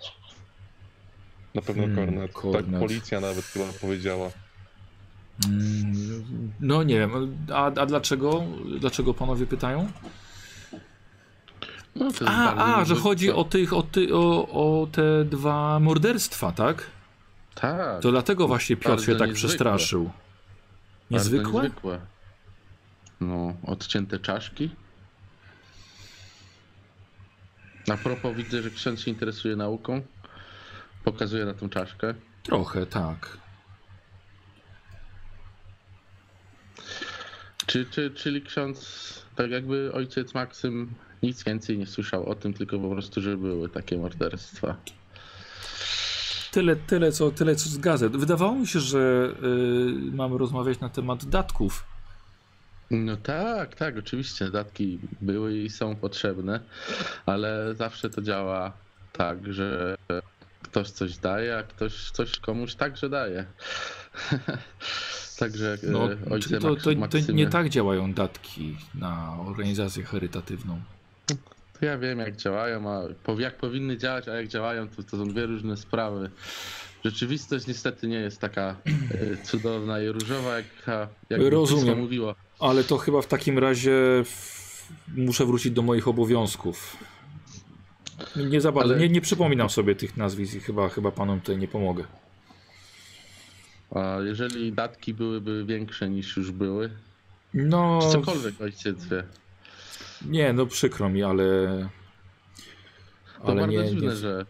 Na pewno Hmm, Kornet. Kornet. Tak policja nawet chyba powiedziała. Mm, No nie wiem. A, a dlaczego? Dlaczego panowie pytają? No, A, a że chodzi o, tych, o, ty, o, o te dwa morderstwa, tak? Tak, To dlatego właśnie Piotr się tak niezwykłe. przestraszył. bardzo Niezwykłe? niezwykłe. No, odcięte czaszki. A propos, widzę, że ksiądz się interesuje nauką. Pokazuje na tą czaszkę. Trochę, tak. Czy, czy, czyli ksiądz, tak jakby ojciec Maksym nic więcej nie słyszał o tym, tylko po prostu, że były takie morderstwa. Tyle, tyle, co, tyle co z gazet. Wydawało mi się, że y, mamy rozmawiać na temat datków. No tak, tak, oczywiście. Datki były i są potrzebne, ale zawsze to działa tak, że ktoś coś daje, a ktoś coś komuś także daje. Także No, e, ojcze to, to, to nie tak działają datki na organizację charytatywną. to ja wiem jak działają, a jak powinny działać, a jak działają, to, to są dwie różne sprawy. Rzeczywistość niestety nie jest taka e, cudowna i różowa, jak, jak Rozumiem. Mówiło. Ale to chyba w takim razie muszę wrócić do moich obowiązków. Nie za bardzo, Ale- nie, nie przypominam sobie tych nazwisk i chyba, chyba panom tutaj nie pomogę. A jeżeli datki byłyby większe niż już były, No, czy cokolwiek ojciec wie. nie, no przykro mi, ale... To Ale bardzo nie, dziwne, nie, że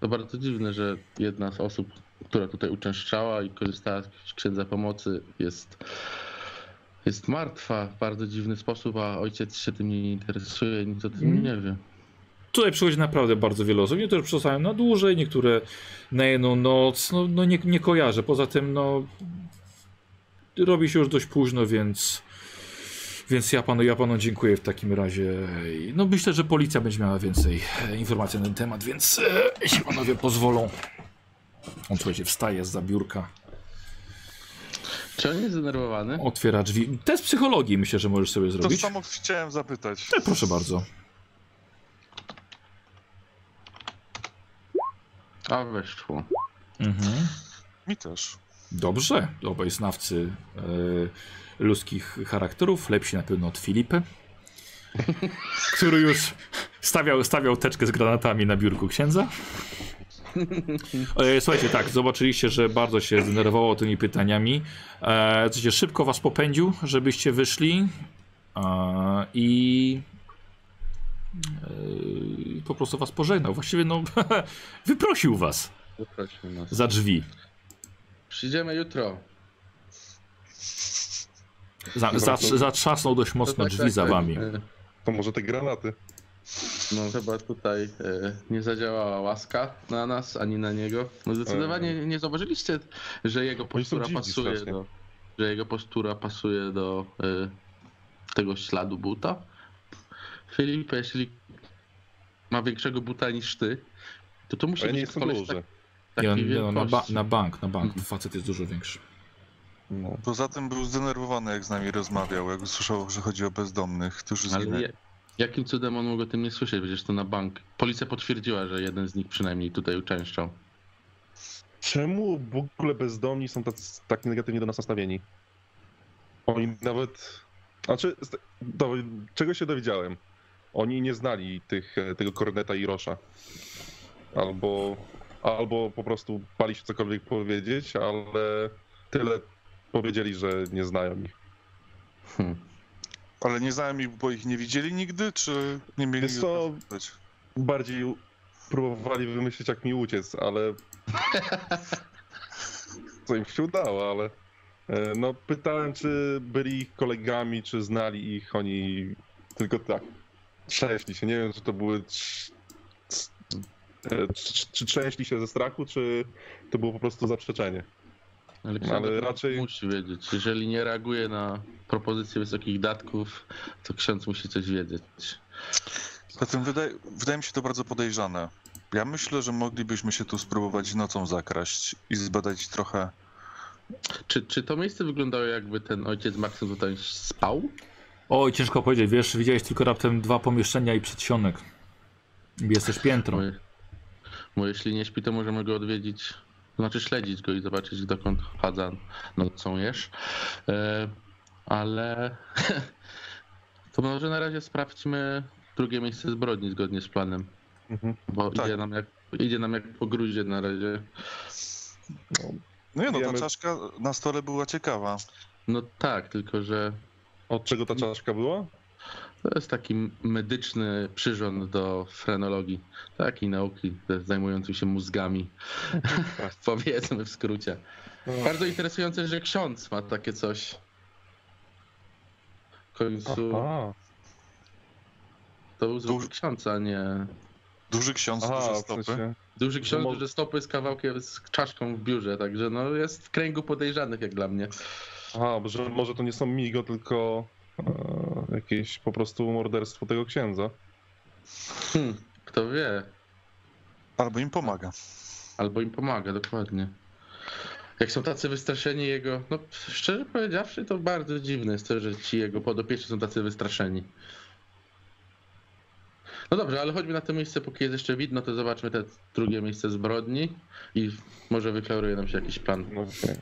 to bardzo dziwne, że jedna z osób, która tutaj uczęszczała i korzystała z księdza pomocy jest, jest martwa w bardzo dziwny sposób, a ojciec się tym nie interesuje, nic o tym Mm. nie wie. Tutaj przychodzi naprawdę bardzo wiele osób. Niektóre przystają na dłużej, niektóre na jedną noc. No, no nie, nie kojarzę. Poza tym, no. Robi się już dość późno, więc. Więc ja panu, ja panu dziękuję w takim razie. No myślę, że policja będzie miała więcej e, informacji na ten temat, więc e, jeśli panowie pozwolą. On słuchajcie, wstaje z biurka, Czy on jest zdenerwowany? otwiera drzwi. Test psychologii myślę, że możesz sobie To zrobić. samo chciałem zapytać. E, proszę bardzo. A weszło. Mhm. Mi też. Dobrze, obaj znawcy e, ludzkich charakterów, lepsi na pewno od Filipy, który już stawiał, stawiał teczkę z granatami na biurku księdza. E, słuchajcie, tak, zobaczyliście, że bardzo się zdenerwowało tymi pytaniami. E, co się szybko was popędził, żebyście wyszli e, i e, po prostu was pożegnał. Właściwie no, wyprosił was Zaprosił nas. za drzwi. Przyjdziemy jutro. Za, za, zatrzasnął dość mocno No tak, drzwi tak, za tak. wami. E, To może te granaty. No chyba tutaj e, nie zadziałała łaska na nas, ani na niego. No zdecydowanie nie zauważyliście, że jego postura pasuje strasznie. do, że jego postura pasuje do e, tego śladu buta? Filip, jeśli ma większego buta niż ty, to to musi Ale być koleś tak, takiej nie, no, na, ba na bank, na bank. Facet jest dużo większy. No. Poza tym był zdenerwowany, jak z nami rozmawiał, jak usłyszał, że chodzi o bezdomnych, którzy Ale zginęli. je, jakim cudem on mógł o tym nie słyszeć? Przecież to na bank. Policja potwierdziła, że jeden z nich przynajmniej tutaj uczęszczał. Czemu w ogóle bezdomni są tak, tak negatywnie do nas nastawieni? Oni nawet. Znaczy, do, czego się dowiedziałem? Oni nie znali tych, tego Korneta i Rosza. Albo, albo po prostu bali się cokolwiek powiedzieć, ale tyle powiedzieli, że nie znają ich. Hmm. Ale nie znałem ich, bo ich nie widzieli nigdy, czy nie mieli Wiesz co? Bardziej próbowali wymyślić, jak mi uciec, ale. Co im się udało, ale. e, No, pytałem, czy byli ich kolegami, czy znali ich. Oni tylko tak. Trzęśli się. Nie wiem, czy to były. Czy, czy trzęśli się ze strachu, czy to było po prostu zaprzeczenie? Ale, raczej- musi wiedzieć. Jeżeli nie reaguje na propozycje wysokich datków, to ksiądz musi coś wiedzieć. Zatem wydaje, wydaje mi się to bardzo podejrzane. Ja myślę, że moglibyśmy się tu spróbować nocą zakraść i zbadać trochę. Czy, czy to miejsce wyglądało jakby ten ojciec Maksym tutaj spał? Oj, ciężko powiedzieć, wiesz, widziałeś tylko raptem dwa pomieszczenia i przedsionek. Jest też piętro. Bo, bo jeśli nie śpi, to możemy go odwiedzić, znaczy śledzić go i zobaczyć dokąd chadza nocą jesz. E, ale to może na razie sprawdźmy drugie miejsce zbrodni zgodnie z planem, Mhm. bo Tak. idzie, nam jak, idzie nam jak po gruzie na razie. No nie no, ta czaszka na stole była ciekawa. No tak, tylko że Od czego ta czaszka była? to jest taki medyczny przyrząd do frenologii, takiej nauki zajmującej się mózgami, powiedzmy w skrócie. Bardzo interesujące, że ksiądz ma takie coś. W końcu Aha, to był zwykły Duży- ksiądz, a nie... Duży ksiądz, Aha duże w stopy. sensie, Duży ksiądz, duże stopy z kawałkiem, z czaszką w biurze, także no jest w kręgu podejrzanych jak dla mnie. Aha, że może to nie są migo, tylko e, jakieś po prostu morderstwo tego księdza. Hmm, kto wie, Albo im pomaga. albo im pomaga, dokładnie. Jak są tacy wystraszeni jego, no szczerze powiedziawszy, to bardzo dziwne jest to, że ci jego podopieczni są tacy wystraszeni. No dobrze, ale chodźmy na to miejsce, póki jest jeszcze widno, to zobaczmy te drugie miejsce zbrodni i może wyklaruje nam się jakiś plan. No, okej.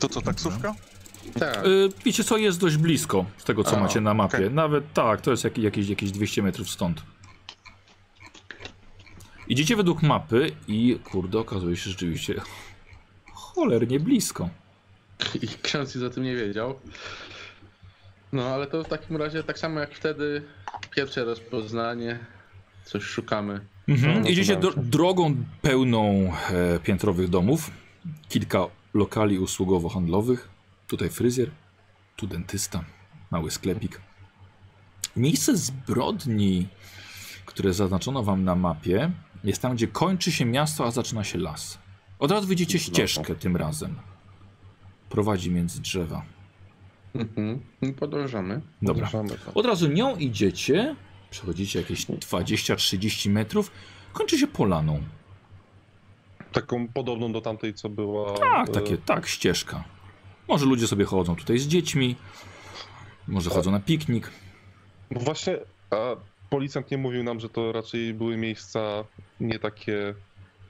To co, taksówka? Tak, Y, wiecie co, jest dość blisko z tego, co A, macie na mapie. okej. Nawet tak, to jest jak, jakieś, jakieś 200 metrów stąd. Idziecie według mapy i kurde, okazuje się rzeczywiście cholernie blisko. i ksiądz nic o tym nie wiedział. No ale to w takim razie tak samo jak wtedy, pierwsze rozpoznanie, coś szukamy. Mhm. Idziecie do, drogą pełną e, piętrowych domów, kilka lokali usługowo-handlowych, tutaj fryzjer, tu dentysta, mały sklepik. Miejsce zbrodni, które zaznaczono wam na mapie, jest tam, gdzie kończy się miasto, a zaczyna się las. Od razu widzicie ścieżkę tym razem. Prowadzi między drzewa. Mhm. I Podążamy. Dobra. Tam. Od razu nią idziecie, przechodzicie jakieś 20-30 metrów, kończy się polaną. Taką podobną do tamtej, co była. Tak, e, takie, tak, ścieżka. Może ludzie sobie chodzą tutaj z dziećmi, może chodzą na piknik. No właśnie, a policjant nie mówił nam, że to raczej były miejsca nie takie,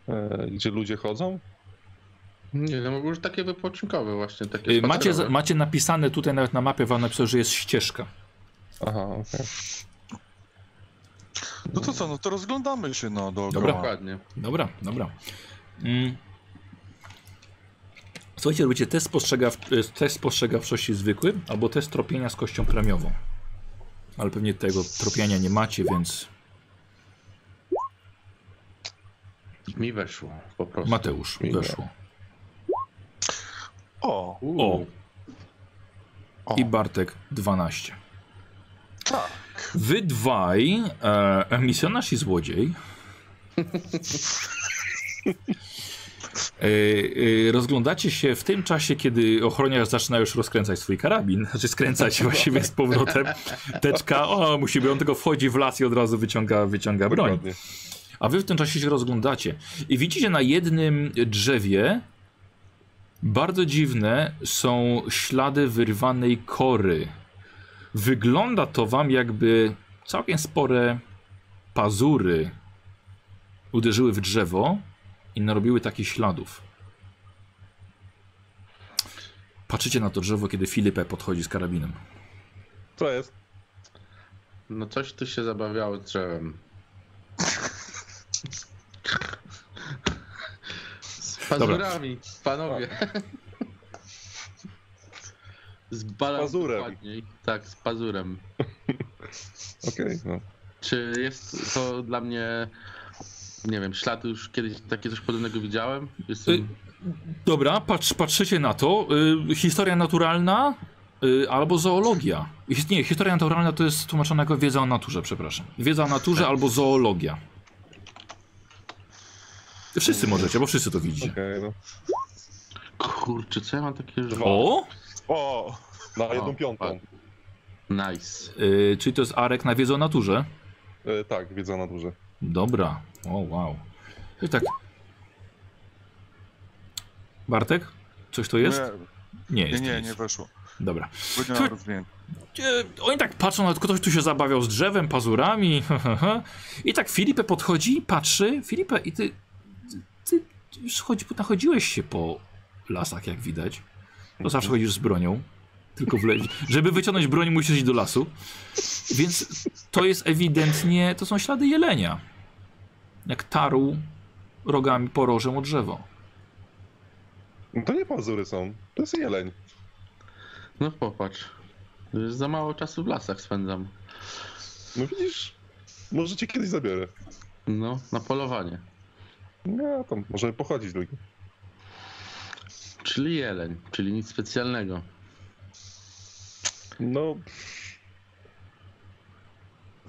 e, gdzie ludzie chodzą? Nie, no już takie wypoczynkowe właśnie, takie Y, Macie, spacerowe. macie napisane tutaj nawet na mapie, wam napisał, że jest ścieżka. Aha, okej. No to co, no to rozglądamy się no dookoła. Dobra. Dokładnie. Dobra, dobra. Mm. Słuchajcie, robicie test, spostrzegaw... y, test spostrzegawczości zwykły albo test tropienia z kością premiową. Ale pewnie tego tropienia nie macie, więc Mi weszło po prostu. Mateusz Mi weszło. O, Uuu. o. I Bartek 12. Tak. Wy dwaj, e, misjonarz i złodziej, e, e, rozglądacie się w tym czasie, kiedy ochroniarz zaczyna już rozkręcać swój karabin, znaczy skręcać właściwie z powrotem. Teczka, o, musi być, on tylko wchodzi w las i od razu wyciąga, wyciąga broń. A wy w tym czasie się rozglądacie i widzicie na jednym drzewie bardzo dziwne są ślady wyrwanej kory. Wygląda to wam jakby całkiem spore pazury uderzyły w drzewo i narobiły takich śladów. Patrzycie na to drzewo, kiedy Filipę podchodzi z karabinem. Co jest? No coś tu się zabawiało z drzewem. Z pazurami, panowie. Z balem pazurem. dokładniej. Tak, z pazurem. Okej, no. Czy jest to dla mnie, nie wiem, ślad już kiedyś takie coś podobnego widziałem? Jestem... Y- Dobra, patrz, patrzycie na to. Y, historia naturalna y, albo zoologia. Nie, historia naturalna to jest tłumaczona jako wiedza o naturze, przepraszam. Wiedza o naturze albo zoologia. Wszyscy możecie, bo wszyscy to widzicie. Okej, no. Kurczę, co ja mam takie, że... O! O, Na jedną O, piątą. Nice. Y, czyli to jest Arek na wiedzę o naturze? E, tak, wiedza na duże. Dobra. O, wow. I tak. Bartek? Coś to jest? Nie, nie, jest. nie, to nie, nie weszło. Dobra. E, Oni tak patrzą, na ktoś tu się zabawiał z drzewem, pazurami. I tak Filipę podchodzi patrzy. Filipę, i ty, ty, już chodzi, nachodziłeś się po lasach, jak widać. No zawsze chodzisz z bronią. Tylko w. Żeby wyciągnąć broń, musisz iść do lasu. Więc to jest ewidentnie, to są ślady jelenia. Jak tarł rogami porożem o drzewo. No to nie pazury są, to jest jeleń. No popatrz. Już za mało czasu w lasach spędzam. No widzisz, może cię kiedyś zabiorę. No, na polowanie. No, tam możemy pochodzić drugi. Czyli jeleń, czyli nic specjalnego. No,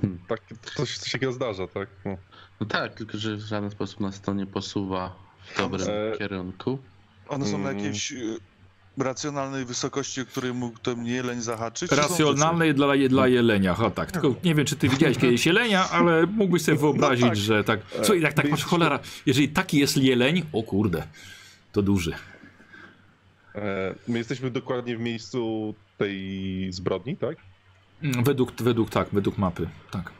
Hmm. tak, coś, coś takiego zdarza, tak? No. No tak, tylko że w żaden sposób nas to nie posuwa w dobrym E, kierunku. One są na Mm. jakiejś y, racjonalnej wysokości, o której mógł ten jeleń zahaczyć? Racjonalnej dla, dla jelenia, o tak. Tylko nie wiem, czy ty widziałeś kiedyś jelenia, ale mógłbyś sobie wyobrazić, tak. że tak. Słuchaj, jak tak my masz cholera, jeżeli taki jest jeleń, o kurde, to duży. E, My jesteśmy dokładnie w miejscu tej zbrodni, tak? Według, według tak, według mapy, tak.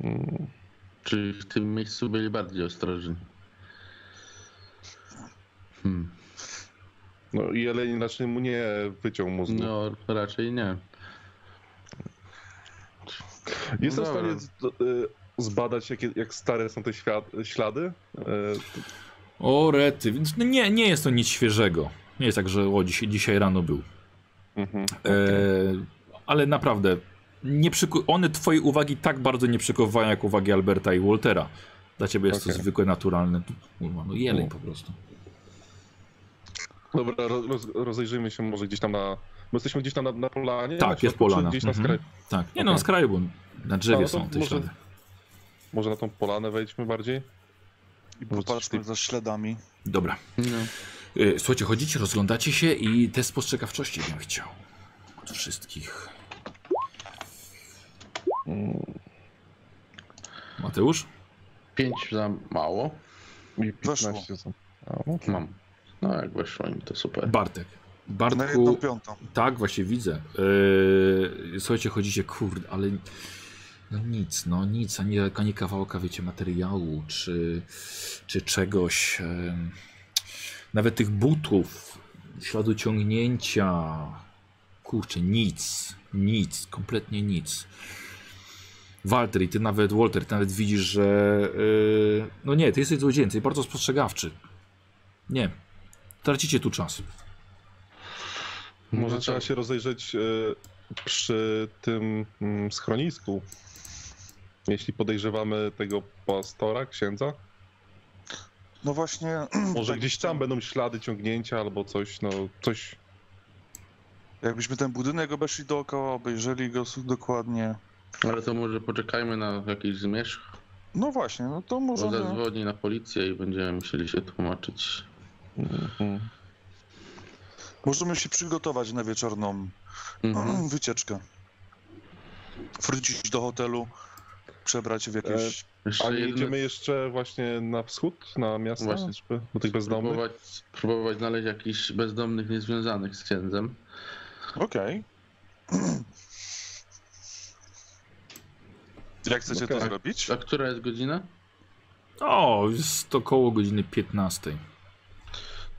Mm, Czyli w tym miejscu byli bardziej ostrożni. Hmm. No i jeleń raczej mu nie wyciął mózgu. No, raczej nie. Jestem no w stanie y, zbadać, jakie, jak stare są te ślady. O rety, więc no nie, nie jest to nic świeżego. Nie jest tak, że o, dzisiaj, dzisiaj rano był. mhm. E, ale naprawdę, nie przyku- one twojej uwagi tak bardzo nie przykowają jak uwagi Alberta i Waltera. Dla ciebie jest to Okej. zwykłe, naturalne, kurwa, no jeleń U. po prostu. Dobra, roz, roz- rozejrzyjmy się może gdzieś tam na... Bo jesteśmy gdzieś tam na, na polanie? Tak, na jest polana. Gdzieś na Mhm. skraj... Tak, nie no, na skraju, bo na drzewie No, to są te może- ślady. Może na tą polanę wejdźmy bardziej? I popatrzmy za śladami. Dobra. No. E, Słuchajcie, chodzicie, rozglądacie się i test spostrzegawczości bym chciał. Od wszystkich. Mateusz? 5 za mało. I Weszło. 15 są. A, no Mam. No jak weszło im to super. Bartek. Na jedną Bartku, piątą. tak, właśnie widzę. Yy, słuchajcie, chodzicie, kurde, ale no nic, no nic, ani, ani kawałka, wiecie, materiału, czy, czy czegoś, em, nawet tych butów, śladu ciągnięcia, kurczę, nic, nic, kompletnie nic. Walter, i ty nawet, Walter, ty nawet widzisz, że yy, no nie, ty jesteś złodziejem, ty bardzo spostrzegawczy. Nie, tracicie tu czas. Może trzeba się rozejrzeć e, przy tym mm, schronisku. Jeśli podejrzewamy tego pastora, księdza, No właśnie. może tak, gdzieś tam będą ślady ciągnięcia albo coś, no coś. Jakbyśmy ten budynek obeszli dookoła, obejrzeli go dokładnie. Ale to może poczekajmy na jakiś zmierzch. No właśnie, no to Bo możemy. zadzwoni na policję i będziemy musieli się tłumaczyć. Mhm. Możemy się przygotować na wieczorną Mhm. wycieczkę. Wrócić do hotelu, przebrać w jakieś. A nie idziemy jeszcze właśnie na wschód, na miasta, Właśnie. żeby, do tych bezdomnych? próbować, próbować znaleźć jakichś bezdomnych niezwiązanych z księdzem. Okej. Jak chcecie to Okej. zrobić? A która jest godzina? O, jest około godziny 15.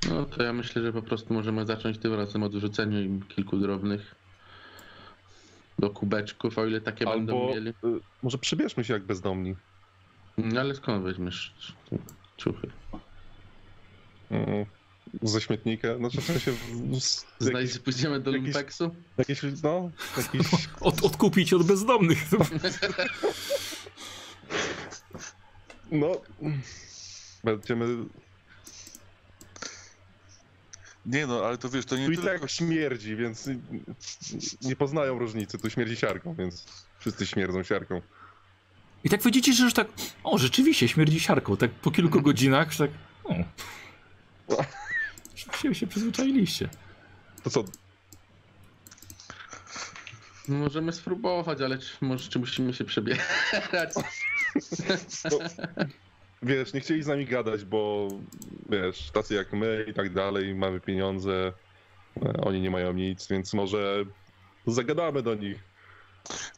No to ja myślę, że po prostu możemy zacząć tym razem od wrzucenia im kilku drobnych do kubeczków, o ile takie będą Albo mieli. y, może przybierzmy się jak bezdomni. No ale skąd weźmiesz ciuchy? Mm, Ze śmietnika, no czy w sensie w- z, Znajdź, jakiś, pójdziemy do jakiś- Lumpeksu? jakiś, no, jakiś, Od, odkupić od bezdomnych. no, będziemy, Nie no, ale to wiesz, to nie tu i tylko. tak śmierdzi, więc nie poznają różnicy, tu śmierdzi siarką, więc wszyscy śmierdzą siarką. I tak widzicie, że już tak, o rzeczywiście śmierdzi siarką, tak po kilku godzinach, że tak, o. Się, się przyzwyczailiście. To co, No, Możemy spróbować, ale czy, może czy musimy się przebierać? No, wiesz, nie chcieli z nami gadać, bo wiesz, tacy jak my i tak dalej, mamy pieniądze, oni nie mają nic, więc może zagadamy do nich.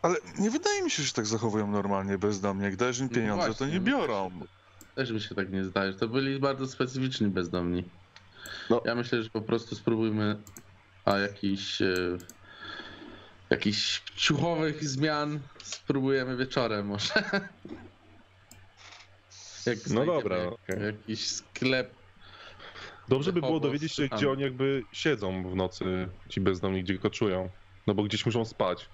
Ale nie wydaje mi się, że tak zachowują normalnie bezdomnie. Jak dajesz im No pieniądze, to właśnie, nie no biorą. Też mi się tak nie zdaje. To byli bardzo specyficzni bezdomni. No. Ja myślę, że po prostu spróbujmy a jakiś e, jakichś ciuchowych zmian spróbujemy wieczorem może. Jak No dobra, jak- okej. Jakiś sklep. Dobrze by było dowiedzieć się, gdzie oni jakby siedzą w nocy, ci bezdomni, gdzie koczują. No bo gdzieś muszą spać,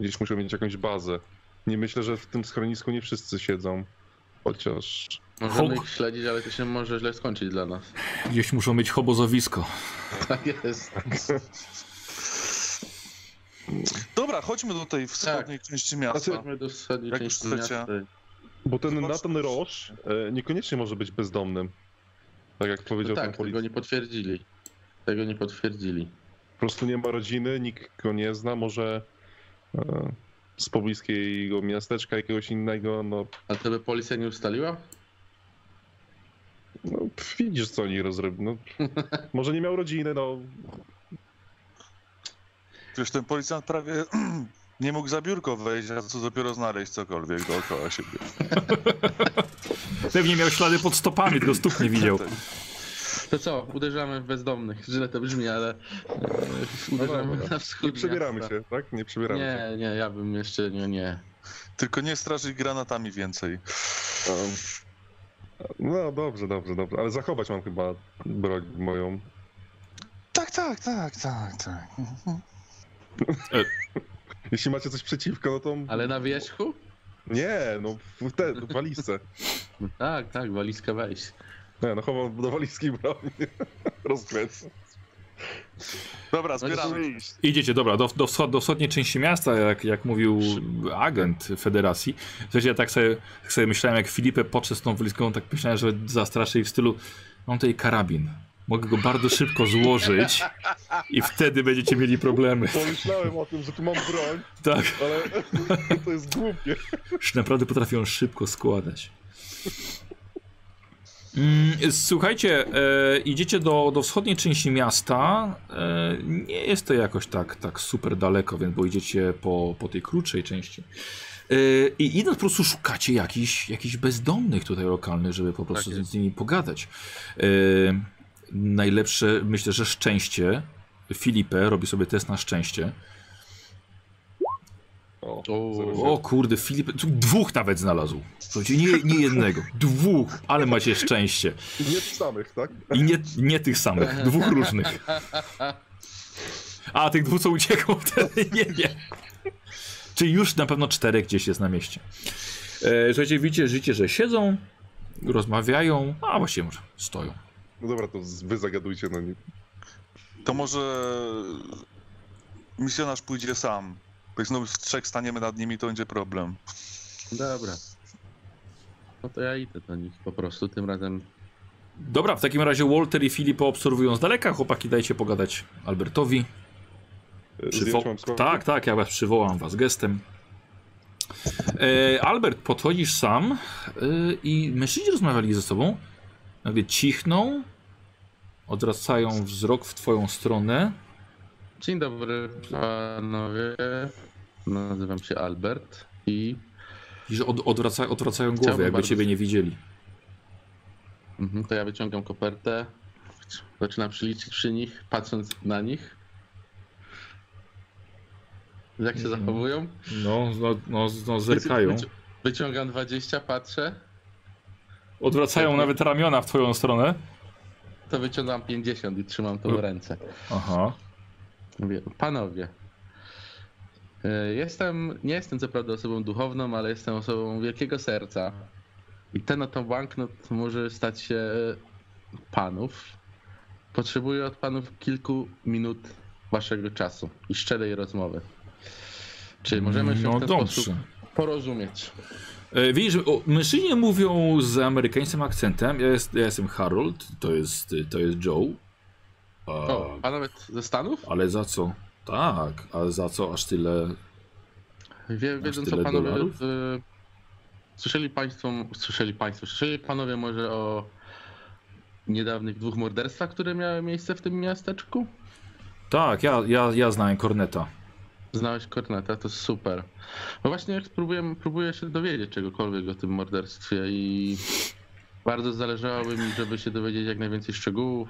gdzieś muszą mieć jakąś bazę. Nie myślę, że w tym schronisku nie wszyscy siedzą, chociaż... Możemy Hok. ich śledzić, ale to się może źle skończyć dla nas. Gdzieś muszą mieć obozowisko. Tak jest. Dobra, chodźmy do tej wschodniej części miasta. Chodźmy do wschodniej Jak części miasta. Bo ten Zobacz, Nathan Roche e, niekoniecznie może być bezdomnym. Tak jak No powiedział tak, pan tego nie potwierdzili. Tego nie potwierdzili. Po prostu nie ma rodziny, nikt go nie zna, może e, z pobliskiego miasteczka jakiegoś innego, no, A to by policja nie ustaliła? no widzisz co oni rozrobią. No, może nie miał rodziny, no Wiesz, ten policjant prawie nie mógł za biurko wejść, a co dopiero znaleźć cokolwiek dookoła siebie. Pewnie miał ślady pod stopami, tylko stóp nie widział. To co, uderzamy w bezdomnych. Źle to brzmi, ale e, uderzamy dobra. na wschód nie przebieramy miasta. się, tak? Nie przebieramy się. Nie, nie, ja bym jeszcze nie, nie. Tylko nie straszyć granatami więcej. Um, No dobrze, dobrze, dobrze, ale zachować mam chyba broń moją. Tak, tak, tak, tak, tak. Jeśli macie coś przeciwko, no to Ale na wierzchu? nie, no w te, w walizce. No Tak, tak, walizkę weź. Nie, no chowam do walizki broń. Rozkręcę. Dobra, No zbieramy. iść. Idziecie, dobra, do, do, wschod, do wschodniej części miasta, jak, jak mówił agent federacji. Słuchajcie, ja tak sobie, tak sobie myślałem, jak Filipę podszedł z tą walizką, tak myślałem, że zastraszę ich w stylu, mam tutaj karabin. Mogę go bardzo szybko złożyć i wtedy będziecie mieli problemy. Pomyślałem o tym, że tu mam broń, Tak, ale to jest głupie. już naprawdę potrafią szybko składać. Mm, Słuchajcie, e, idziecie do, do wschodniej części miasta. E, nie jest to jakoś tak, tak super daleko, więc bo idziecie po, po tej krótszej części. E, I idąc po prostu szukacie jakichś, jakichś bezdomnych tutaj lokalnych, żeby po prostu jest. z nimi pogadać. E, najlepsze, myślę, że szczęście. Filipe robi sobie test na szczęście. O, O. kurde, Filip, dwóch nawet znalazł. Słuchajcie, nie, nie jednego, dwóch, ale macie szczęście. Nie tych samych, tak? I nie, nie tych samych, dwóch różnych. A tych dwóch co uciekło wtedy, nie wiem. Czyli już na pewno czterech gdzieś jest na mieście. E, słuchajcie, widzicie, życie, że siedzą, rozmawiają, a właściwie może stoją. No dobra, to wy zagadujcie na nim. To może misjonarz pójdzie sam. Bo jak znowu z trzech staniemy nad nimi, to będzie problem. Dobra. No to ja idę do nich po prostu, tym razem Dobra, w takim razie Walter i Filip obserwują z daleka. Chłopaki, dajcie pogadać Albertowi. E, Przywo- tak, tak, ja was przywołam was gestem. E, Albert, podchodzisz sam e, i mężczyźni rozmawiali ze sobą. Nagle cichną, odwracają wzrok w twoją stronę. Dzień dobry panowie. Nazywam się Albert i I że od, odwraca, odwracają głowę, Chciałbym jakby bardzo- ciebie nie widzieli. mhm, to ja wyciągam kopertę. Zaczynam przyliczyć przy nich, patrząc na nich. Jak się Mhm. zachowują? No, no, no, no zerkają. Wyci- Wyciągam 20, patrzę. Odwracają nawet ramiona w twoją stronę. To wyciągam 50 i trzymam to w ręce. Aha. Mówię, panowie. e, Jestem, nie jestem co prawda osobą duchowną, ale jestem osobą wielkiego serca. I ten oto banknot może stać się panów. Potrzebuję od panów kilku minut waszego czasu i szczerej rozmowy. Czy możemy się No w ten dobrze. sposób porozumieć? E, Widzisz, o, mężczyźni mówią z amerykańskim akcentem. Ja, jest, ja jestem Harold, to jest, to jest Joe. A, O, panowie ze Stanów? ale za co? Tak, ale za co aż tyle? Wie, wiedzą co panowie. dolarów? y, słyszeli państwo, słyszeli państwo, słyszeli panowie może o niedawnych dwóch morderstwach, które miały miejsce w tym miasteczku? Tak, ja, ja, ja znałem Korneta. Znałeś Korneta, to super. No właśnie jak próbuję, próbuję się dowiedzieć czegokolwiek o tym morderstwie i bardzo zależałoby mi, żeby się dowiedzieć jak najwięcej szczegółów,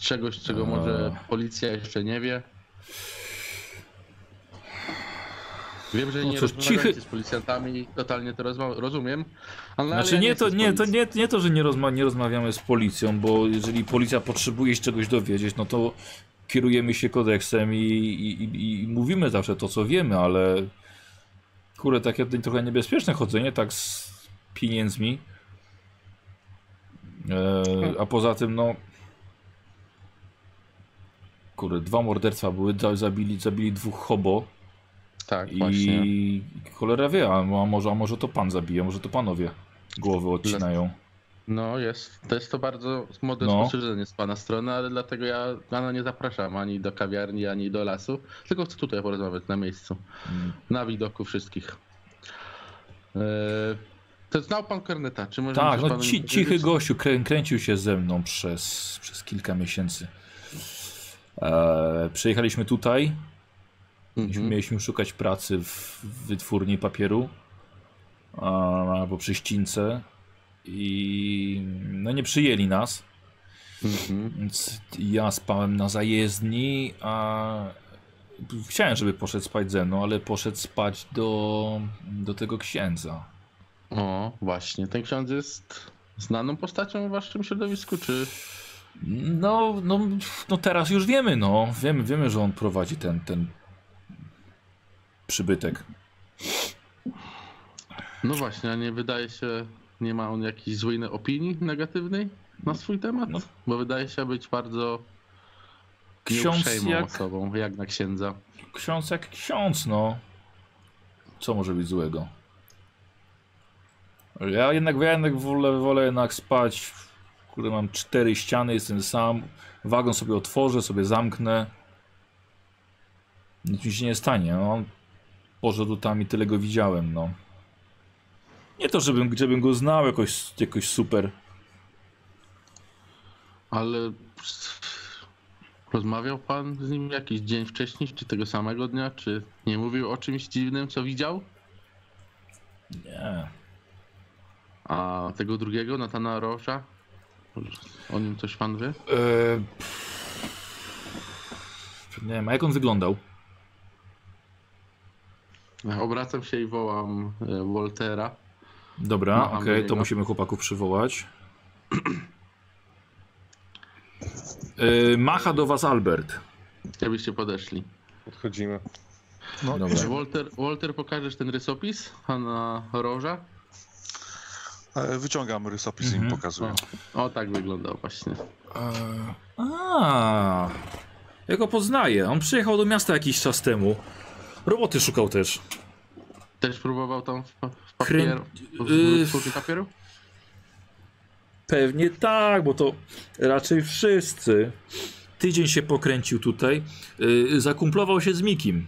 czegoś, czego może policja jeszcze nie wie. Wiem, że No nie cóż, rozmawiacie cichy- z policjantami totalnie to rozumiem, ale Znaczy ale ja nie to, nie, to, nie, nie to, że nie, rozma nie rozmawiamy z policją, bo jeżeli policja potrzebuje się czegoś dowiedzieć, no to kierujemy się kodeksem i, i, i, i mówimy zawsze to, co wiemy, ale kurde, takie trochę niebezpieczne chodzenie, tak z pieniędzmi. E, a poza tym, no kurde, dwa morderstwa były, za- zabili, zabili dwóch hobo Tak, właśnie. i cholera wie, a a może, a może to pan zabije, może to panowie głowy odcinają. No jest, to jest to bardzo młode No. spostrzeżenie z pana strony, ale dlatego ja pana nie zapraszam ani do kawiarni, ani do lasu, tylko chcę tutaj porozmawiać na miejscu, Mm. na widoku wszystkich. Eee, to znał pan Korneta, czy może Tak, no ci, cichy gościu krę, kręcił się ze mną przez, przez kilka miesięcy. E, przyjechaliśmy tutaj, Mhm. mieliśmy szukać pracy w wytwórni papieru albo przy ścińce i no nie przyjęli nas, Mhm. więc ja spałem na zajezdni, a chciałem, żeby poszedł spać ze mną, ale poszedł spać do, do tego księdza. O, właśnie, ten ksiądz jest znaną postacią w waszym środowisku, czy... No, no, no teraz już wiemy, no. Wiemy, wiemy, że on prowadzi ten, ten przybytek. No właśnie, a nie wydaje się, nie ma on jakiejś złej opinii negatywnej na swój temat? No. Bo wydaje się być bardzo Ksiądz jak, osobą, jak na księdza. ksiądz jak ksiądz, no. Co może być złego? Ja jednak, ja jednak wolę, wolę jednak spać. Kurde, mam cztery ściany, jestem sam. Wagon sobie otworzę, sobie zamknę. Nic mi się nie stanie. No. Tam i tyle go widziałem, no. Nie to, żebym, żebym go znał jakoś, jakoś super. Ale rozmawiał pan z nim jakiś dzień wcześniej, czy tego samego dnia, czy nie mówił o czymś dziwnym, co widział? Nie. A tego drugiego, Natana Rosza? O nim coś pan wie? E, nie wiem, a jak on wyglądał? Obracam się i wołam e, Waltera. Dobra, okej, do to musimy chłopaków przywołać. E, macha do was Albert. Jakbyście podeszli. Podchodzimy. No, Dobra. Walter, Walter, pokażesz ten rysopis pana Roża? e, wyciągam rysopis i im Mhm. pokazuję. O, tak wyglądał właśnie. E, a, ja go poznaję. On przyjechał do miasta jakiś czas temu. Roboty szukał też. Też próbował tam Krę- papier... w y- papieru? Pewnie tak, bo to raczej wszyscy. Tydzień się pokręcił tutaj. Yy, zakumplował się z Mikim.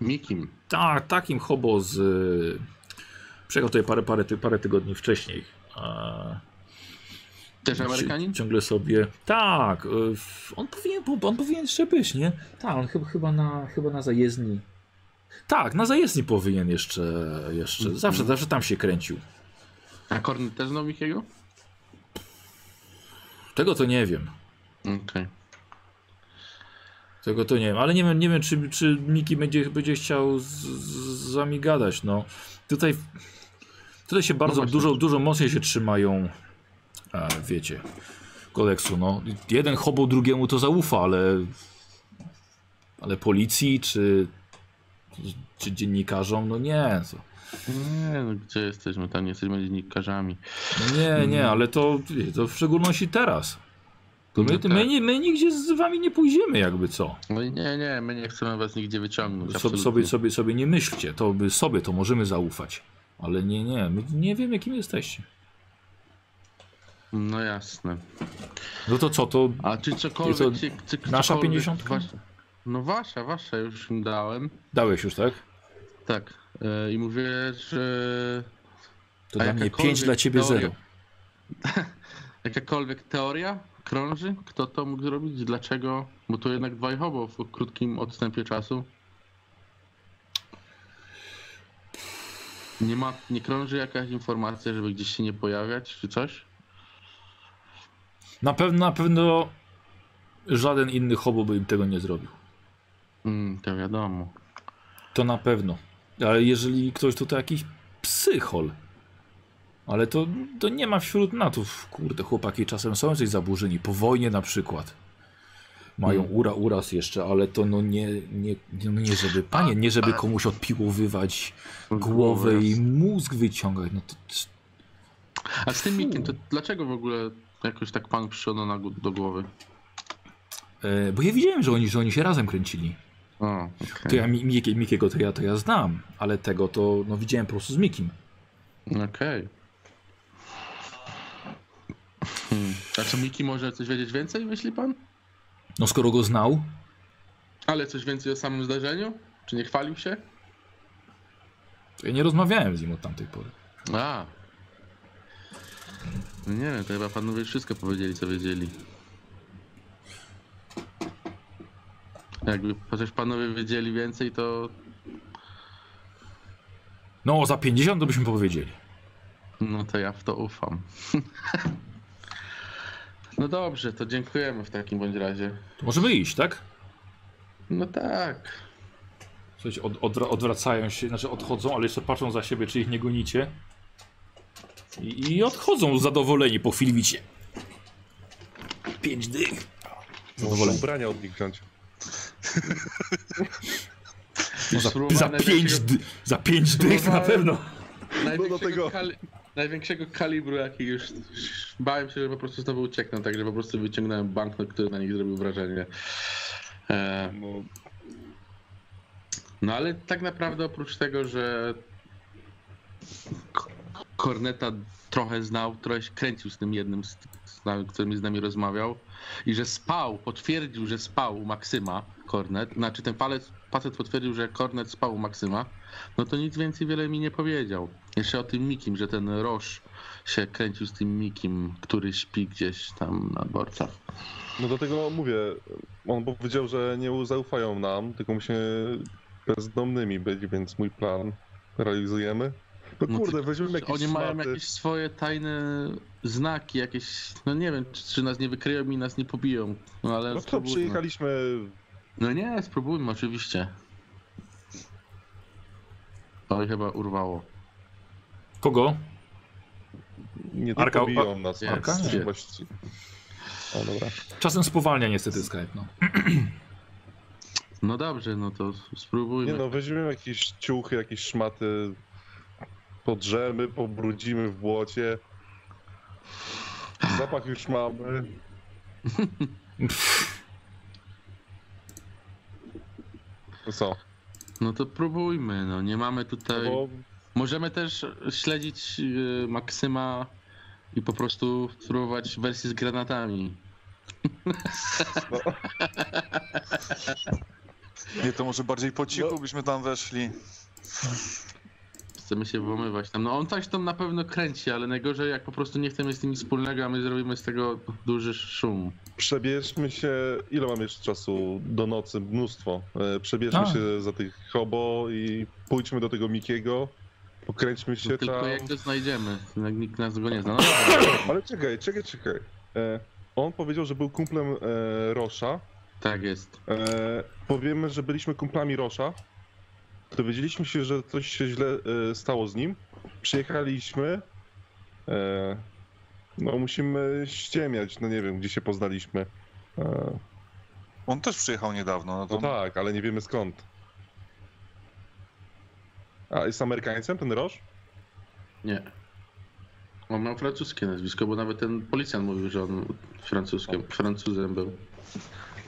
Mikim. Tak, takim hobo z. Yy, przyjechał tutaj parę, parę, parę tygodni wcześniej. A, Też Amerykanin? ci- Ciągle sobie. Tak, yy, on powinien, on powinien jeszcze być, nie? Tak, on chyba, chyba, na, chyba na zajezdni. Tak, na zajezdni powinien jeszcze. jeszcze. Zawsze, zawsze tam się kręcił. A Kornet też znał Mikiego? Tego to nie wiem. Okej. Tego to nie wiem, ale nie wiem, nie wiem czy, czy Miki będzie, będzie chciał z, z, z nami gadać. No. Tutaj, tutaj się bardzo właśnie. dużo, dużo mocniej się trzymają, a, wiecie, kodeksu. No. Jeden hobo drugiemu to zaufa, ale, ale policji czy, czy dziennikarzom, no nie. To, Nie, no gdzie jesteśmy? Tam nie jesteśmy dziennikarzami. no nie, nie, ale to, to w szczególności teraz. To my, my, nie- my nigdzie z wami nie pójdziemy, jakby co. No nie, nie, my nie chcemy was nigdzie wyciągnąć. So, sobie, sobie, sobie nie myślcie, to by sobie to możemy zaufać. Ale nie, nie, my nie wiem jakim jesteście. No jasne. No to co, to A czy cokolwiek... Co, się, czy, nasza cokolwiek 50? Wasza, no wasza, wasza już im dałem. dałeś już, tak? Tak. E, I mówię, że To dla mnie jakakolwiek 5, dla ciebie teoria- 0. jakakolwiek teoria krąży, kto to mógł zrobić, dlaczego, bo to jednak dwaj hobo w krótkim odstępie czasu. Nie ma, nie krąży jakaś informacja, żeby gdzieś się nie pojawiać, czy coś? Na pewno, na pewno żaden inny hobo by im tego nie zrobił. Mm, to wiadomo. To na pewno. Ale jeżeli ktoś tutaj jakiś psychol. Ale to, to nie ma wśród natów. Kurde, chłopaki czasem są coś zaburzeni. Po wojnie na przykład. Mają Hmm. ura, uraz jeszcze, ale to no nie, nie, no nie żeby, panie, nie żeby komuś odpiłowywać głowę i mózg wyciągać. No to, A z tym Mikiem, to dlaczego w ogóle jakoś tak pan przyszedł na, do głowy? e, bo ja widziałem, że oni, że oni się razem kręcili. O, okej. To ja Mi- Mikie, Mikiego to ja, to ja znam, ale tego to no, widziałem po prostu z Mikim. Okej. Hmm. A czy Miki może coś wiedzieć więcej, myśli pan? No skoro go znał, Ale coś więcej o samym zdarzeniu? Czy nie chwalił się? ja nie rozmawiałem z nim od tamtej pory. A. No nie wiem, to chyba panowie wszystko powiedzieli, co wiedzieli. Jakby chociaż panowie wiedzieli więcej, to No, za 50 to byśmy powiedzieli. no to ja w to ufam. No dobrze, to dziękujemy w takim bądź razie. To możemy iść, tak? No tak. Słuchajcie, od, odwra- odwracają się, znaczy odchodzą, ale jeszcze patrzą za siebie, czy ich nie gonicie. I, i odchodzą zadowoleni po chwili widzicie. Pięć dych. Zadowoleni. ubrania od nich wziąć. No, za, za, pięć za pięć dych na pewno. Największego, tego. kali... Największego kalibru, jaki już... Bałem się, że po prostu znowu uciekną, także po prostu wyciągnąłem banknot, który na nich zrobił wrażenie. E... No, No ale tak naprawdę oprócz tego, że Korneta trochę znał, trochę się kręcił z tym jednym z, z nami, który z nami rozmawiał i że spał, potwierdził, że spał u Maksyma Kornet, znaczy ten palec, facet potwierdził, że Kornet spał u Maksyma, no to nic więcej wiele mi nie powiedział. Jeszcze o tym Mikim, że ten Roż się kręcił z tym Mikim, który śpi gdzieś tam na dworcach. No do tego mówię, on powiedział, że nie zaufają nam, tylko musimy bezdomnymi być, więc mój plan realizujemy. No No kurde, że jakieś Oni mają jakieś swoje tajne znaki, jakieś, no nie wiem, czy, czy nas nie wykryją i nas nie pobiją, no ale No to spróbujmy. przyjechaliśmy, No nie, spróbujmy oczywiście. Oj, chyba urwało. Kogo? nie Arka- tylko biją nas. Jest, Arka? Nie. właściwie. O dobra. Czasem spowalnia niestety Skype, no. No dobrze, no to spróbujmy. Nie no, weźmiemy jakieś ciuchy, jakieś szmaty, podrzemy, pobrudzimy w błocie. Zapach już mamy. No co? No to próbujmy, no nie mamy tutaj... Bo Możemy też śledzić y, Maksyma i po prostu spróbować wersji z granatami. Nie, to może bardziej po cichu byśmy tam weszli. Chcemy się włamywać tam. No on coś tam na pewno kręci, ale najgorzej jak po prostu nie chcemy z nimi wspólnego, a my zrobimy z tego duży szum. przebierzmy się. Ile mamy jeszcze czasu do nocy? Mnóstwo. E, Przebierzmy A. się za tych hobo i pójdźmy do tego Mikiego. Pokręćmy się No, tylko tam. jak go znajdziemy, jak nikt nas go nie zna. No Ale czekaj, czekaj, czekaj. E, on powiedział, że był kumplem e, Rosza. tak jest. E, powiemy, że byliśmy kumplami Rosza. Dowiedzieliśmy się, że coś się źle e, stało z nim. Przyjechaliśmy. E, no musimy ściemiać, no nie wiem, gdzie się poznaliśmy. E, On też przyjechał niedawno, no to no tak, ale nie wiemy skąd. A jest Amerykańcem ten Roż? Nie. On miał francuskie nazwisko, bo nawet ten policjant mówił, że on francuskiem, Francuzem był.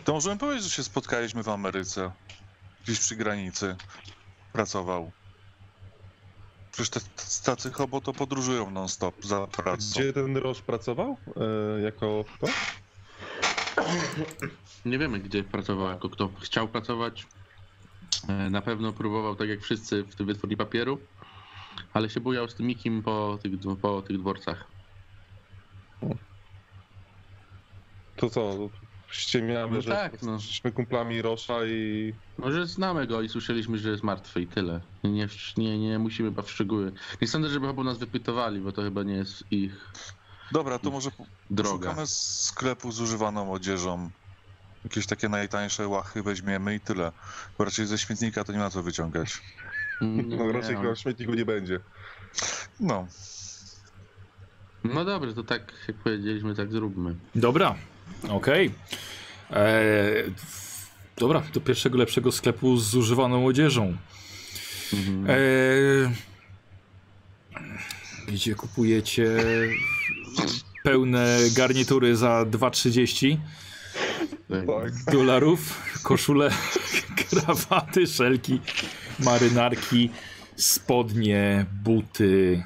To możemy powiedzieć, że się spotkaliśmy w Ameryce. Gdzieś przy granicy. Pracował. Przecież te tacy hobo to podróżują non-stop za pracą. Gdzie ten Roż pracował? E, jako kto? Nie wiemy, gdzie pracował, jako kto chciał pracować. E, Na pewno próbował, tak jak wszyscy, w tym wytwórni papieru, ale się bujał z tym Mikim po tych, po tych dworcach. To co? Ściemiamy, No że tak, no. jesteśmy kumplami Rosza i Może znamy go i słyszeliśmy, że jest martwy i tyle. Nie, nie, nie musimy chyba w szczegóły. Nie sądzę, żeby chyba nas wypytowali, bo to chyba nie jest ich Dobra, to może droga. szukamy sklepu z używaną odzieżą. Jakieś takie najtańsze łachy weźmiemy i tyle. Bo raczej ze śmietnika to nie ma co wyciągać. Nie, no, raczej nie, chyba w śmietniku nie będzie. No, No dobrze, to tak jak powiedzieliśmy, tak zróbmy. Dobra, okej. Eee, Dobra, do pierwszego lepszego sklepu z zużywaną odzieżą. Mhm. Eee, gdzie kupujecie pełne garnitury za 2,30 Tak. dolarów, koszule, krawaty, szelki, marynarki, spodnie, buty,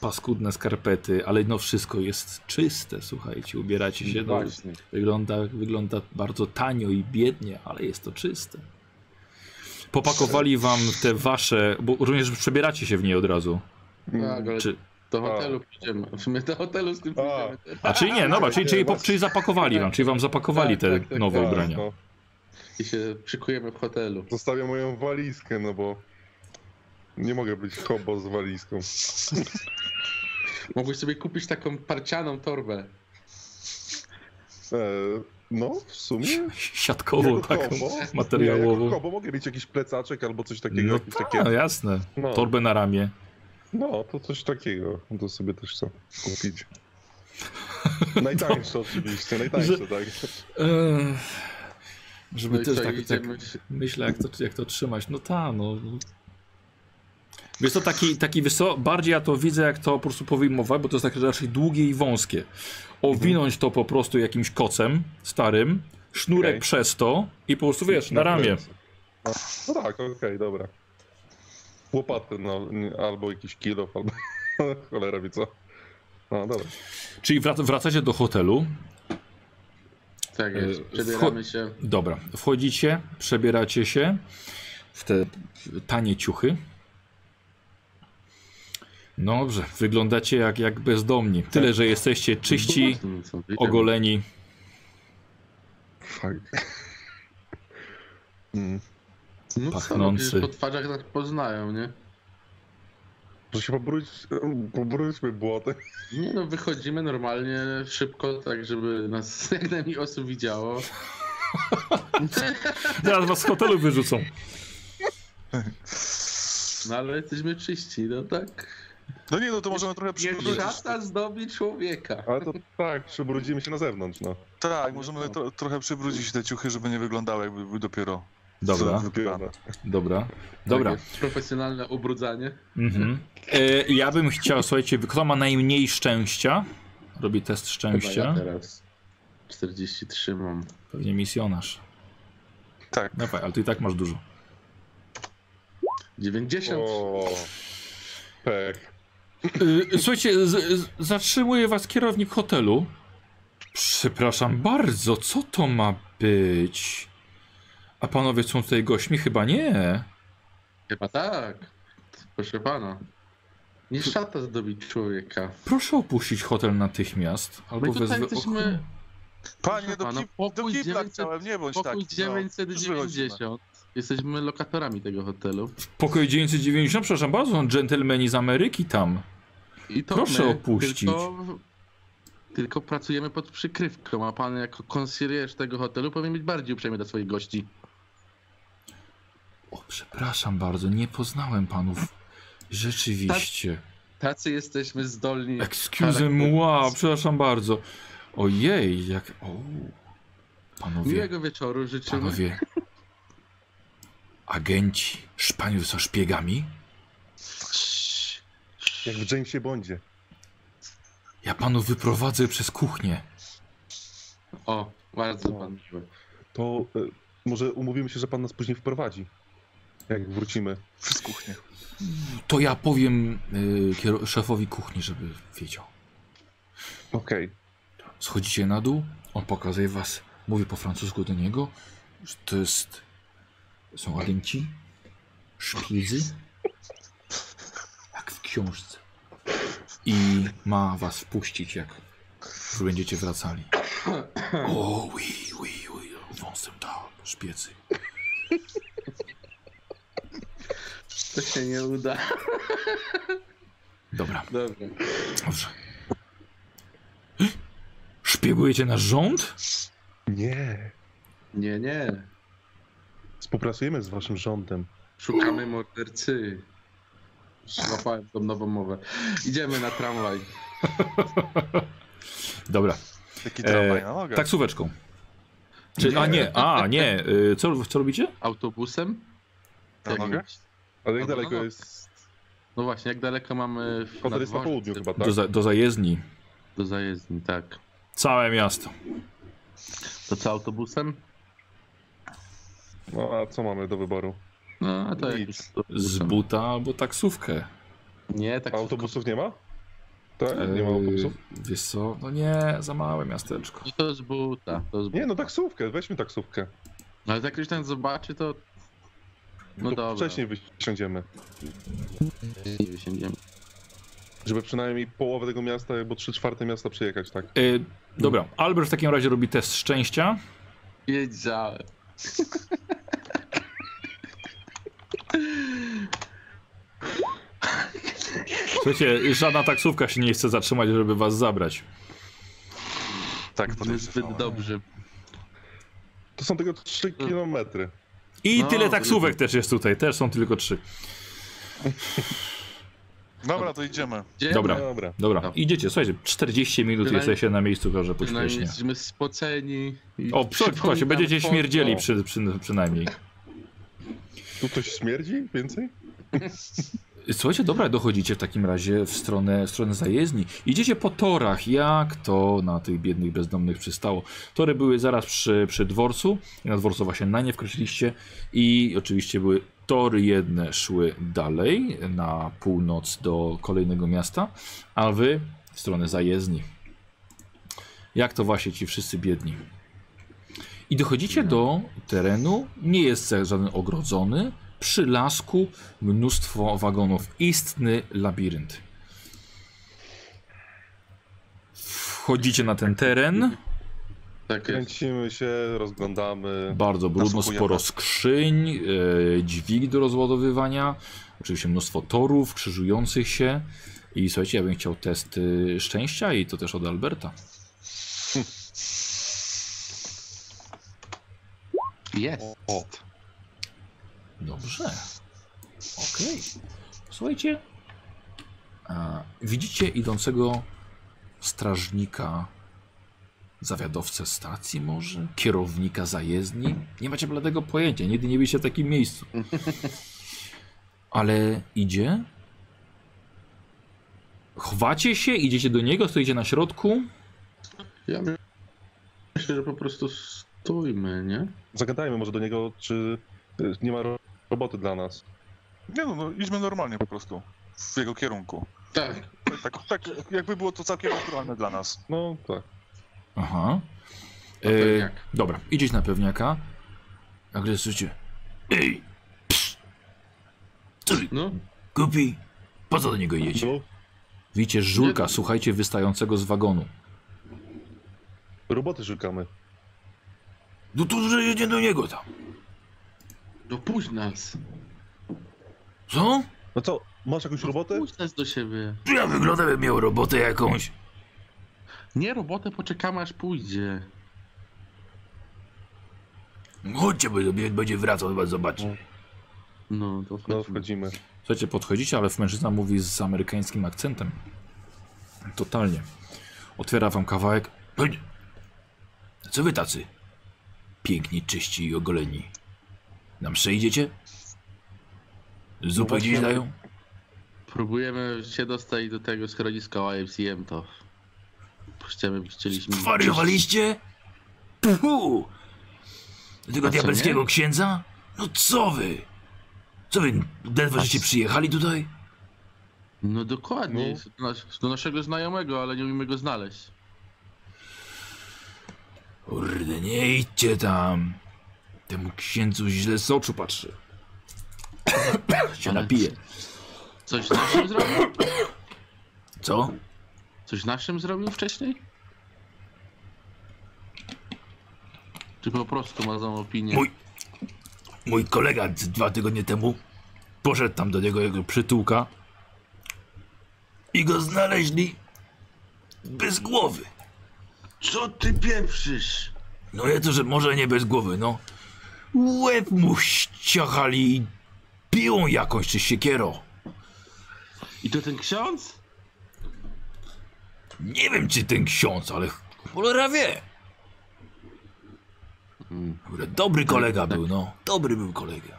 paskudne skarpety, ale no wszystko jest czyste, słuchajcie, ubieracie się, no, wygląda, wygląda bardzo tanio i biednie, ale jest to czyste. Popakowali wam te wasze, bo również że przebieracie się w nie od razu. Tak, ale Czy, do hotelu pójdziemy. Sumie do hotelu z tym A. pójdziemy. a czyli nie, dobra, czyli, czyli, czyli zapakowali wam, czyli wam zapakowali Tak, te tak, tak, nowe tak. ubrania. No, I się szykujemy w hotelu. zostawiam moją walizkę, no bo nie mogę być hobo z walizką. Mogłeś sobie kupić taką parcianą torbę. E, no, w sumie. Siatkową Jako taką? Nie, materiałową. jako hobo mogę mieć jakiś plecaczek albo coś takiego. No tak, takie, jasne. no, Torbę na ramię. no, to coś takiego. To sobie też chcę kupić. Najtańsze oczywiście, najtańsze, Że- tak. Eee, żeby No też tak, tak myślę, jak to, jak to trzymać. No ta, no. Wiesz to taki, taki wiesz co, bardziej ja to widzę, jak to po prostu powyjmować, bo to jest takie raczej długie i wąskie. Owinąć to po prostu jakimś kocem starym, sznurek Okej. przez to i po prostu wiesz, na ramię. No, no tak, okej, dobra. Łopatę, no, albo jakiś kilo, albo cholera wie co. No dobra. Czyli wrac wracacie do hotelu. Tak jest. E, Przebieramy się. Dobra, wchodzicie, przebieracie się w te tanie ciuchy. No Dobrze, wyglądacie jak, jak bezdomni. Tyle, że jesteście czyści, No co, idziemy. ogoleni. Fuck. Mm. No co, pachnący. przecież po twarzach nas poznają, nie? Że się pobruć, pobrudźmy błotem. Nie no, wychodzimy normalnie, szybko, tak żeby nas jak najmniej osób widziało. Zaraz was z hotelu wyrzucą. No ale jesteśmy czyści, no tak. No nie, no to możemy trochę Nie przybrudzić. szata zdobi człowieka. Ale to tak, przybrudzimy się na zewnątrz, no. Tak, możemy tro, trochę przybrudzić te ciuchy, żeby nie wyglądały jakby były dopiero Dobra, dobra, dobra. Tak jest, profesjonalne ubrudzanie. Mhm. E, ja bym chciał, słuchajcie, kto ma najmniej szczęścia? Robi test Chyba szczęścia. ja teraz 43 mam. Pewnie misjonarz. Tak. Dawaj, ale ty i tak masz dużo. 90. O, pech. Y, Słuchajcie, z, z, zatrzymuje was kierownik hotelu. Przepraszam bardzo, co to ma być? A panowie są tutaj gośćmi? Chyba nie. Chyba tak. Proszę pana. Nie szata zdobić człowieka. Proszę opuścić hotel natychmiast. Albo My tutaj jesteśmy Panie, do, pokój do kibla 900 chciałem, nie bądź pokój taki. no. Już wychodzimy. 990. Jesteśmy lokatorami tego hotelu. Pokój 990, przepraszam bardzo, są dżentelmeni z Ameryki tam. I to Proszę my opuścić. Tylko, tylko pracujemy pod przykrywką, a pan jako konsjerż tego hotelu powinien być bardziej uprzejmy dla swoich gości. O, przepraszam bardzo, nie poznałem panów. Rzeczywiście. Tacy jesteśmy zdolni. Excuse moi, przepraszam bardzo. Ojej, jak... O, panowie, Miłego wieczoru życzymy. panowie. Agenci Szpaniów są szpiegami? Jak w Jamesie Bondzie. Ja panu wyprowadzę przez kuchnię. O, bardzo pan miły. To e, może umówimy się, że pan nas później wprowadzi. Jak wrócimy. Przez kuchnię. To ja powiem y, szefowi kuchni, żeby wiedział. Okej. Schodzicie na dół, on pokazuje was, mówi po francusku do niego, że to jest... Są agenci, szpiedzy, jak w książce. I ma was wpuścić, jak wy będziecie wracali. O, oui, oui, oui, wąsem tak, szpiecy. To się nie uda. Dobra, Dobra. dobrze. Szpiegujecie nasz rząd? Nie. Nie, nie. Współpracujemy z waszym rządem. Szukamy mordercy. Złapałem tą nową mowę. Idziemy na tramwaj. Dobra, Taki tramwaj E, na nogę. taksóweczką. Czy, a nie, a nie, y, co, co robicie? Autobusem? Na mówić? Ale jak No, daleko no. jest... No właśnie, jak daleko mamy Hotel jest na południu chyba, tak? Do, za, do zajezdni. Do zajezdni, tak. Całe miasto. To co, autobusem? No a co mamy do wyboru? No, a to Nic. jakiś Z autobusem. buta albo taksówkę. Nie, tak. A autobusów nie ma? Tak? Nie ma autobusów? Yy, Wiesz co? No nie, za małe miasteczko. No to z buta. To z buta. Nie, no taksówkę, weźmy taksówkę. No, ale jak ktoś tam zobaczy, to... No to dobra. wcześniej wysiądziemy. Nie wysiądziemy. Żeby przynajmniej połowę tego miasta, albo trzy czwarte miasta przejechać, tak? Yy, dobra, Albert w takim razie robi test szczęścia. Wiedziałem. Słuchajcie, żadna taksówka się nie chce zatrzymać, żeby was zabrać. Tak, Jesteśmy zbyt podejrzewam. dobrzy. To są tylko 3 kilometry. I No, tyle to taksówek lubię. też jest tutaj, też są tylko trzy. Dobra, to idziemy. Idziemy? Dobra. Dobra. Dobra, Dobra. idziecie, słuchajcie, 40 minut Przynajmniej- jesteście na miejscu, że Przynajmniej pośpiesznie. jesteśmy spoceni. i O, przy, przypominam właśnie, będziecie foto. śmierdzieli przy, przy, przynajmniej. Tu coś śmierdzi więcej? Słuchajcie, dobra, dochodzicie w takim razie w stronę, w stronę zajezdni. Idziecie po torach, jak to na tych biednych bezdomnych przystało. Tory były zaraz przy, przy dworcu, i na dworcu właśnie na nie wkroczyliście i oczywiście były tory jedne szły dalej na północ do kolejnego miasta, a wy w stronę zajezdni. Jak to właśnie ci wszyscy biedni. I dochodzicie do terenu, nie jest żaden ogrodzony, przy lasku mnóstwo wagonów, istny labirynt. Wchodzicie na ten teren, Tak jest. Kręcimy się, rozglądamy. bardzo brudno, sporo skrzyń, e, dźwig do rozładowywania, oczywiście mnóstwo torów krzyżujących się. I słuchajcie, ja bym chciał test y, szczęścia i to też od Alberta. Jest. O, Dobrze. Okej. Słuchajcie. A, widzicie idącego strażnika, zawiadowcę stacji może, kierownika zajezdni. Nie macie bladego pojęcia, nigdy nie byliście w takim miejscu. Ale idzie. Chowacie się, idziecie do niego, stoicie na środku. Ja myślę, że po prostu stójmy, nie? zagadajmy może do niego, czy y, nie ma ro- roboty dla nas. Nie no, no, idźmy normalnie po prostu. W jego kierunku. Tak. Tak, tak jakby było to całkiem naturalne dla nas. No tak. Aha. E, dobra, idziecie na pewniaka. Nagle słyszycie. Ej! Co wy, No, Kupi, po co do niego idziecie? No, Widzicie żulka, Nie- słuchajcie, wystającego z wagonu. roboty szukamy. No to że jedzie do niego tam. dopuść nas. Co? No co, masz jakąś robotę? Dopuść nas do siebie. Czy ja wyglądam, jakbym miał robotę jakąś? Nie robotę, poczekamy aż pójdzie. Chodźcie, bo będzie wracał, chyba zobaczy. No, to No, wchodzimy. wchodzimy. Słuchajcie, podchodzicie, ale mężczyzna mówi z amerykańskim akcentem. Totalnie. Otwiera wam kawałek. Co wy tacy? Piękni, czyści i ogoleni. Nam przejdziecie? Zupę właśnie- gdzieś dają? Próbujemy się dostać do tego schroniska YMCM, to chcieliśmy, chcieliśmy... Zwariowaliście? Puhu! Do tego A diabelskiego nie? księdza? No co wy? Co wy, ledwo żeście przyjechali tutaj? No dokładnie, No. Do, nas, do naszego znajomego, ale nie umiemy go znaleźć. Kurde, nie idźcie tam. Temu księdzu źle z oczu patrzy. się napije. Coś naszym zrobił? Co? Coś naszym zrobił wcześniej? Czy po prostu ma złą opinię? Mój, mój kolega dwa tygodnie temu poszedł tam do niego jego przytułka i go znaleźli bez głowy. Co ty pieprzysz? No ja to, że może nie bez głowy, no. Łeb mu ściachali i piłą jakąś czy siekierą. I to ten ksiądz? Nie wiem, czy ten ksiądz, ale cholera wie. Dobry kolega był, no. Dobry był kolega.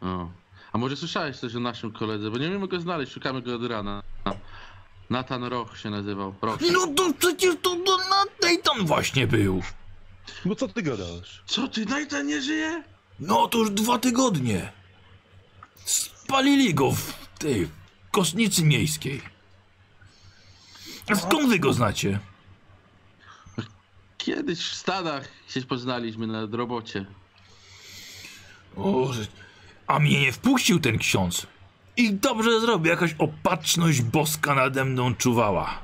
O. A może słyszałeś coś o naszym koledze? Bo nie umiemy go znaleźć, szukamy go od rana. Nathan Roch się nazywał. Roch. No to przecież to, to na Dayton właśnie był. No co ty gadasz? Co ty, Nathan nie żyje? No to już dwa tygodnie. Spalili go w tej kostnicy miejskiej. A skąd wy go znacie? Kiedyś w Stanach się poznaliśmy na robocie. O. A mnie nie wpuścił ten ksiądz. I dobrze zrobił, jakaś opatrzność boska nade mną czuwała.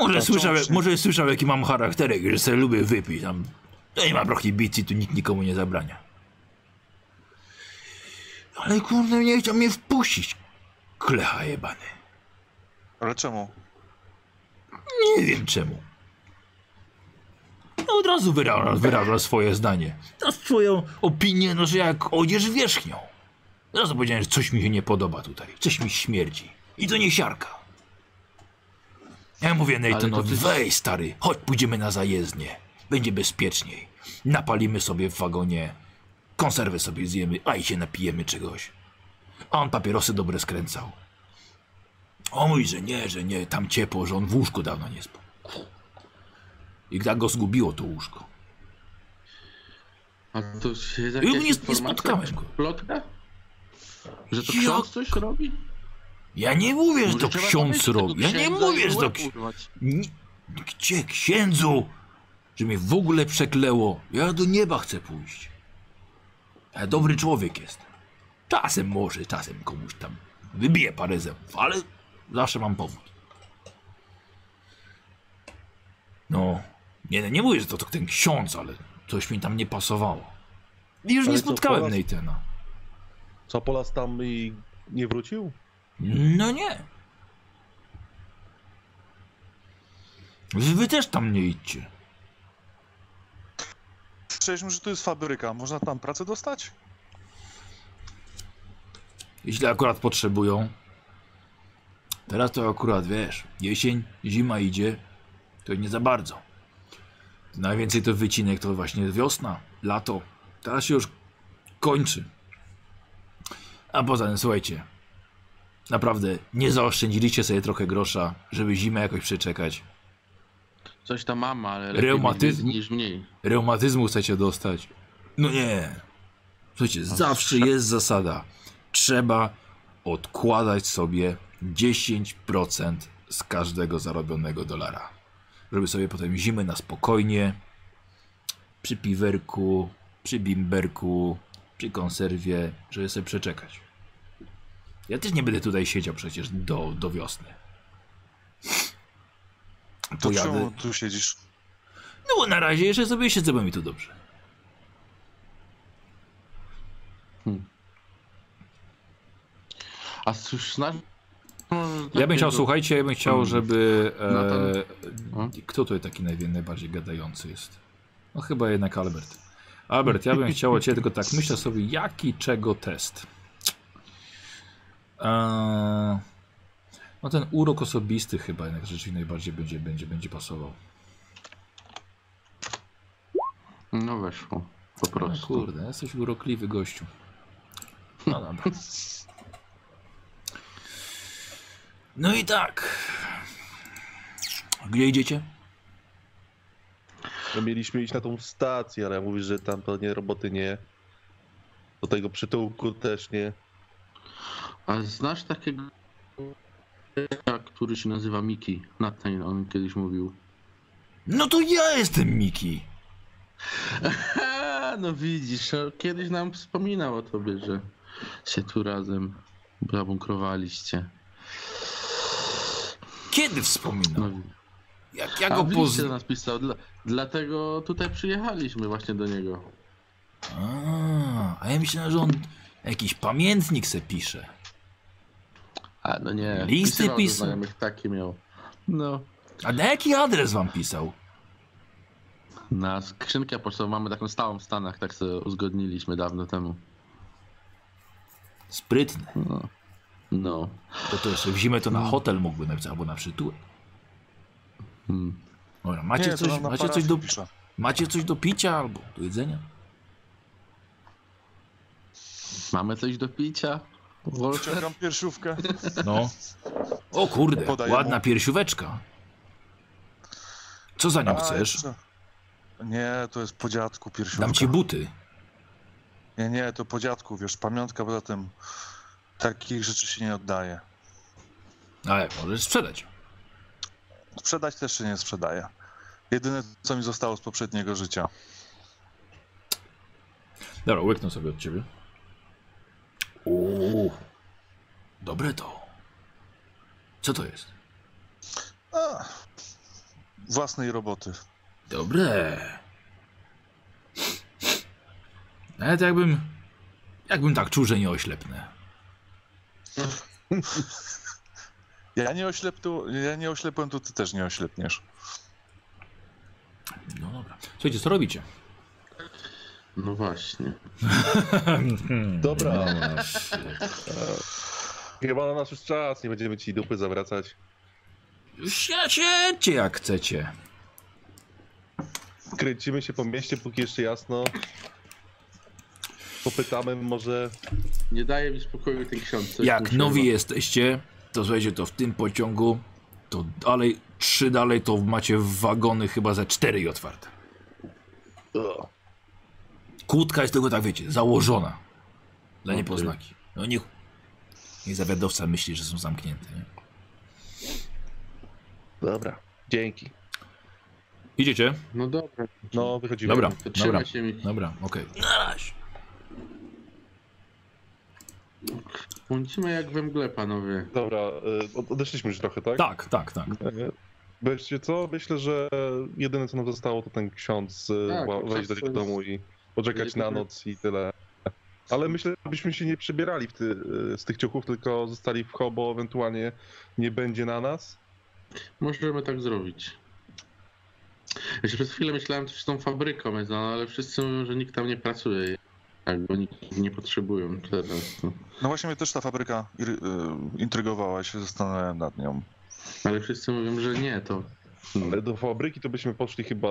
Może słyszał, może słyszał, jaki mam charakterek, że sobie lubię wypić. Tam to nie ma prohibicji, tu nikt nikomu nie zabrania. Ale kurde, nie chciał mnie wpuścić. Klecha jebany. Ale czemu? Nie wiem czemu. No od razu wyraża, wyraża swoje zdanie. Na swoją opinię, no że jak odzież wierzchnią. Od razu powiedziałem, że coś mi się nie podoba tutaj. Coś mi śmierdzi. I to nie siarka. Ja mówię to ty- weź stary, chodź pójdziemy na zajezdnię. Będzie bezpieczniej. Napalimy sobie w wagonie, konserwę sobie zjemy, a i się napijemy czegoś. A on papierosy dobre skręcał. O mój, że nie, że nie, tam ciepło, że on w łóżku dawno nie spał. I tak go zgubiło to łóżko. A to się jest Ja jakaś nie- nie spotkałem go. Plotka? Że to ksiądz coś robi? Ja nie mówię, że to ksiądz robi. Ja nie mówię, że to ksiądz... Nie, gdzie księdzu? Że mnie w ogóle przekleło. Ja do nieba chcę pójść. Ja dobry człowiek jestem. Czasem może, czasem komuś tam wybiję parę zębów, ale zawsze mam powód. No, nie, nie mówię, że to, to ten ksiądz, ale coś mi tam nie pasowało. I już Ale nie co, spotkałem po raz- Neitena. Co Polas tam i nie wrócił? No nie. Wy też tam nie idźcie. Słyszeliśmy, że to jest fabryka. Można tam pracę dostać? Jeśli akurat potrzebują. Teraz to akurat wiesz, jesień, zima idzie, to nie za bardzo. Najwięcej to wycinek to właśnie wiosna, lato. Teraz się już kończy. A poza tym, słuchajcie, naprawdę nie zaoszczędziliście sobie trochę grosza, żeby zimę jakoś przeczekać. Coś tam mam, ale lepiej Reumatyzm? niż mniej. Reumatyzmu chcecie dostać? No nie. Słuchajcie, zawsze jest zasada. Trzeba odkładać sobie 10% z każdego zarobionego dolara. Żeby sobie potem zimę na spokojnie, przy piwerku, przy bimberku, przy konserwie, żeby sobie przeczekać. Ja też nie będę tutaj siedział przecież do, do wiosny. To Pojadę- czemu tu siedzisz? No bo na razie jeszcze sobie siedzę, bo mi tu dobrze. A cóż, znasz... Ja bym chciał, słuchajcie, ja bym chciał, Mm. żeby. Nathan? E, kto tutaj taki najbardziej gadający jest? No chyba jednak Albert. Albert, ja bym chciał ciebie tylko tak myślę sobie, jaki czego test. E, no ten urok osobisty chyba jednak rzeczywiście najbardziej będzie, będzie, będzie pasował. No weszło. Po No prostu. kurde, jesteś urokliwy gościu. No dobra. No i tak. Gdzie idziecie? No mieliśmy iść na tą stację, ale mówisz, że tam pewnie roboty nie. Do tego przytułku też nie. A znasz takiego... który się nazywa Miki? Nathan, on kiedyś mówił. No to ja jestem Miki. No widzisz, no, kiedyś nam wspominał o tobie, że się tu razem zabunkrowaliście. Kiedy No, wspominał? Jak ja go poznałem? nas pisał, dla, dlatego tutaj przyjechaliśmy właśnie do niego. A, a ja myślałem, że on jakiś pamiętnik se pisze. A no nie, Listy pisywał do pisał. znajomych, taki miał. No, A na jaki adres wam pisał? na skrzynkę pocztową mamy taką stałą w Stanach, tak sobie uzgodniliśmy dawno temu. Sprytny. No, no. To to jeszcze w zimę to na hotel mógłby napisać, albo na przytułek. Hmm. Dobra, macie, to coś, macie, coś do, macie coś do picia albo do jedzenia? Mamy coś do picia? Wolfer? Wyciągam piersiówkę. No. O kurde, Podaję ładna mu. piersióweczka. Co za nią A, chcesz? jeszcze- Nie, to jest po dziadku piersiówka. Dam ci buty. Nie, nie, to po dziadku, wiesz, pamiątka poza tym takich rzeczy się nie oddaje. Ale możesz sprzedać. Sprzedać też się nie sprzedaje. Jedyne, co mi zostało z poprzedniego życia. Dobra, łyknę sobie od ciebie. Uuu, dobre to. Co to jest? A, własnej roboty. Dobre. Nawet jakbym, jakbym tak czuł, że nie oślepnę. Ja nie, ośleptu, ja nie oślepłem, to ty też nie oślepniesz. No dobra. Słuchajcie, co robicie? No właśnie. Dobra, No, chyba na nasz już czas, nie będziemy ci dupy zawracać. Siedźcie jak chcecie. Kręcimy się po mieście, póki jeszcze jasno. Popytamy może... Nie daje mi spokoju ten ksiądz. coś Jak nowi chyba- jesteście, to słuchajcie, to w tym pociągu, to dalej, trzy dalej, to macie wagony chyba ze cztery i otwarte. Kłódka jest tylko tak, wiecie, założona. Dla Okej. niepoznaki. No nie... I zawiadowca myśli, że są zamknięte. Nie? Dobra, dzięki. Idziecie? No dobra. No, wychodzimy. Dobra, To dobra, trzymaj się mi. dobra, Bądźmy jak we mgle, panowie. Dobra, y, od- odeszliśmy już trochę, tak? Tak, tak, tak. E, Wiecie co? Myślę, że jedyne co nam zostało to ten ksiądz y, Tak, wejść do jest- domu i poczekać na noc i tyle. Ale myślę, żebyśmy się nie przebierali w ty, y, z tych ciuchów, tylko zostali w hobo, ewentualnie nie będzie na nas. Możemy tak zrobić. Jeszcze przez chwilę myślałem, że tą fabryką jest, no, ale wszyscy mówią, że nikt tam nie pracuje. Tak, bo nikt nie potrzebują teraz. No. No właśnie mnie też ta fabryka y, intrygowała, się zastanawiałem nad nią. Ale wszyscy mówią, że nie, to. Ale do fabryki to byśmy poszli chyba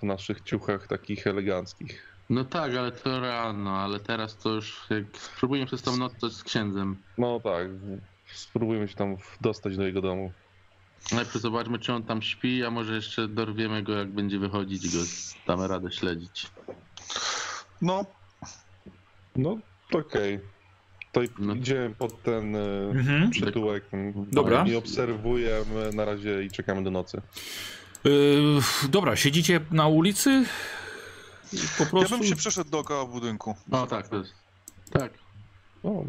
w naszych ciuchach takich eleganckich. No tak, ale to rano, ale teraz to już jak spróbujemy przez tą noc to z księdzem. No tak, spróbujmy się tam dostać do jego domu. Najpierw zobaczmy, czy on tam śpi, a może jeszcze dorwiemy go, jak będzie wychodzić, go damy radę śledzić. No, No, okej. To i- No. idziemy pod ten y, Mhm. przytułek Dobra. i obserwujemy na razie i czekamy do nocy. Yy, dobra, siedzicie na ulicy? I Po ja prostu... bym się przeszedł dookoła budynku. O tak, to jest. Tak. O,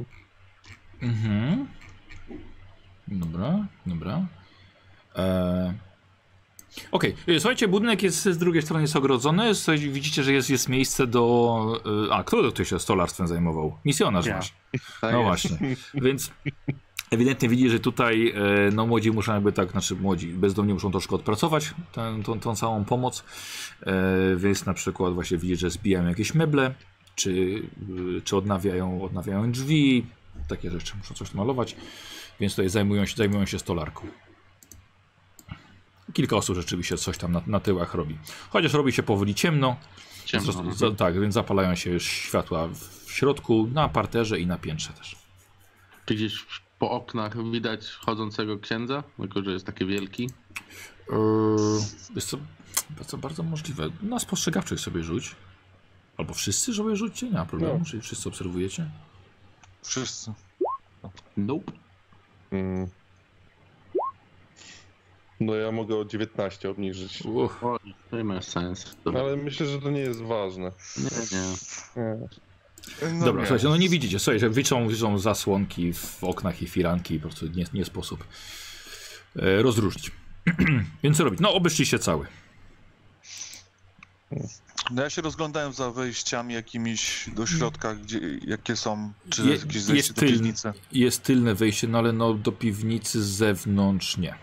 Mhm. Dobra, dobra. E... Okej, e, słuchajcie, budynek jest z drugiej strony jest ogrodzony. Słuchajcie, widzicie, że jest, jest miejsce do. e, A, kto tu się stolarstwem zajmował? Misjonarz Ja. masz. tak No jest. właśnie. Więc ewidentnie widzi, że tutaj e, no młodzi muszą jakby tak, znaczy młodzi bezdomni muszą troszkę odpracować tę, tą, tą całą pomoc. E, więc na przykład właśnie widzi, że zbijają jakieś meble, czy, y, czy odnawiają, odnawiają drzwi, takie rzeczy, muszą coś malować. Więc tutaj zajmują się, zajmują się stolarką. Kilka osób rzeczywiście coś tam na, na tyłach robi. Chociaż robi się powoli ciemno. Ciemno. Zresztą- za, tak, więc zapalają się już światła w środku, na parterze i na piętrze też. Czy gdzieś po oknach widać chodzącego księdza? Tylko, że jest taki wielki. Yy, jest to bardzo, bardzo możliwe. Na spostrzegawczych sobie rzuć. Albo wszyscy sobie rzućcie, nie ma problemu. No. Czyli wszyscy obserwujecie. Wszyscy. Nope. mm. No ja mogę o 19 obniżyć. Uch. Oj, to nie ma sensu. To... Ale myślę, że to nie jest ważne. Nie, nie. Nie. No Dobra, nie. słuchajcie, no nie widzicie. Słuchajcie, wiszą, wiszą zasłonki w oknach i firanki. Po prostu nie, nie sposób e, rozróżnić. Więc co robić? No, obeszliście cały. No ja się rozglądałem za wejściami jakimiś do środka, gdzie, jakie są, czy Je- jakieś zejście jest do piwnicy. Jest tylne wejście, no ale no do piwnicy z zewnątrz nie.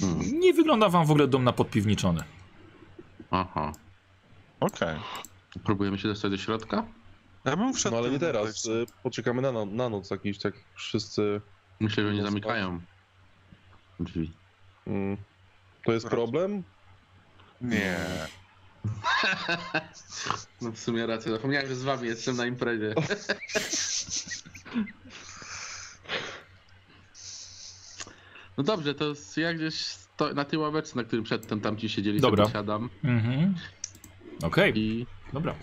Hmm. Nie wygląda wam w ogóle dom na podpiwniczony. Aha. Okej. Próbujemy się dostać do środka? Ja bym wszedł No ale nie teraz. y, Poczekamy na, no, na noc jakiś, tak wszyscy. Myślę, że nie zamykają drzwi. Mm. To jest problem? Nie. No w sumie racja, zapomniałem, że z wami jestem na imprezie. No dobrze, to ja gdzieś sto, na tej ławeczce, na którym przedtem tamci siedzieli, Dobra. sobie siadam Mhm. Okej. i Dobra.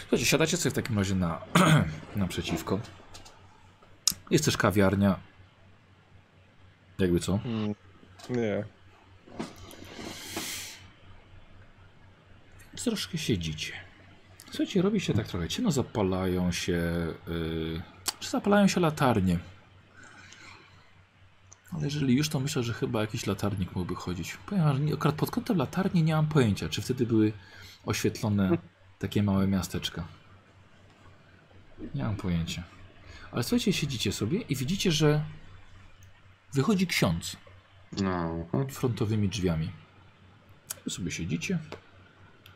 Słuchajcie, siadacie sobie w takim razie na, naprzeciwko. Jest też kawiarnia. Jakby co? Mm. Nie. Troszkę siedzicie. Słuchajcie, robi się tak trochę ciemno, zapalają się... Yy, czy zapalają się latarnie? Ale jeżeli już, to myślę, że chyba jakiś latarnik mógłby chodzić. Nie- akurat pod kątem latarni nie mam pojęcia, czy wtedy były oświetlone takie małe miasteczka. Nie mam pojęcia. Ale słuchajcie, siedzicie sobie i widzicie, że wychodzi ksiądz no, frontowymi drzwiami. Wy sobie siedzicie.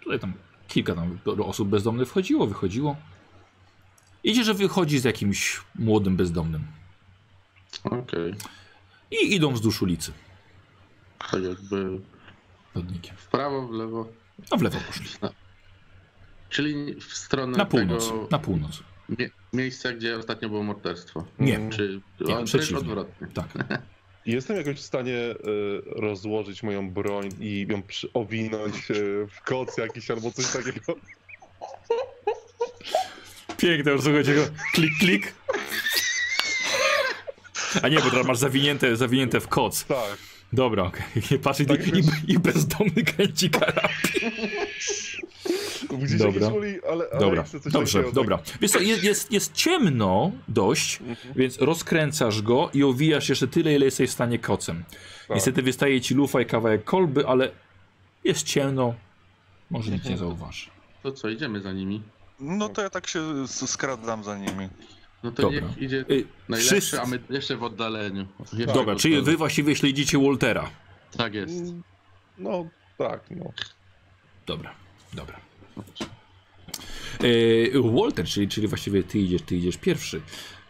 Tutaj tam kilka tam osób bezdomnych wchodziło, wychodziło. Idzie, że wychodzi z jakimś młodym bezdomnym. okej. I idą wzdłuż ulicy. Tak jakby Chodnikiem. w prawo, w lewo. A w lewo poszli. Czyli w stronę Na północ. tego Na północ. mie miejsca, gdzie ostatnio było morderstwo. Nie. Mm. Czy Nie, przeciwnie. odwrotnie. Tak. Jestem jakoś w stanie y, rozłożyć moją broń i ją owinąć y, w koc jakiś albo coś takiego. Piękne, już słuchajcie go. Klik, klik. A nie, bo teraz masz zawinięte, zawinięte w koc. Tak. Dobra, okej. Patrz, i, Tak, i, więc- i bezdomny kręci karabin. Dobra. uli, ale, ale Dobra, dobrze, takiego, dobra. Wiesz co, jest, jest, jest ciemno dość, Mhm. więc rozkręcasz go i owijasz jeszcze tyle, ile jesteś w stanie kocem. Tak. Niestety wystaje ci lufa i kawałek kolby, ale jest ciemno. Może nikt nie zauważy. To co, idziemy za nimi? No to ja tak się skradam za nimi. No to Dobra. niech idzie Y, najlepszy, wszyscy- a my jeszcze w oddaleniu. Jeszcze Dobra, w czyli wy właściwie śledzicie Waltera. Tak jest. Mm, No tak, no. Dobra, dobra. E, Walter, czyli, czyli właściwie ty idziesz, ty idziesz pierwszy.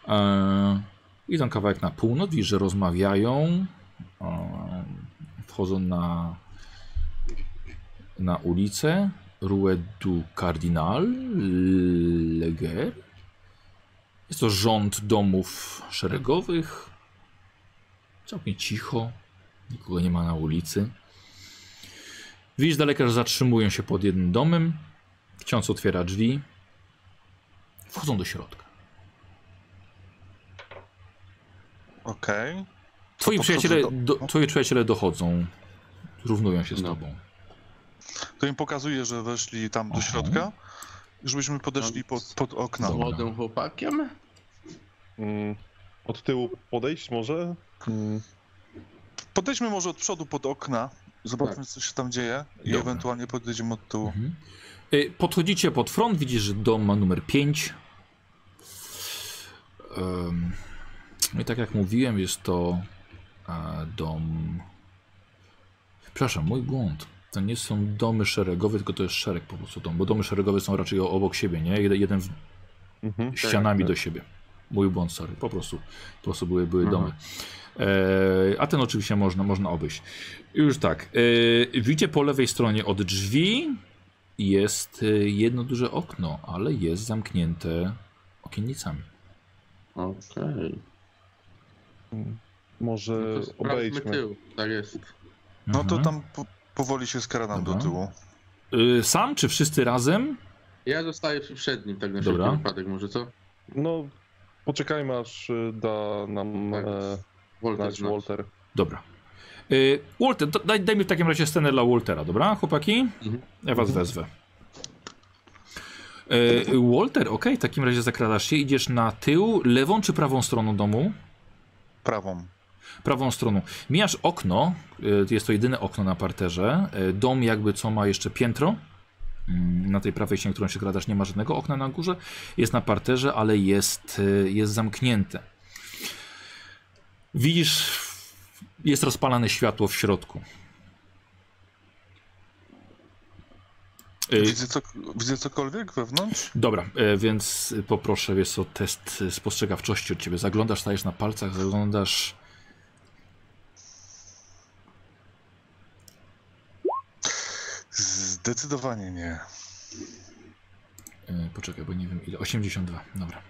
E, idą kawałek na północ, widzisz, że rozmawiają. E, wchodzą na, na ulicę. Rue du Cardinal Leger. Jest to rząd domów szeregowych. Całkiem cicho. Nikogo nie ma na ulicy. Widzisz daleka, że zatrzymują się pod jednym domem. Ksiądz otwiera drzwi. Wchodzą do środka. Okej. Twoi to przyjaciele, do, do- twoi przyjaciele dochodzą. Równują się z No. tobą. To im pokazuje, że weszli tam do Aha. środka, żebyśmy podeszli pod, pod okna. Z młodym chłopakiem? Mm, Od tyłu podejść może? Mm, Podejdźmy może od przodu pod okna, zobaczmy Tak. co się tam dzieje i Dobra. ewentualnie podejdziemy od tyłu. Mhm. Y, Podchodzicie pod front, widzisz, że dom ma numer 5. Ym, No i tak jak mówiłem, jest to e, dom. Przepraszam, mój błąd. To nie są domy szeregowe, tylko to jest szereg po prostu dom, bo domy szeregowe są raczej obok siebie, nie? Jeden, jeden w, mhm. ścianami tak. do siebie. Mój błąd, sorry. Po prostu, po prostu były, były Aha. domy. E, a ten oczywiście można, można obejść. Już tak. E, widzicie po lewej stronie od drzwi jest e, jedno duże okno, ale jest zamknięte okiennicami. Okej. Może No to tył. Tak jest. No to Mhm. tam po, powoli się skradam do Dobra. tyłu. E, sam czy wszyscy razem? Ja zostaję przy przednim, tak na Dobra. wypadek może, co? No, poczekajmy aż y, da nam Tak. e, Walter znać znać. Walter. Dobra. E, Walter, daj, daj mi w takim razie scenę dla Waltera, dobra, chłopaki? Mhm. Ja was wezwę. E, Walter, okej, w takim razie zakradasz się, idziesz na tył, lewą czy prawą stroną domu? Prawą. Prawą stroną. Mijasz okno, e, jest to jedyne okno na parterze. E, Dom jakby co ma jeszcze piętro. Mm, Na tej prawej ścianie, którą się kradasz, nie ma żadnego okna na górze. Jest na parterze, ale jest, e, jest zamknięte. Widzisz, jest rozpalane światło w środku. Widzę, co, widzę cokolwiek wewnątrz? Dobra, więc poproszę, wiesz co, test spostrzegawczości od ciebie. Zaglądasz, stajesz na palcach, zaglądasz. Zdecydowanie nie. E, poczekaj, bo nie wiem ile. 82, dobra.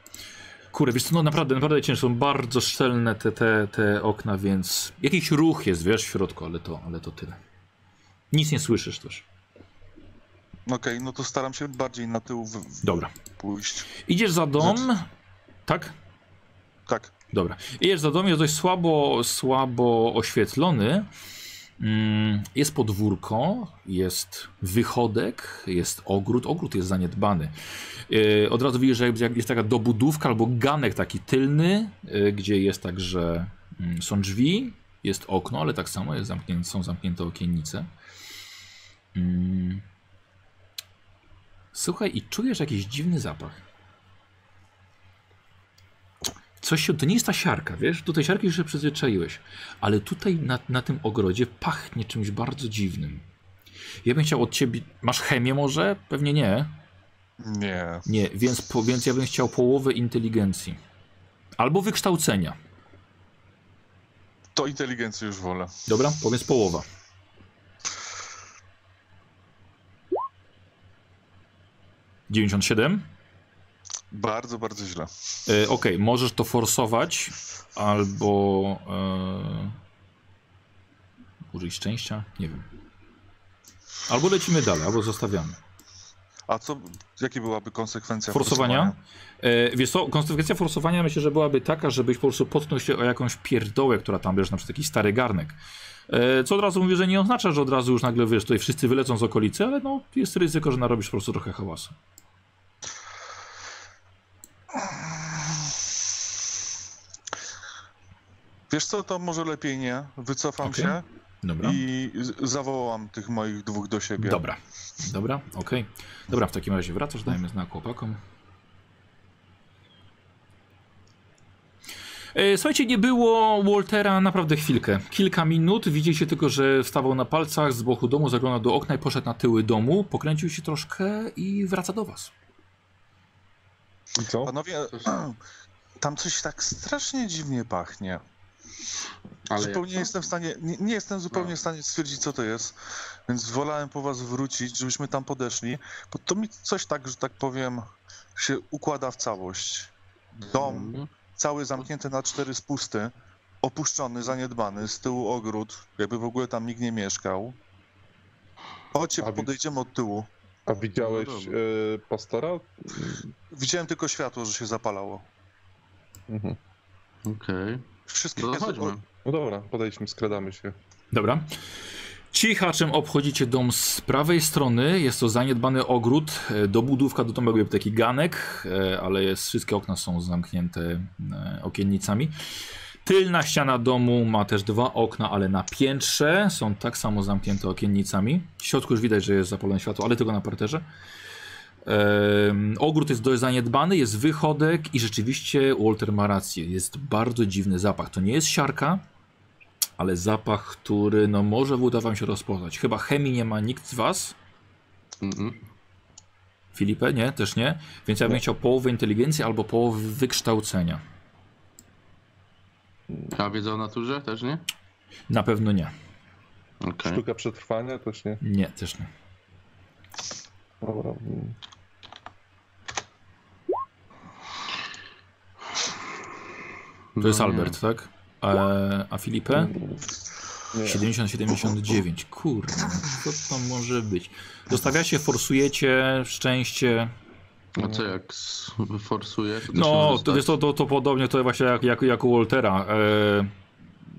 Kurde, wiesz co, no naprawdę, naprawdę ciężko. Są bardzo szczelne te, te, te okna, więc jakiś ruch jest, wiesz, w środku, ale to, ale to tyle. Nic nie słyszysz też. Okej, no to staram się bardziej na tył w, Dobra. pójść. Idziesz za dom. Tak? Tak. Dobra. Idziesz za dom, jest dość słabo, słabo oświetlony. Mm, Jest podwórko, jest wychodek, jest ogród. Ogród jest zaniedbany. Yy, Od razu widzisz, że jest taka dobudówka albo ganek taki tylny, yy, gdzie jest także mm, są drzwi, jest okno, ale tak samo jest zamknięte, są zamknięte okiennice. Mm. Słuchaj, i czujesz jakiś dziwny zapach. Coś się, to nie jest ta siarka, wiesz? Do tej siarki już się przyzwyczaiłeś. Ale tutaj na, na tym ogrodzie pachnie czymś bardzo dziwnym. Ja bym chciał od ciebie. Masz chemię może? Pewnie nie. Nie. Nie, więc, po, więc ja bym chciał połowę inteligencji. Albo wykształcenia. To inteligencję już wolę. Dobra? Powiedz połowa. Dziewięćdziesiąt siedem. Bardzo, bardzo źle. E, Okej, możesz to forsować, albo e, użyć szczęścia, nie wiem. Albo lecimy dalej, albo zostawiamy. A co, jakie byłaby konsekwencja Forsowania? E, wiesz co, konsekwencja forsowania myślę, że byłaby taka, żebyś po prostu potknął się o jakąś pierdołę, która tam, wiesz, na przykład jakiś stary garnek. E, co od razu mówię, że nie oznacza, że od razu już nagle, wiesz, tutaj wszyscy wylecą z okolicy, ale no, jest ryzyko, że narobisz po prostu trochę hałasu. Wiesz co, to może lepiej nie. Wycofam Okej. się Dobra. i zawołam tych moich dwóch do siebie. Dobra, dobra, okej. Dobra, w takim razie wracasz, dajemy znak chłopakom. E, Słuchajcie, nie było Waltera naprawdę chwilkę. Kilka minut. Widzicie tylko, że wstawał na palcach z boku domu, zaglądał do okna i poszedł na tyły domu. Pokręcił się troszkę i wraca do was. I co? Panowie, tam coś tak strasznie dziwnie pachnie. Ale zupełnie nie jestem w stanie, nie, nie jestem zupełnie No. w stanie stwierdzić, co to jest, więc wolałem po was wrócić, żebyśmy tam podeszli, bo to mi coś tak, że tak powiem, się układa w całość. Dom Mhm. cały zamknięty na cztery spusty, opuszczony, zaniedbany, z tyłu ogród, jakby w ogóle tam nikt nie mieszkał. Chodźcie, podejdziemy od tyłu. A widziałeś No e, pastora? Widziałem tylko światło, że się zapalało. Mhm. Okej. Wszystkie To chodźmy. No dobra, podejdźmy, skradamy się. Dobra. Cichaczem obchodzicie dom z prawej strony. Jest to zaniedbany ogród. E, Dobudówka do domu jakby taki ganek, e, ale jest, wszystkie okna są zamknięte okiennicami. Tylna ściana domu ma też dwa okna, ale na piętrze są tak samo zamknięte okiennicami. W środku już widać, że jest zapalone światło, ale tylko na parterze. Em, ogród jest dość zaniedbany, jest wychodek i rzeczywiście Walter ma rację. Jest bardzo dziwny zapach. To nie jest siarka, ale zapach, który no może uda wam się rozpoznać. Chyba chemii nie ma nikt z was. Filipę, nie? Też nie. Więc ja bym Nie. chciał połowę inteligencji albo połowę wykształcenia. A wiedza o naturze też nie? Na pewno nie. Okej. Sztuka przetrwania też nie. Nie, też nie. Dobra. To jest No nie. Albert, tak? A, a Filipę? Nie. 70-79. Kurde, co tam może być? Zostawiacie, forsujecie, szczęście. A co jak forsuje? To No, to, jest to, to, to podobnie to właśnie jak, jak, jak u Waltera. E,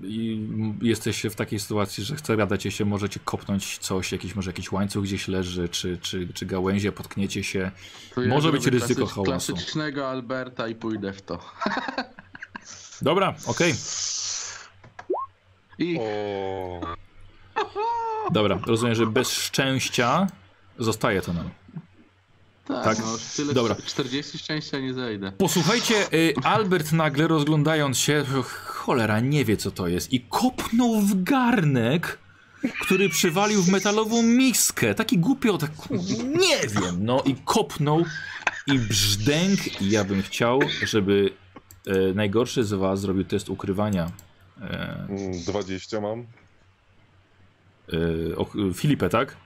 i jesteście w takiej sytuacji, że chce gadać się, możecie kopnąć coś, jakiś, może jakiś łańcuch gdzieś leży, czy, czy, czy gałęzie, potkniecie się. To ja może być zrobię ryzyko klasycz- hałasu. Klasycznego Alberta i pójdę w to. Dobra, okej. I O, Dobra, rozumiem, że bez szczęścia zostaje to nam. Tak, tak. no tyle Dobra. 40 szczęścia nie zejdę. Posłuchajcie, y, Albert nagle rozglądając się, cholera, nie wie co to jest i kopnął w garnek, który przywalił w metalową miskę. Taki głupio, tak nie wiem, no i kopnął i brzdęk i ja bym chciał, żeby e, najgorszy z was zrobił test ukrywania. E, mm, 20 mam. e, o, Filipę, tak?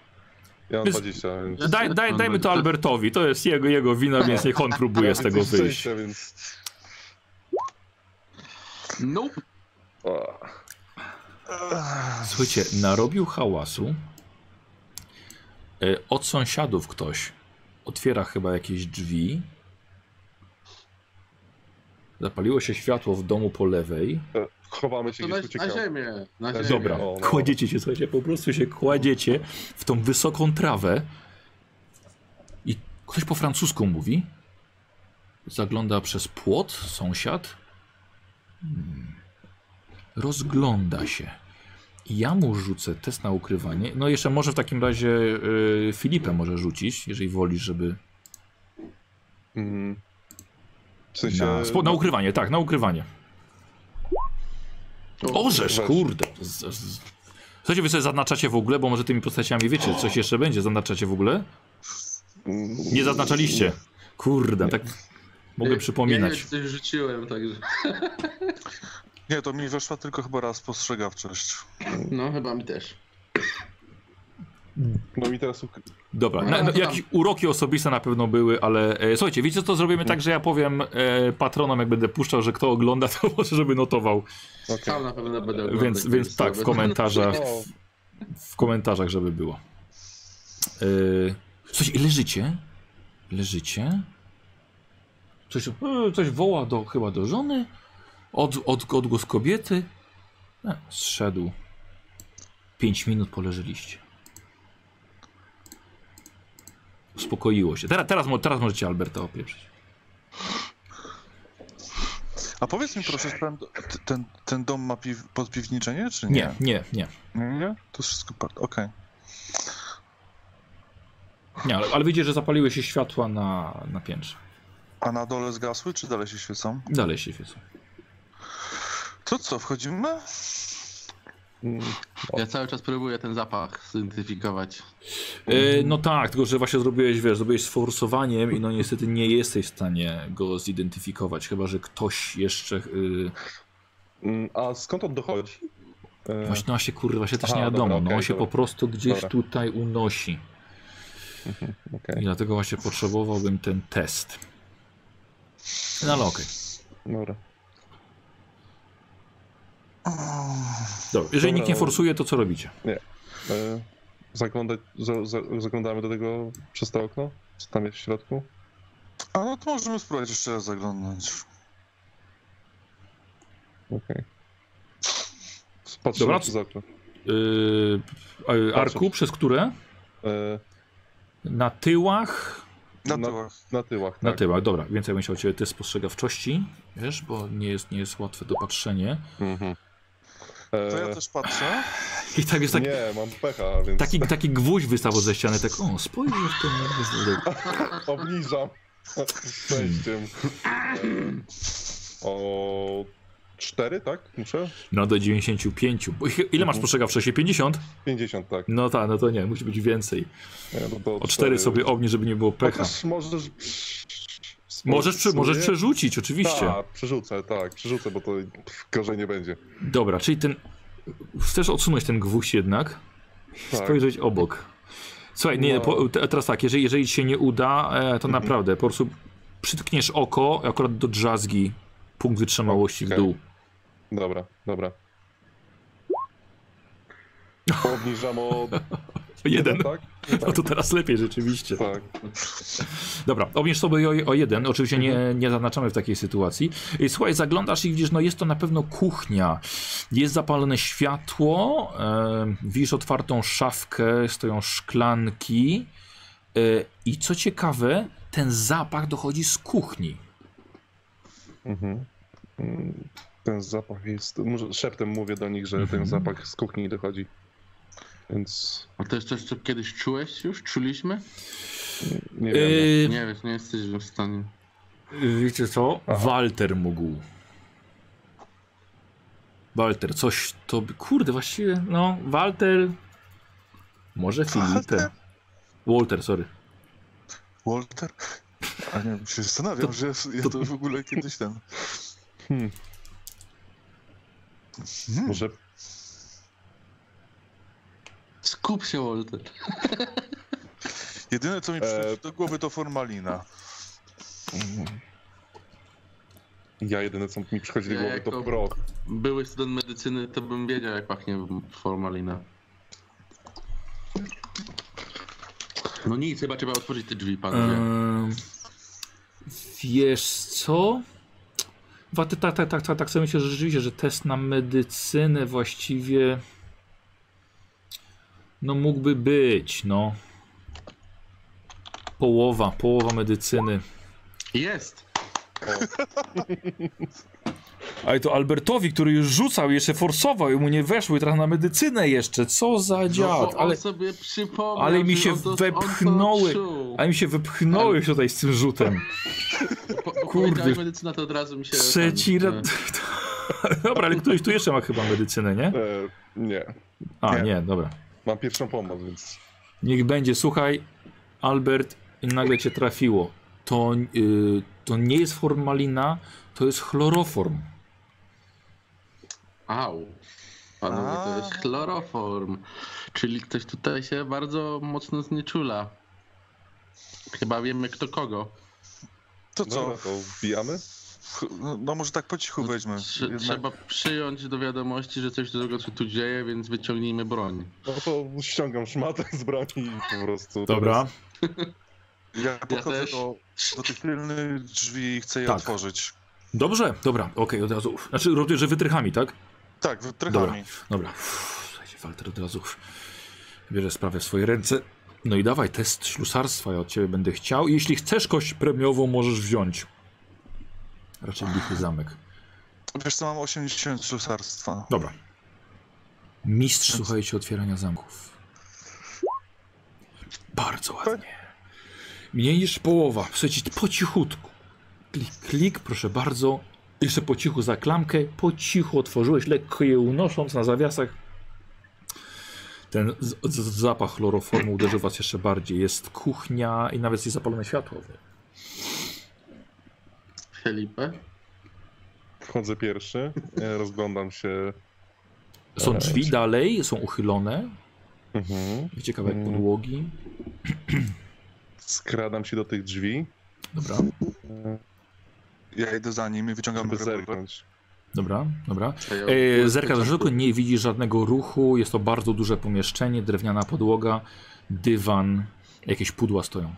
Ja mam Więc- 20, więc... Daj, daj, dajmy to 20. Albertowi, to jest jego, jego wina, więc niech on próbuje z tego wyjść. Więc... Nope. Słuchajcie, narobił hałasu. E, Od sąsiadów ktoś otwiera chyba jakieś drzwi. Zapaliło się światło w domu po lewej. Chowamy się To na, gdzieś, na uciekamy. ziemię. Na Na ziemię. Dobra, O, no. kładziecie się, słuchajcie, po prostu się kładziecie w tą wysoką trawę. I ktoś po francusku mówi. Zagląda przez płot, sąsiad. Hmm. Rozgląda się. I ja mu rzucę test na ukrywanie. No jeszcze może w takim razie y, Filipę może rzucić, jeżeli wolisz, żeby... Mm. W sensie... Na, na ukrywanie, tak, na ukrywanie. Orzesz, kurde. Z- z- Słuchajcie, wy sobie zaznaczacie w ogóle, bo może tymi postaciami wiecie, coś jeszcze będzie. Zaznaczacie w ogóle? Nie zaznaczaliście. Kurde, tak mogę Ja przypominać. nie coś rzuciłem, także. Nie, to mi weszła tylko chyba raz postrzegawczość. No, chyba mi też. No i teraz... Dobra, No, na, no no, jakieś uroki osobiste na pewno były, ale e, słuchajcie, wiecie co zrobimy tak, że ja powiem e, patronom, jak będę puszczał, że kto ogląda, to może żeby notował. okej. Sam na pewno będę oglądać. Więc, więc tak, w komentarzach, O, w komentarzach, żeby było. E, słuchajcie, i leżycie Leżycie. Coś, e, coś woła do, chyba do żony. Od, od, odgłos kobiety. E, zszedł. Pięć minut poleżeliście. Uspokoiło się. Teraz, teraz, teraz możecie Alberta opieprzyć. A powiedz mi proszę, ten, ten, ten dom ma piw, podpiwniczenie, czy Nie, nie? nie, nie. Nie? To wszystko part. Okej. nie ale, ale widzicie, że zapaliły się światła na, na piętrze. A na dole zgasły, czy dalej się świecą? Dalej się świecą. To co, wchodzimy? Mm, Ja cały czas próbuję ten zapach zidentyfikować. E, no tak, tylko że właśnie zrobiłeś, wiesz, zrobiłeś z forsowaniem i no niestety nie jesteś w stanie go zidentyfikować, chyba że ktoś jeszcze... Y, mm, A skąd on dochodzi? E, właśnie, no właśnie, kurwa, się też Aha, nie dobra, wiadomo, no on się dobra. po prostu gdzieś Dobra. tutaj unosi. Okej, I dlatego właśnie potrzebowałbym ten test. No ale okej. dobra. Dobra, jeżeli Dobra, nikt nie forsuje, to co robicie? E, Zaglądać, za, za, zaglądamy do tego przez to okno? Co tam jest w środku? A no to możemy spróbować jeszcze raz zaglądnąć. Okej. Patrzymy Dobra, przez okno. Yy, arku, przez które? E, Na tyłach? Na Na- tyłach. na tyłach, tak. Na tyłach, dobra. Więcej bym chciał ciebie test spostrzegawczości, wiesz, bo nie jest, nie jest łatwe dopatrzenie. Mhm. To E, ja też patrzę. I tak jest tak, Nie, mam pecha, więc taki, taki gwóźdź wystawał ze ściany, tak o, spojrzyj w ten obniżam szczęściem. O 4, tak? Muszę? No do 95. Bo ich- Ile masz Mhm. spostrzegawczości? 50? 50, tak. No tak, no to nie, musi być więcej. Nie, no to O 4 sobie obniż, żeby nie było pecha. Chociaż możesz... Możesz, prze, możesz przerzucić, oczywiście. Tak, przerzucę, tak, przerzucę, bo to gorzej nie będzie. Dobra, czyli ten. Chcesz odsunąć ten gwóźdź jednak Tak. spojrzeć obok. Słuchaj, nie, No. po, te- teraz tak, jeżeli, jeżeli ci się nie uda, e, to Mhm. naprawdę po prostu przytkniesz oko akurat do drzazgi, punkt wytrzymałości w Okej. dół. Dobra, dobra. Obniżam o Jeden. tak? No to teraz lepiej rzeczywiście. Tak. Dobra, obniż sobie o, o jeden. Oczywiście nie, nie zaznaczamy w takiej sytuacji. Słuchaj, zaglądasz i widzisz, no jest to na pewno kuchnia. Jest zapalone światło, e, widzisz otwartą szafkę, stoją szklanki. E, I co ciekawe, ten zapach dochodzi z kuchni. Mhm. Mm, Ten zapach jest. Może szeptem mówię do nich, że Mhm. ten zapach z kuchni dochodzi. Więc A to jest coś, co kiedyś czułeś już? Czuliśmy? nie wiem. E, Nie wiesz, nie jesteś w stanie. wiecie co? Aha. Walter mógł. Walter, coś to. Kurde, właściwie, no, Walter. Może Filipe. Walter? Sorry. Walter? A nie, się zastanawiam, To- że ja to w ogóle kiedyś ten... Hmm. Hmm. Może Skup się, Walter. Jedyne co mi przychodzi E, do głowy to formalina. ja jedyne co mi przychodzi do Ja głowy to prog. Były student medycyny, to bym wiedział, jak pachnie formalina. No nic, chyba trzeba otworzyć te drzwi, panowie. Ehm, wiesz co? Tak, tak, tak, tak, tak sobie myślę, że rzeczywiście, że test na medycynę właściwie no mógłby być, no. Połowa, połowa medycyny. Jest! Ale to Albertowi, który już rzucał, jeszcze forsował i mu nie weszło i teraz na medycynę jeszcze. Co za No, dziad. bo Ale, sobie przypomniał, ale mi się to- wepchnąły. ale mi się wypchnąłeś tutaj z tym rzutem. Po- Kurde. Powiedziałeś medycyna, to od razu mi się... Trzeci raz. Dobra, ale ktoś tu jeszcze ma chyba medycynę, nie? E, nie. A, Nie. nie, dobra. Mam pierwszą pomoc, więc. Niech będzie, słuchaj, Albert, i nagle cię trafiło. To, y, to nie jest formalina, to jest chloroform. Au. Panowie, to jest chloroform. Czyli ktoś tutaj się bardzo mocno znieczula. Chyba wiemy kto kogo. To co? Dobra, to wbijamy? No, no może tak po cichu weźmy. Trze- Jednak... Trzeba przyjąć do wiadomości, że coś dużego się tu dzieje, więc wyciągnijmy broń. No to ściągam szmatę z broni i po prostu. Dobra. Ja podchodzę też. do, do tych tylnych drzwi i chcę je Tak. otworzyć. Dobrze, dobra, okej, od razu. Znaczy, robię, że wytrychami, tak? Tak, wytrychami. Dobra. Uff, Słuchajcie, Walter od razu bierze sprawę w swoje ręce. No i dawaj, test ślusarstwa, ja od ciebie będę chciał. I Jeśli chcesz kość premiową, możesz wziąć. Raczej lichy zamek. Wiesz co, mam 80 ślusarstwa. Dobra. Mistrz, słuchajcie, otwierania zamków. Bardzo ładnie. Mniej niż połowa. Słuchajcie, po cichutku. Klik, klik, proszę bardzo. Jeszcze po cichu za klamkę. Po cichu otworzyłeś, lekko je unosząc na zawiasach. Ten zapach chloroformu uderzył was jeszcze bardziej. Jest kuchnia i nawet jest zapalone światło. Felipe? Wchodzę pierwszy, e, rozglądam się. Są drzwi dalej, są uchylone. Mhm. Wiecie kawałek Mm. podłogi. Skradam się do tych drzwi, Dobra, e, Ja idę za nim i wyciągam rewolwer. zerknąć. dobra, dobra. E, Zerkasz na środku, nie widzisz żadnego ruchu. Jest to bardzo duże pomieszczenie, drewniana podłoga, dywan, jakieś pudła stoją.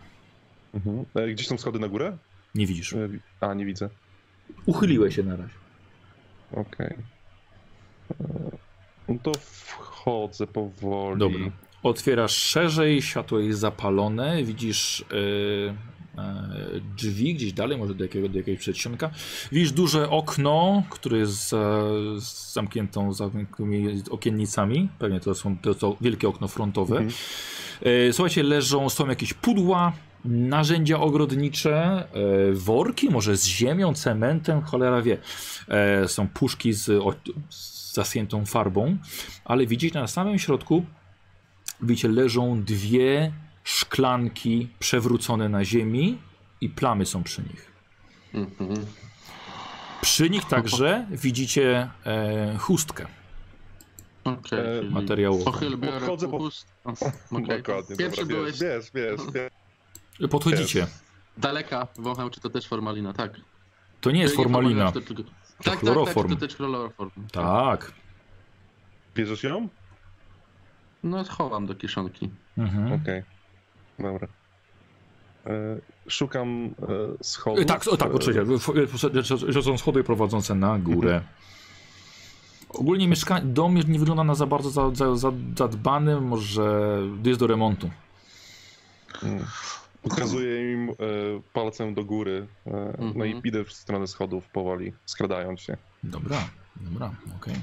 Mhm. E, Gdzieś są schody na górę? Nie widzisz. Wi- A, nie widzę. Uchyliłeś się na razie. Okej. E, No to wchodzę powoli. Dobra. Otwierasz szerzej, światło jest zapalone, widzisz e, e, drzwi gdzieś dalej, może do, jakiego, do jakiegoś przedsionka. Widzisz duże okno, które jest za, z zamkniętą zamkniętymi okiennicami. Pewnie to są to, to wielkie okno frontowe. Mhm. Słuchajcie, leżą, są jakieś pudła, narzędzia ogrodnicze, e, worki, może z ziemią, cementem, cholera wie. E, Są puszki z, z zaschniętą farbą, ale widzicie na samym środku, widzicie, leżą dwie szklanki przewrócone na ziemi i plamy są przy nich. Mhm. Przy nich także widzicie e, chustkę Okej, E, czyli materiałową. Pochyl biorę po- pust. O, okej. Dokładnie. Pierwszy dobra, byłeś wiesz, wiesz, wiesz, wiesz. Podchodzicie. daleka, wącham, czy to też formalina, tak. To nie jest formalina. to tylko- Tak, tak, tak, chloroform. czy to też chloroform. Tak. Bierzesz ją? No chowam do kieszonki. Mhm. Okej. Dobra. E, Szukam e, schodów. E, Tak, o, tak, E, oczywiście. Że- Że są schody prowadzące na górę. Ogólnie mieszkanie, dom nie wygląda na za bardzo za, za, za, zadbany, może jest do remontu. Mm. Pokazuję im e, palcem do góry. E, No i Mhm. idę w stronę schodów powoli, skradając się. Dobra, dobra, okej.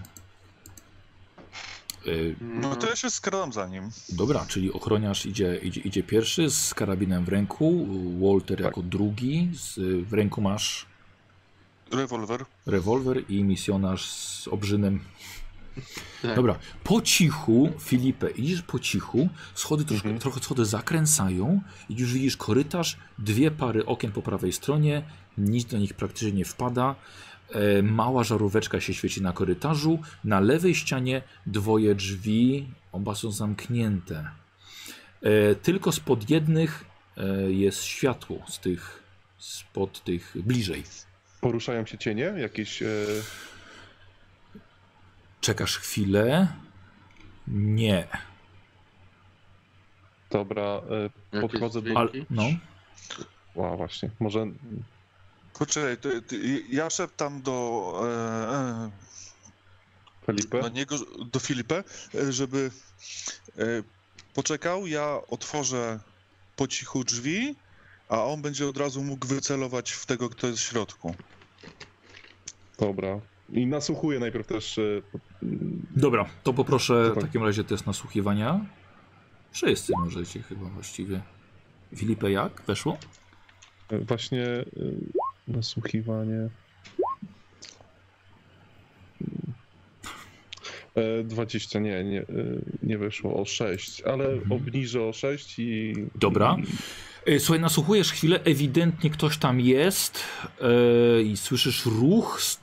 Y, No to ja się skradam za nim. Dobra, czyli ochroniarz idzie, idzie, idzie pierwszy z karabinem w ręku, Walter Tak. jako drugi, z, w ręku masz Rewolwer. rewolwer i misjonarz z obrzynem Tak. Dobra, po cichu, Filipe, idziesz po cichu, schody troszkę, Mhm. trochę schody zakręcają i już widzisz korytarz, dwie pary okien po prawej stronie, nic do nich praktycznie nie wpada, e, mała żaróweczka się świeci na korytarzu, na lewej ścianie dwoje drzwi, oba są zamknięte. E, tylko spod jednych e, jest światło, z tych, spod tych bliżej. Poruszają się cienie jakieś. E, Czekasz chwilę? Nie. dobra, e, Jakieś podchodzę do. Ale, no. Ła, właśnie. Może. Poczekaj, to, to, ja szeptam do, e, e, Felipe? do niego, do Filipę, e, żeby e, poczekał, ja otworzę po cichu drzwi, a on będzie od razu mógł wycelować w tego, kto jest w środku. Dobra. I nasłuchuję najpierw też. e, Dobra, to poproszę w Tak. takim razie test nasłuchiwania. Wszyscy możecie chyba właściwie. Filipe, jak? Weszło? e, Właśnie e, nasłuchiwanie. E, 20, nie, nie, nie weszło o 6, ale Mhm. obniżę o 6 i. Dobra. Słuchaj, nasłuchujesz chwilę, ewidentnie ktoś tam jest e, i słyszysz ruch. s-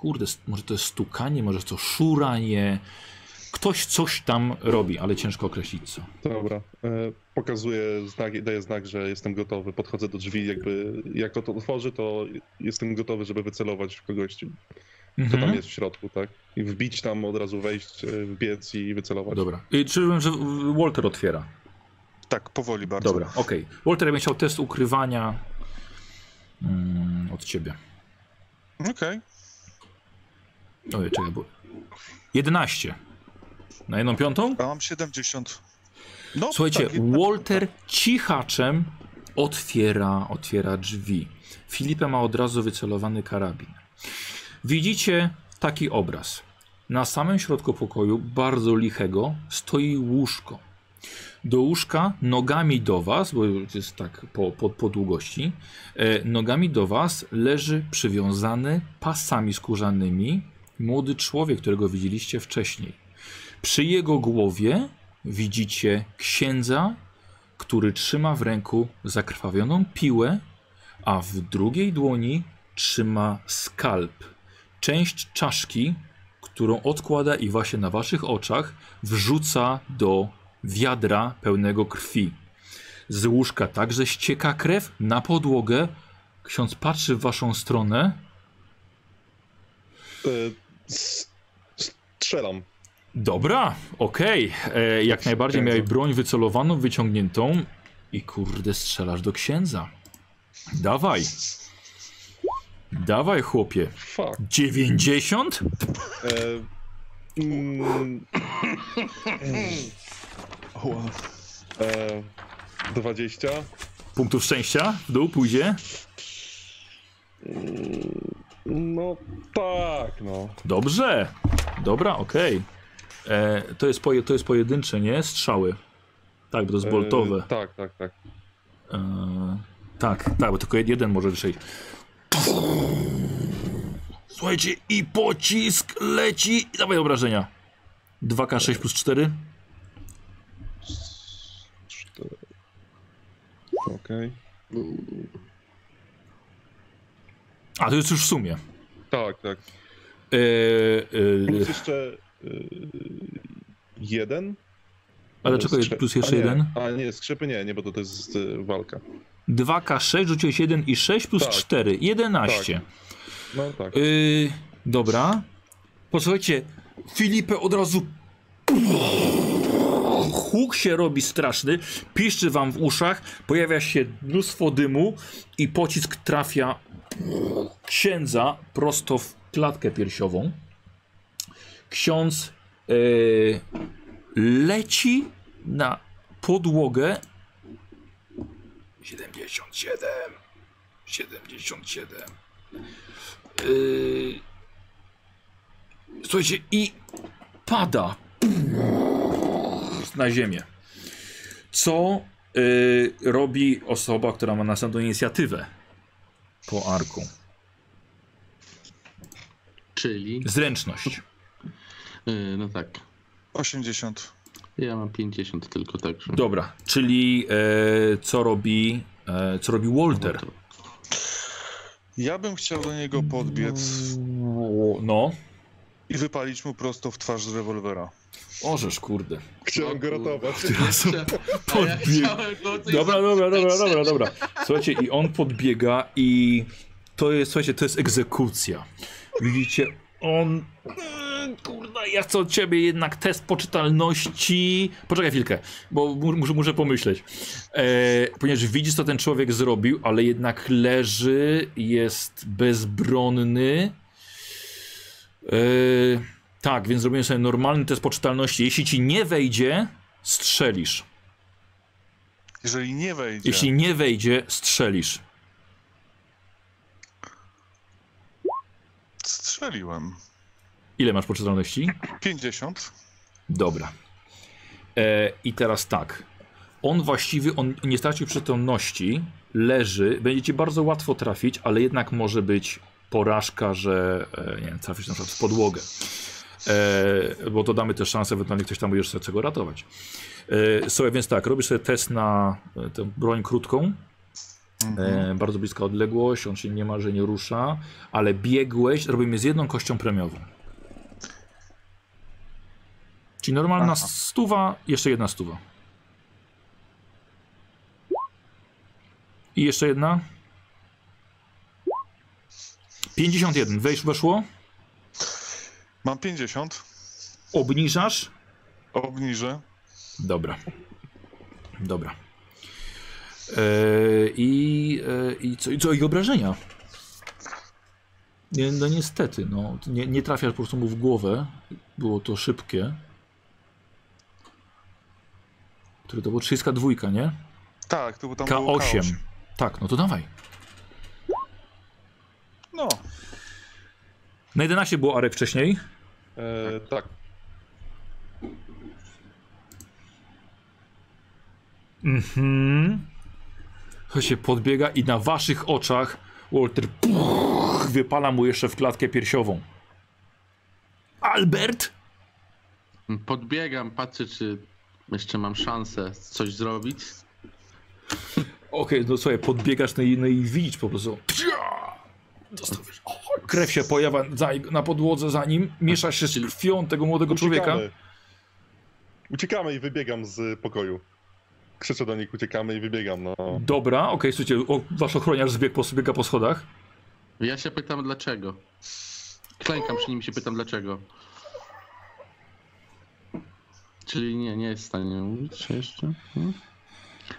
Kurde, może to jest stukanie, może to szuranie. Ktoś coś tam robi, ale ciężko określić co. Dobra. E, pokazuję znak, daję znak, że jestem gotowy. Podchodzę do drzwi, jakby jak to otworzy, to jestem gotowy, żeby wycelować w kogoś, kto tam Mhm. jest w środku, tak? I wbić tam, od razu wejść, e, wbiec i wycelować. Dobra. I czy że Walter otwiera? Tak, powoli bardzo. Dobra, okej. Walter, ja bym chciał test ukrywania mm, od ciebie. Okej. Ojej, czekaj, bo... 11. Na jedną piątą? A mam 70. No, Słuchajcie, tak, Walter cichaczem otwiera, otwiera drzwi. Filipe ma od razu wycelowany karabin. Widzicie taki obraz. Na samym środku pokoju, bardzo lichego, stoi łóżko. Do łóżka nogami do was, bo jest tak po, po, po długości, e, nogami do was leży przywiązany pasami skórzanymi młody człowiek, którego widzieliście wcześniej. Przy jego głowie widzicie księdza, który trzyma w ręku zakrwawioną piłę, a w drugiej dłoni trzyma skalp. Część czaszki, którą odkłada i właśnie na waszych oczach wrzuca do wiadra pełnego krwi. Z łóżka także ścieka krew na podłogę. Ksiądz patrzy w waszą stronę. Strzelam. Dobra, okej. E, Jak najbardziej miałeś broń wycelowaną, wyciągniętą i kurde strzelasz do księdza. Dawaj. Dawaj, chłopie. Fuck. 90? E, mm, Oła. e, 20. Punktów szczęścia w dół pójdzie. No tak, no. Dobrze. Dobra, okej. E, To, jest poje, to jest pojedyncze, nie? Strzały. Tak, bo to jest boltowe. E, tak, tak, tak. E, tak, tak, bo tylko jeden może wystrzelić. Słuchajcie, i pocisk leci. Dawaj obrażenia. 2K6 plus 4. Cztery. Okej. A to jest już w sumie. Tak, tak. E, e, Plus jeszcze y, jeden. ale czego jest plus jeszcze a nie, jeden? A nie, skrzepy nie, nie, bo to, to jest y, walka. 2K6 rzuciłeś 1 i 6 plus Tak. 4. 11. No tak. Yy, dobra. Posłuchajcie, Filipe od razu. Huk się robi straszny, piszczy wam w uszach, pojawia się mnóstwo dymu i pocisk trafia księdza prosto w klatkę piersiową. Ksiądz yy, leci na podłogę. 77. 77. Yy... Słuchajcie, i pada na ziemię. Co yy, robi osoba, która ma następną inicjatywę po arku? Czyli, Zręczność. yy, no tak, 80. ja mam 50 tylko także. Dobra, czyli e, co robi e, co robi Walter? Ja bym chciał do niego podbiec No. i wypalić mu prosto w twarz z rewolwera. Orzesz, kurde. Chciałem go ratować. Ja Podbieg- coś Dobra, dobra, dobra, dobra, dobra. Słuchajcie, i on podbiega i to jest, słuchajcie, to jest egzekucja. Widzicie, on... Mm, Kurna, ja chcę od ciebie jednak test poczytalności. Poczekaj chwilkę, bo mu- muszę, muszę pomyśleć. E, ponieważ widzisz, co ten człowiek zrobił, ale jednak leży, jest bezbronny. E, tak, więc zrobiłem sobie normalny test poczytalności. Jeśli ci nie wejdzie, strzelisz. Jeżeli nie wejdzie, Jeśli nie wejdzie, strzelisz. strzeliłem. Ile masz poczytalności? 50. Dobra. E, I teraz tak. On właściwie, on nie stracił przytomności, leży, będzie ci bardzo łatwo trafić, ale jednak może być porażka, że e, nie wiem, trafisz na przykład w podłogę. E, bo to damy też szansę, ewentualnie ktoś tam chce go ratować. E, słuchaj, więc tak, robisz sobie test na e, tę broń krótką. E, bardzo bliska odległość, on się niemalże nie rusza, ale biegłeś, robimy z jedną kością premiową. Czyli normalna Aha. stuwa, jeszcze jedna stuwa. I jeszcze jedna. 51. Wejść weszło. Mam 50. Obniżasz. Obniżę. Dobra. Dobra. E, i, e, i, co, I co? I obrażenia? Nie, no niestety, no. Nie, nie trafiasz po prostu mu w głowę. Było to szybkie. Który to było 32, nie? Tak, to tam było K8. K8. Tak, no to dawaj. No, Na 11 było Arek wcześniej. E, tak, Mhm. To się podbiega i na waszych oczach Walter puch, wypala mu jeszcze w klatkę piersiową. Albert? Podbiegam, patrzę, czy jeszcze mam szansę coś zrobić. Okej, no słuchaj, podbiegasz no i, no i widzisz po prostu. O, krew się pojawia za, na podłodze za nim, miesza się z krwią tego młodego człowieka. uciekamy. Uciekamy i wybiegam z pokoju. Krzyczę do nich, uciekamy i wybiegam, no. Dobra, okej, słuchajcie, o, wasz ochroniarz zbiegł po, zbiega po schodach. Ja się pytam dlaczego. Klękam przy nim i się pytam dlaczego. Czyli nie, nie jest w stanie mówić jeszcze. Hmm?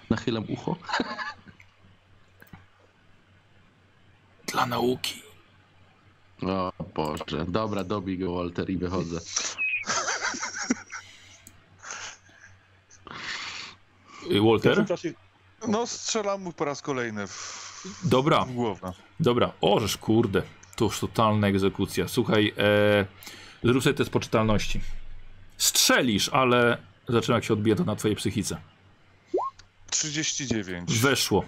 Nachylam ucho. Dla nauki. O Boże. Dobra, dobij go Walter i wychodzę. Y, Walter? no strzelam mu po raz kolejny w, Dobra. w głowę. Dobra, ożesz kurde, to już totalna egzekucja. Słuchaj, e, zrób sobie test poczytalności. Strzelisz, ale zaczyna jak się odbija to na twojej psychice. 39. Weszło.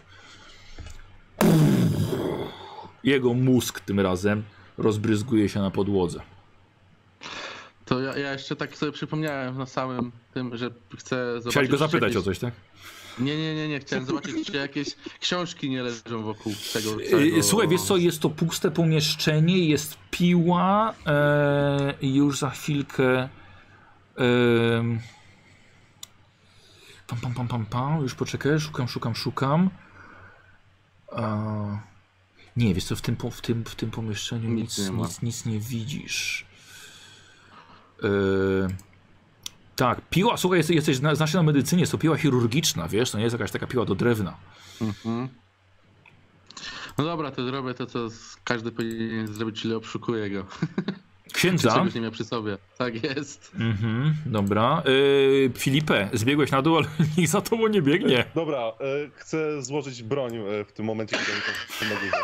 Jego mózg tym razem rozbryzguje się na podłodze. To ja, ja jeszcze tak sobie przypomniałem na samym tym, że chcę zobaczyć. Chciałeś go zapytać jakieś... o coś, tak? Nie, nie, nie, nie. Chciałem zobaczyć, czy jakieś książki nie leżą wokół tego Yy, całego... Słuchaj, wiesz co, jest to puste pomieszczenie, jest piła e, już za chwilkę em, pam, pam, pam, pam, pam, już poczekaj, szukam, szukam, szukam. E, nie, wiesz co, w tym, w tym, w tym pomieszczeniu nic, Nic nic, nie ma. nic, nie widzisz. E, tak, piła, słuchaj, jesteś, jesteś zna- znasz się na medycynie, jest to piła chirurgiczna, wiesz, to nie jest jakaś taka piła do drewna. Mhm. No dobra, to zrobię to, co każdy powinien zrobić, czyli obszukuję go. Księdza. czegoś nie miał przy sobie. Tak jest. Mhm, dobra. Yy, Filipę, zbiegłeś na dół, ale nikt za tobą nie biegnie. Dobra, e, chcę złożyć broń w tym momencie, kiedy są na górze.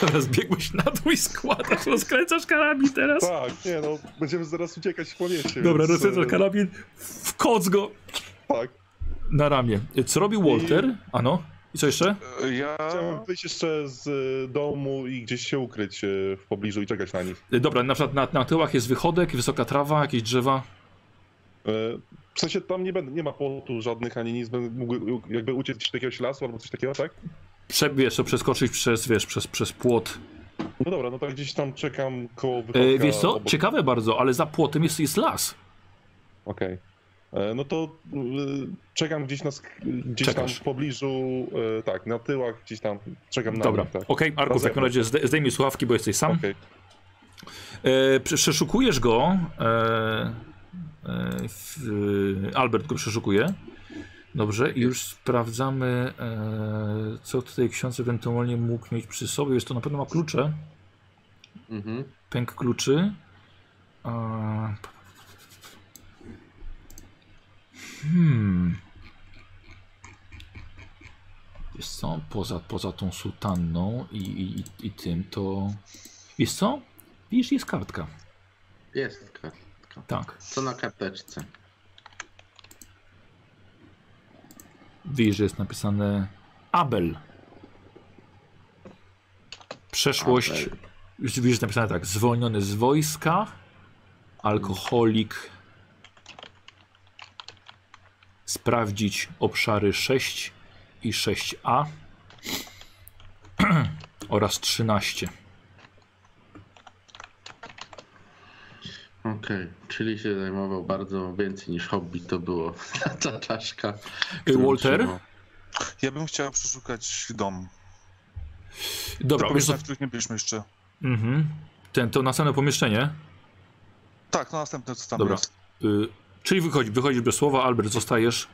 Dobra, zbiegłeś na dół i składasz, rozkręcasz karabin teraz. Tak, nie no, będziemy zaraz uciekać po mieście. Dobra, więc, rozkręcasz e, karabin, wkoc go Tak. na ramię. Co robił Walter? Ano? I co jeszcze? Ja... Chciałem wyjść jeszcze z e, domu i gdzieś się ukryć e, w pobliżu i czekać na nich. Dobra, na przykład na, na tyłach jest wychodek, wysoka trawa, jakieś drzewa. W sensie tam nie, będę, nie ma płotu żadnych ani nic, będę mógł jakby uciec gdzieś do jakiegoś lasu albo coś takiego, tak? Prze, wiesz, co, przeskoczyć przez, wiesz, przez, przez płot. No dobra, no to gdzieś tam czekam koło wychodka. Yy, wiesz co? obok- Ciekawe bardzo, ale za płotem jest, jest las. Okej. E, No to y, czekam gdzieś, na, sk- gdzieś tam w pobliżu, e, tak, na tyłach, gdzieś tam czekam na Dobra, tak. okej, Arku, w takim razie zde- zdejmij słuchawki, bo jesteś sam. Okej. E, prze- przeszukujesz go. E, e, Albert go przeszukuje. Dobrze, i już sprawdzamy, e, co tutaj ksiądz ewentualnie mógł mieć przy sobie. Jest to na pewno ma klucze. Mhm. Pęk kluczy. E, hmm. Wiesz co, poza, poza tą sutanną i, i, i tym, to... Wiesz co? Widzisz, jest kartka. Jest kartka. Tak. Co na karteczce? Widzisz, że jest napisane Abel. Przeszłość. Abel. Widzisz, że jest napisane tak. Zwolniony z wojska. Alkoholik. Sprawdzić obszary 6 i 6a. oraz 13. Okej, czyli się zajmował bardzo więcej niż hobby to było ta czaszka. którą Walter? trzymał. ja bym chciał przeszukać dom. Dobra, to wiesz co? których nie byliśmy jeszcze. Mhm. Ten, to następne pomieszczenie. Tak, no następne co tam Dobra. jest. Y, czyli wychodzi, wychodzisz bez słowa, Albert, zostajesz.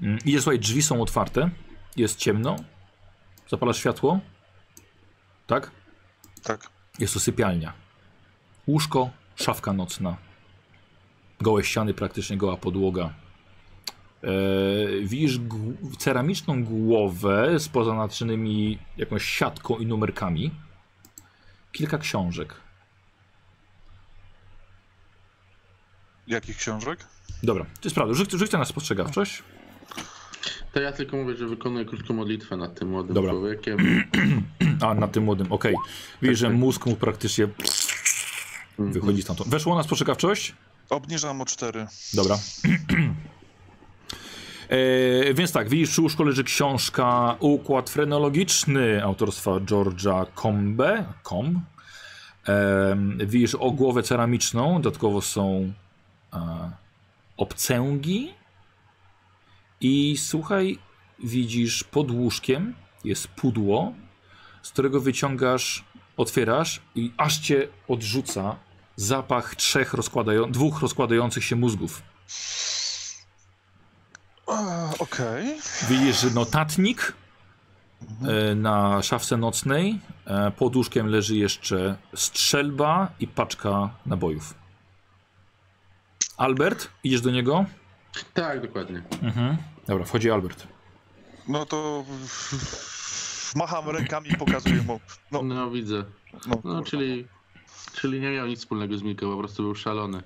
Mm, Idziesz, słuchaj, drzwi są otwarte, jest ciemno, zapalasz światło, tak? Tak. Jest to sypialnia. Łóżko, szafka nocna. Gołe ściany, praktycznie goła podłoga. Eee, widzisz ceramiczną głowę z pozanaczynymi jakąś siatką i numerkami. Kilka książek. Jakich książek? Dobra, to jest prawda. Rzuć, rzućcie na spostrzegawczość. To ja tylko mówię, że wykonuję krótką modlitwę nad tym młodym Dobra. człowiekiem. A, na tym młodym, okej. Widzisz, że mózg mu praktycznie wychodzi stamtąd. Weszło na spostrzegawczość? Obniżam o 4. Dobra. E, więc tak, widzisz, przy łóżku leży książka Układ frenologiczny autorstwa George'a Combe. Com. E, widzisz o głowę ceramiczną, dodatkowo są e, obcęgi. I słuchaj, widzisz pod łóżkiem jest pudło, z którego wyciągasz, otwierasz i aż cię odrzuca zapach trzech rozkładają, dwóch rozkładających się mózgów. Okej. Widzisz że notatnik e, na szafce nocnej. E, pod łóżkiem leży jeszcze strzelba i paczka nabojów. Albert, idziesz do niego? Tak, dokładnie. Mhm. Dobra, wchodzi Albert. No to macham rękami i pokazuję mu. No, No widzę. no, No czyli, czyli nie miał nic wspólnego z Miką, po prostu był szalony.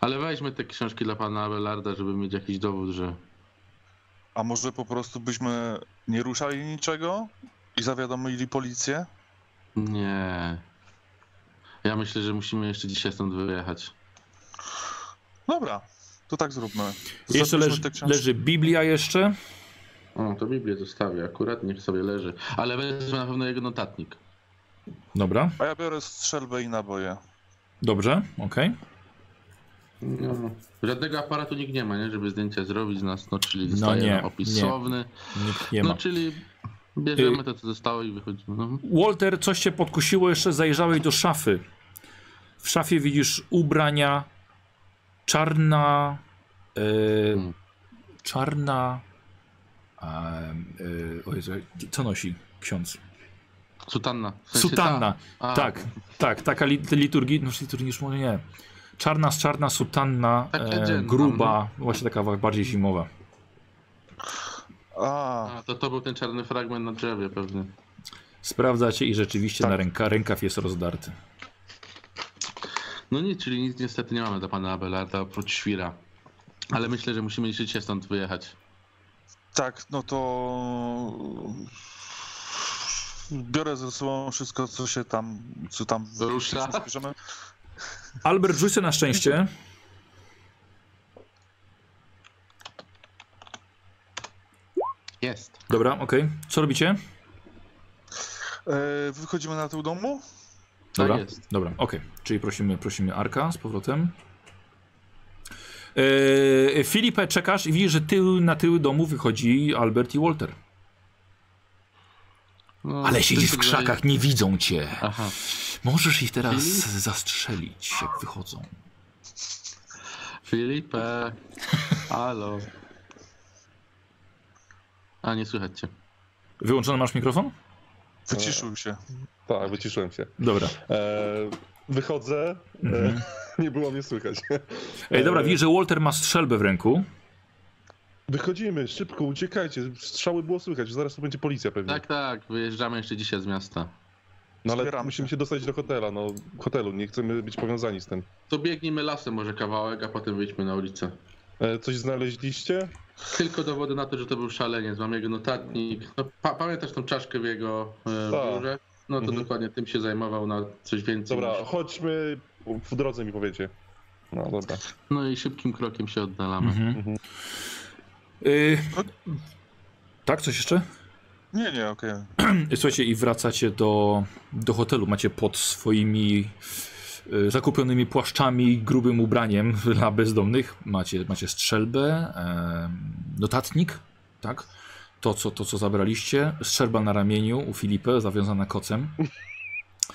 Ale weźmy te książki dla pana Abelarda, żeby mieć jakiś dowód, że A może po prostu byśmy nie ruszali niczego i zawiadomili policję? nie. Ja myślę, że musimy jeszcze dzisiaj stąd wyjechać. Dobra, to tak zróbmy. Jeszcze Zapiszmy leży, te książki. leży Biblia jeszcze. O, to Biblię zostawię, akurat niech sobie leży. Ale wezmę na pewno jego notatnik. Dobra, A ja biorę strzelbę i naboje. dobrze, okej. No, żadnego aparatu nikt nie ma, nie? Żeby zdjęcia zrobić z nas, no czyli No nie, nam opis nie. słowny. Nikt nie No ma. czyli bierzemy to, co zostało i wychodzimy. No. Walter, coś cię podkusiło, jeszcze zajrzałeś do szafy. W szafie widzisz ubrania, czarna, e, Hmm. czarna, e, o Jezu, co nosi ksiądz? Sutanna. W sensie Sutanna, ta. Tak, tak, taka li, liturgii, no liturgii już może nie. Czarna z czarna sutanna, e, gruba, właśnie taka bardziej zimowa. A, A, to to był ten czarny fragment na drzewie pewnie. Sprawdzacie i rzeczywiście Tak. na ręka, rękaw jest rozdarty. No nic, czyli nic niestety nie mamy dla pana Abelarda oprócz świra. Ale myślę, że musimy dzisiaj stąd wyjechać. tak, no to biorę ze sobą wszystko, co się tam, co tam Rusza. Albert, rzuć na szczęście. Jest. Dobra, okej. Co robicie? E, wychodzimy na tył domu? Dobra, dobra, okej. Czyli prosimy, prosimy Arka z powrotem. Eee, Filipę, czekasz i widzisz, że tył, na tył domu wychodzi Albert i Walter. No, Ale siedzisz w krzakach, nie widzą cię. Aha. Możesz ich teraz Filip? zastrzelić, jak wychodzą. Filipę. Halo. A, nie słychać cię. Wyłączony masz mikrofon? Wyciszył się. Tak, wyciszyłem się. Dobra. E, wychodzę, Mhm. e, nie było mnie słychać. Ej, dobra, widzisz, że Walter ma strzelbę w ręku. Wychodzimy, szybko, uciekajcie. Strzały było słychać, zaraz tu będzie policja pewnie. Tak, tak, wyjeżdżamy jeszcze dzisiaj z miasta. no ale zbieramy musimy się. się dostać do hotela, no hotelu, nie chcemy być powiązani z tym. To biegnijmy lasem może kawałek, a potem wyjdźmy na ulicę. E, coś znaleźliście? Tylko dowody na to, że to był szaleniec. Mam jego notatnik. No, pa pamiętasz tą czaszkę w jego e, Tak. biurze? No to Mhm. dokładnie tym się zajmował na coś więcej. Dobra, niż- chodźmy, w drodze mi powiecie. No dobra. No i szybkim krokiem się oddalamy. Mhm. Mhm. Y, tak, coś jeszcze? Nie, nie, okej. Słuchajcie, i wracacie do, do hotelu. Macie pod swoimi y, zakupionymi płaszczami, grubym ubraniem dla bezdomnych. Macie, macie strzelbę, em, notatnik, tak? To co, to, co zabraliście. Strzelba na ramieniu u Filipy, zawiązana kocem.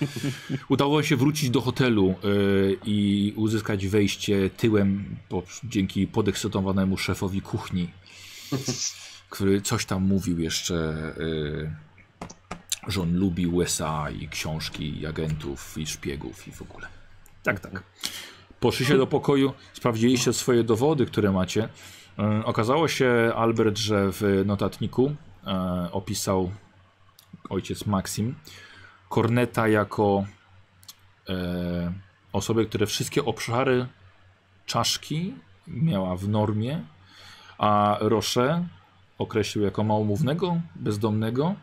Udało się wrócić do hotelu y, i uzyskać wejście tyłem po, dzięki podekscytowanemu szefowi kuchni. który coś tam mówił jeszcze, y, że on lubi USA i książki i agentów i szpiegów i w ogóle. Tak, tak. Poszliście do pokoju, sprawdziliście swoje dowody, które macie. Y, okazało się, Albert, że w notatniku y, opisał ojciec Maxim Korneta jako osobę, które wszystkie obszary czaszki miała w normie, a Roche określił jako małomównego, bezdomnego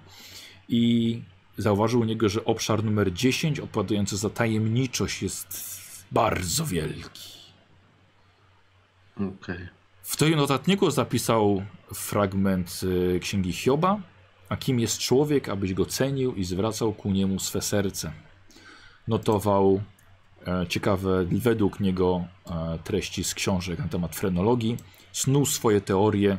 i zauważył u niego, że obszar numer 10 odpowiadający za tajemniczość jest bardzo wielki. Okej. W tym notatniku zapisał fragment y, księgi Hioba, a kim jest człowiek, abyś go cenił i zwracał ku niemu swe serce. Notował e, ciekawe według niego e, treści z książek na temat frenologii, snuł swoje teorie.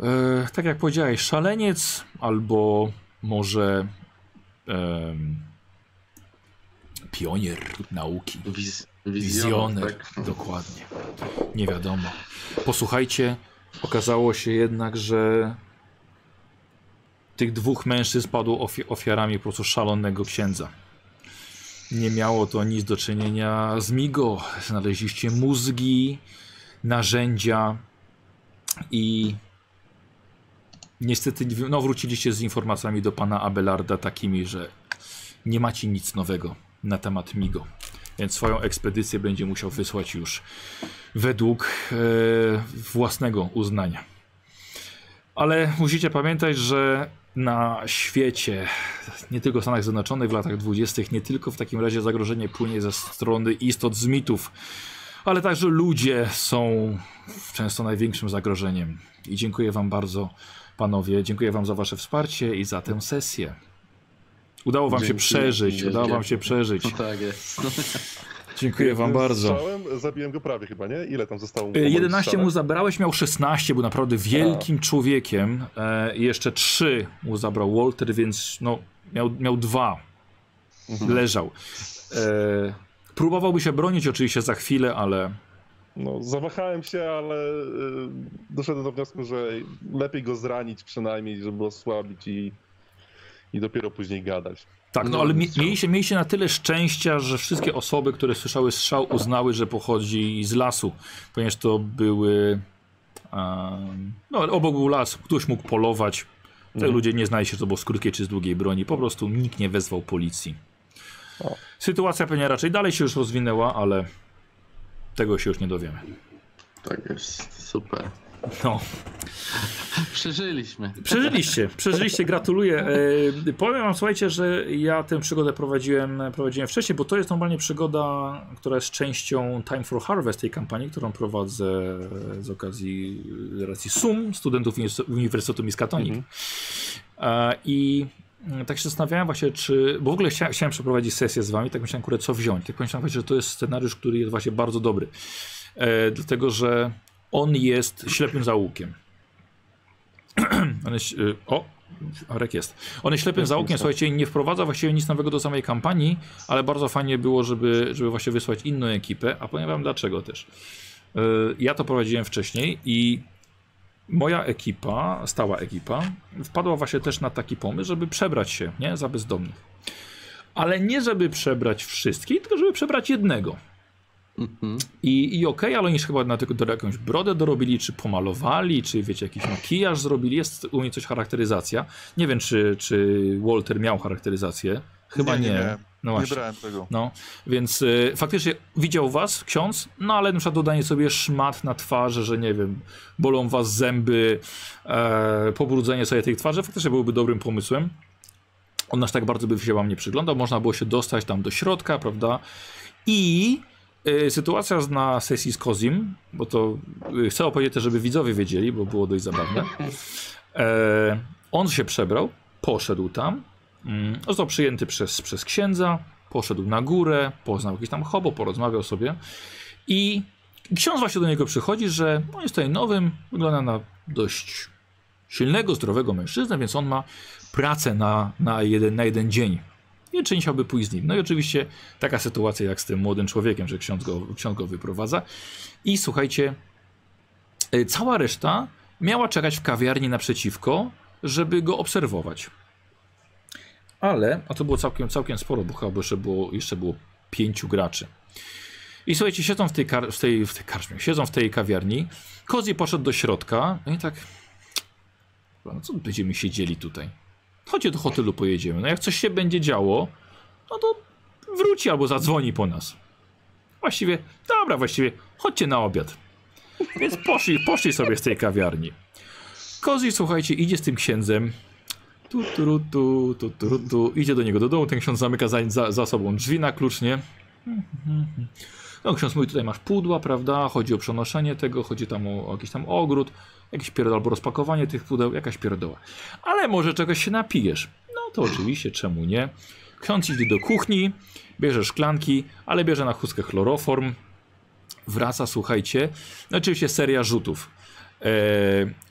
E, tak jak powiedziałeś, szaleniec albo może em, pionier nauki. Wiz, Wizjoner, wizjoner, tak. dokładnie. Nie wiadomo. Posłuchajcie, okazało się jednak, że tych dwóch mężczyzn padło ofi ofiarami po prostu szalonego księdza. Nie miało to nic do czynienia z Migo. Znaleźliście mózgi, narzędzia i niestety no, wróciliście z informacjami do pana Abelarda takimi, że nie macie nic nowego na temat Migo. Więc swoją ekspedycję będzie musiał wysłać już według e, własnego uznania. Ale musicie pamiętać, że na świecie, nie tylko w Stanach Zjednoczonych w latach 20., nie tylko w takim razie zagrożenie płynie ze strony istot z mitów, ale także ludzie są często największym zagrożeniem. I dziękuję Wam bardzo, panowie. Dziękuję Wam za Wasze wsparcie i za tę sesję. Udało Wam się Dzięki. przeżyć, Dzięki. udało Wam się przeżyć. No tak jest. Dziękuję Wam bardzo. Strzałem zabiłem go prawie chyba, nie? Ile tam zostało mu? po Y, moim 11 strzale? mu zabrałeś, miał 16, był naprawdę wielkim człowiekiem. E, i jeszcze 3 mu zabrał Walter, więc no, miał, miał dwa. Mhm. Leżał. E, próbowałby się bronić oczywiście za chwilę, ale No, zawahałem się, ale y, doszedłem do wniosku, że lepiej go zranić przynajmniej, żeby osłabić i, i dopiero później gadać. Tak, no, No, ale mi, strzał. mieliście, mieliście na tyle szczęścia, że wszystkie osoby, które słyszały strzał, uznały, że pochodzi z lasu, ponieważ to były. em, no, obok był las, ktoś mógł polować. Te Mhm. ludzie nie znali się, czy to było z krótkiej czy z długiej broni. Po prostu nikt nie wezwał policji. O. Sytuacja pewnie raczej dalej się już rozwinęła, ale tego się już nie dowiemy. Tak jest, super. No. Przeżyliśmy. Przeżyliście, przeżyliście, gratuluję. E, powiem wam, słuchajcie, że ja tę przygodę prowadziłem, prowadziłem wcześniej, bo to jest normalnie przygoda, która jest częścią Time for Harvest, tej kampanii, którą prowadzę z okazji z racji SUM, studentów Uniwers- Uniwersytetu Miskatonic. Mhm. E, I mm, tak się zastanawiałem właśnie, czy. Bo w ogóle chcia, chciałem przeprowadzić sesję z wami, tak myślałem, kurde, co wziąć. Tak pomyślałem że to jest scenariusz, który jest właśnie bardzo dobry. E, dlatego, że on jest ślepym zaułkiem. on jest, y, o, Arek jest. On jest ślepym zaułkiem, jest. słuchajcie, nie wprowadza właściwie nic nowego do samej kampanii, ale bardzo fajnie było, żeby, żeby właśnie wysłać inną ekipę, a powiem wam dlaczego też. Y, Ja to prowadziłem wcześniej i moja ekipa, stała ekipa, wpadła właśnie też na taki pomysł, żeby przebrać się, nie, za bezdomnych. Ale nie żeby przebrać wszystkich, tylko żeby przebrać jednego. Mhm. I, i okej, ale oni chyba na tylko do jakąś brodę dorobili, czy pomalowali, czy wiecie, jakiś makijaż zrobili. Jest u mnie coś charakteryzacja. Nie wiem, czy, czy Walter miał charakteryzację. Chyba nie. Nie, nie no Nie właśnie. brałem tego. No, więc y, faktycznie widział was ksiądz, no ale na przykład dodanie sobie szmat na twarzy, że nie wiem, bolą was zęby, e, pobrudzenie sobie tych twarzy, faktycznie byłoby dobrym pomysłem. On aż tak bardzo by się wam nie przyglądał, można było się dostać tam do środka, prawda? I sytuacja z- na sesji z Kozim, bo to y, chcę opowiedzieć też, żeby widzowie wiedzieli, bo było dość zabawne. E, on się przebrał, poszedł tam, mm, został przyjęty przez, przez księdza, poszedł na górę, poznał jakiś tam hobo, porozmawiał sobie i ksiądz właśnie do niego przychodzi, że on jest tutaj nowym, wygląda na dość silnego, zdrowego mężczyznę, więc on ma pracę na, na, jeden, na jeden dzień. I czy nie chciałby pójść z nim. No i oczywiście taka sytuacja jak z tym młodym człowiekiem, że ksiądz go, ksiądz go wyprowadza. I słuchajcie, E, Cała reszta miała czekać w kawiarni naprzeciwko, żeby go obserwować. Ale, a to było całkiem, całkiem sporo, bo chyba jeszcze było, jeszcze było pięciu graczy. I słuchajcie, siedzą w tej, kar- w tej, w tej karczmie, siedzą w tej kawiarni. Kozi poszedł do środka, no i tak, no co będziemy siedzieli tutaj? Chodźcie do hotelu, pojedziemy. No jak coś się będzie działo, no to wróci albo zadzwoni po nas. Właściwie, dobra, właściwie, chodźcie na obiad. Więc poszli, poszli sobie z tej kawiarni. Kozi, słuchajcie, idzie z tym księdzem. Tu, tu, tu, tu, tu, tu, idzie do niego do domu. Ten ksiądz zamyka za, za, za sobą drzwi na klucz, nie? No, ksiądz mówi, tutaj masz pudła, prawda? Chodzi o przenoszenie tego, chodzi tam o, o jakiś tam ogród, jakiś pierdol albo rozpakowanie tych pudeł, jakaś pierdoła. Ale może czegoś się napijesz. No to oczywiście, czemu nie? Ksiądz idzie do kuchni, bierze szklanki, ale bierze na chustkę chloroform. Wraca, słuchajcie. No, oczywiście seria rzutów. E,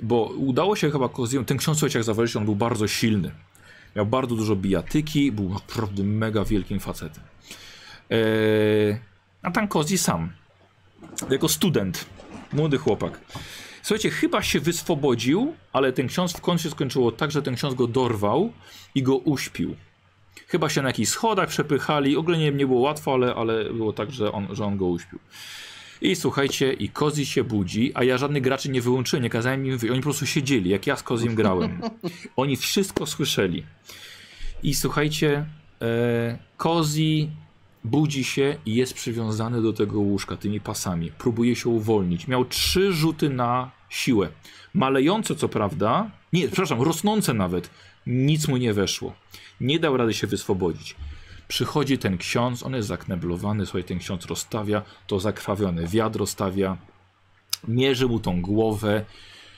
bo udało się chyba Kozioł, ten ksiądz, słuchajcie, jak zawaliście, on był bardzo silny. Miał bardzo dużo bijatyki, był naprawdę mega wielkim facetem. E, a tam Kozi sam, jako student, młody chłopak. Słuchajcie, chyba się wyswobodził, ale ten ksiądz w końcu się skończyło tak, że ten ksiądz go dorwał i go uśpił. Chyba się na jakichś schodach przepychali, ogólnie nie było łatwo, ale, ale było tak, że on, że on go uśpił. I słuchajcie, i Kozi się budzi, a ja żadnych graczy nie wyłączyłem, nie kazałem im. Oni po prostu siedzieli, jak ja z Kozim grałem. Oni wszystko słyszeli. I słuchajcie, e, Kozi budzi się i jest przywiązany do tego łóżka tymi pasami. Próbuje się uwolnić. Miał trzy rzuty na siłę. Malejące co prawda, nie, przepraszam, rosnące nawet. Nic mu nie weszło. Nie dał rady się wyswobodzić. Przychodzi ten ksiądz, on jest zakneblowany, słuchaj, ten ksiądz rozstawia to zakrwawione wiadro, stawia, mierzy mu tą głowę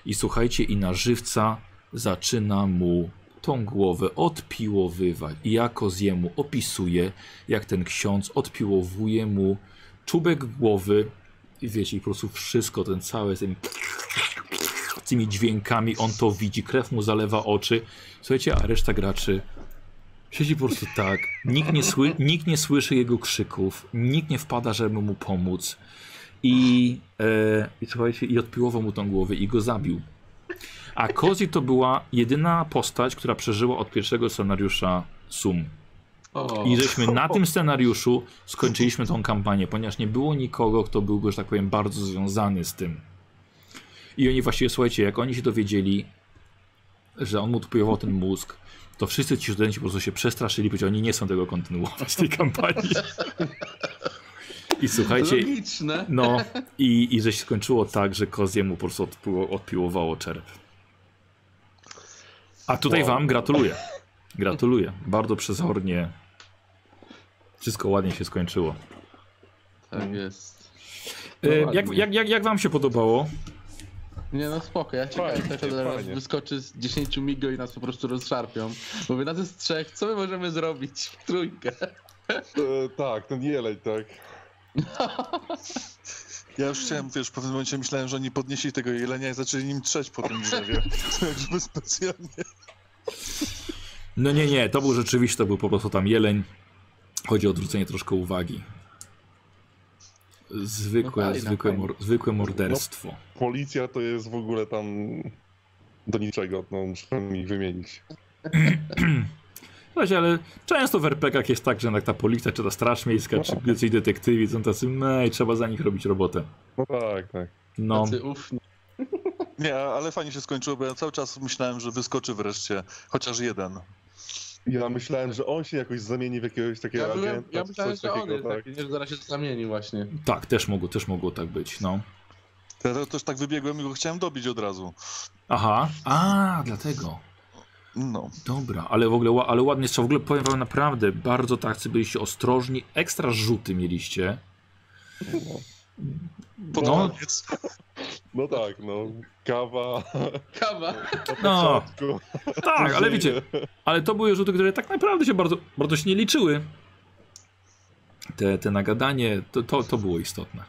i słuchajcie, i na żywca zaczyna mu tą głowę odpiłowywać. I jako zjemu opisuje, jak ten ksiądz odpiłowuje mu czubek głowy i wiecie, i po prostu wszystko, ten cały, tym, tymi dźwiękami, on to widzi, krew mu zalewa oczy. Słuchajcie, a reszta graczy Siedzi po prostu tak. Nikt nie, sły, nikt nie słyszy jego krzyków, nikt nie wpada, żeby mu pomóc. I, e, i słuchajcie, i odpiłował mu tą głowę i go zabił. A Kozi to była jedyna postać, która przeżyła od pierwszego scenariusza Sum. O, I żeśmy na tym scenariuszu skończyliśmy tą kampanię, ponieważ nie było nikogo, kto byłby, że tak powiem, bardzo związany z tym. I oni właściwie, słuchajcie, jak oni się dowiedzieli, że on mu odpływał ten mózg, to wszyscy ci studenci po prostu się przestraszyli, powiedzieli, oni nie chcą tego kontynuować, tej kampanii. I słuchajcie, Logiczne. no i, i że się skończyło tak, że Koziemu po prostu odpiło, odpiłowało czerep. A tutaj wam gratuluję. Gratuluję. Bardzo przezornie. Wszystko ładnie się skończyło. Tak jest. E, jak, jak, jak, jak wam się podobało? Nie no spoko, ja czekałem, Fajnie, tylko zaraz wyskoczy z 10 migo i nas po prostu rozszarpią. Mówię, nas jest trzech, co my możemy zrobić w trójkę? E, tak, ten jeleń, tak. Ja już chciałem, wiesz, w pewnym momencie myślałem, że oni podnieśli tego jelenia i zaczęli nim trzeć po tym drzewie. Jakby specjalnie. No nie, nie, to był rzeczywiście, to był po prostu tam jeleń. Chodzi o odwrócenie troszkę uwagi. Zwykłe, No fajne, zwykłe, mor, zwykłe morderstwo. Policja to jest w ogóle tam do niczego, no muszę mi wymienić. Słuchajcie, ale często w RPGach jest tak, że jednak ta policja, czy ta straż miejska, czy jacyś detektywi są tacy, no i trzeba za nich robić robotę. No tak, tak. No, Tacy ufni. Nie, ale fajnie się skończyło, bo ja cały czas myślałem, że wyskoczy wreszcie chociaż jeden. Ja myślałem, że on się jakoś zamieni w jakiegoś takiego Ja, byłem, agenta, ja myślałem, że on takiego, jest tak. taki, że zaraz się zamieni właśnie. tak, też mogło, też mogło tak być, no. Ja też tak wybiegłem i go chciałem dobić od razu. Aha, a, dlatego. No. Dobra, ale w ogóle, ale ładnie strzał. W ogóle powiem wam naprawdę, bardzo tacy byliście ostrożni, ekstra rzuty mieliście. No. koniec. No tak, no. Kawa Kawa. No. Tak, ale wiecie, ale to były rzuty, które tak naprawdę się bardzo, bardzo się nie liczyły. Te, te nagadanie, to, to, to było istotne.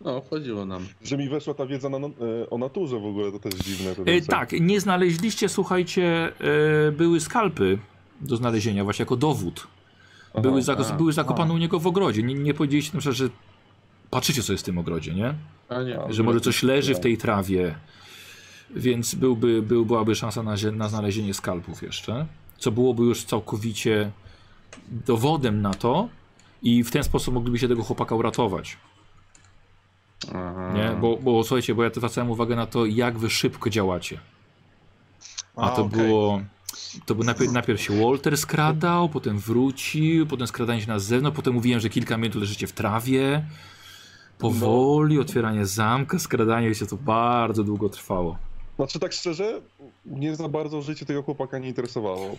No, chodziło nam. Że mi weszła ta wiedza na, e, o naturze w ogóle, to też dziwne. To E, tak, nie znaleźliście, słuchajcie, e, były skalpy do znalezienia właśnie jako dowód. Aha. Były, zako- a, były zakopane u niego w ogrodzie. Nie, nie powiedzieliście na przykład, że patrzycie co jest w tym ogrodzie, nie? A nie. Że może coś leży w tej trawie, więc byłby, był, byłaby szansa na, na znalezienie skalpów jeszcze, co byłoby już całkowicie dowodem na to i w ten sposób moglibyście tego chłopaka uratować. Aha. Nie? Bo, bo słuchajcie, bo ja zwracałem uwagę na to, jak wy szybko działacie. A, to okej. było. To był najpierw, najpierw się Walter skradał, potem wrócił, potem skradanie się na zewnątrz, potem mówiłem, że kilka minut leżycie w trawie. Powoli, otwieranie zamka, skradanie się to bardzo długo trwało. Znaczy tak szczerze, nie za bardzo życie tego chłopaka nie interesowało.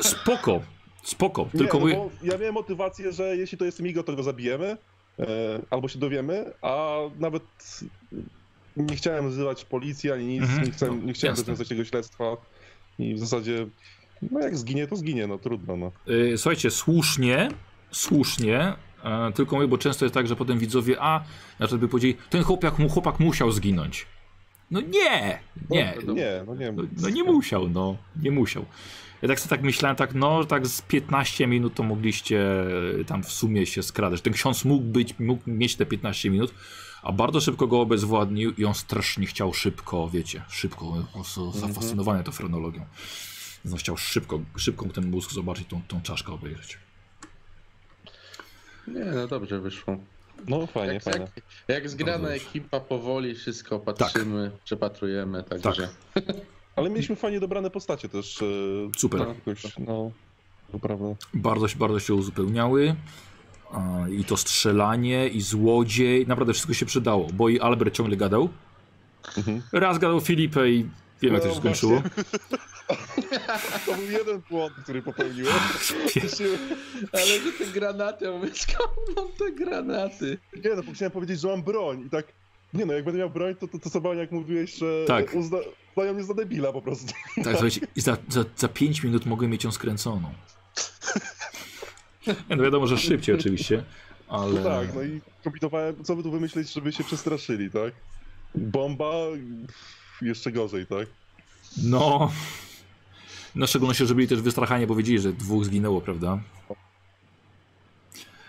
Spoko, spoko. Nie, Tylko no mówię, bo ja miałem motywację, że jeśli to jest Migo, to go zabijemy, albo się dowiemy, a nawet nie chciałem wzywać policji ani nic, Mhm, nie chciałem, nie chciałem tego śledztwa i w zasadzie, no jak zginie, to zginie, no trudno, no. y, słuchajcie, słusznie, słusznie, e, tylko mówię, bo często jest tak, że potem widzowie, a, znaczy by powiedzieli, ten chłopak, mu- chłopak musiał zginąć. No nie, nie, No, nie, no nie. No, no nie musiał, no. Nie musiał. Ja tak sobie tak myślałem, tak no, tak z 15 minut to mogliście e, tam w sumie się skradać. Ten ksiądz mógł być, mógł mieć te 15 minut, a bardzo szybko go obezwładnił i on strasznie chciał szybko, wiecie, szybko, prostu zafascynowany tą frenologią. Więc on chciał szybko, szybko ten mózg zobaczyć, tą, tą czaszkę obejrzeć. Nie, no dobrze wyszło. No fajnie, Jak, fajnie. jak, jak zgrana ekipa powoli wszystko patrzymy, przepatrujemy, także. Ale mieliśmy fajnie dobrane postacie też. e, Super. Tak jakoś, no, to prawda. Bardzo, się- bardzo się uzupełniały. I to strzelanie, i złodziej. Naprawdę wszystko się przydało, bo i Albert ciągle gadał. Mhm. Raz gadał Filipę i wiem jak to No się skończyło. To był jeden błąd, który popełniłem. Ale że te granaty, ja mówię, skąd mam te granaty? Nie, no bo chciałem powiedzieć, że mam broń i tak... Nie no, jak będę miał broń, to to, to sobie jak mówiłeś, że Tak. uzna, uznają mnie za debila po prostu. Tak, słuchajcie, za, za, za 5 minut mogę mieć ją skręconą. Nie, no wiadomo, że szybciej oczywiście, ale... No tak, no i kombinowałem, co by tu wymyślić, żeby się przestraszyli, tak? Bomba, jeszcze gorzej, tak? No... Na szczególności, że byli też wystrachani, bo wiedzieli, że dwóch zginęło, prawda?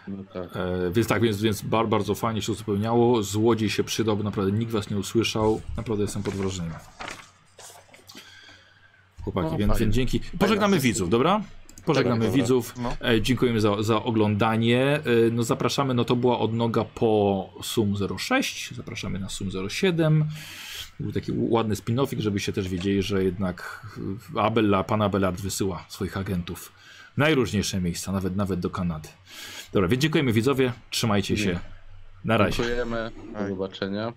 No tak. E, więc tak, więc, więc bar, bardzo fajnie się uzupełniało. Złodziej się przydał, bo naprawdę nikt was nie usłyszał. Naprawdę jestem pod wrażeniem. Chłopaki, No, więc, fajnie. więc dzięki. Pożegnamy widzów, dobra? Pożegnamy Dobra. widzów. No. E, dziękujemy za, za oglądanie. E, no zapraszamy, no to była odnoga po Sum 06. Zapraszamy na Sum 07. Był taki ładny spin-offik, żebyście też wiedzieli, że jednak Abel, pan Abelard wysyła swoich agentów w najróżniejsze miejsca, nawet, nawet do Kanady. Dobra, więc dziękujemy widzowie, trzymajcie się. Na razie. Dziękujemy, do Hej. zobaczenia.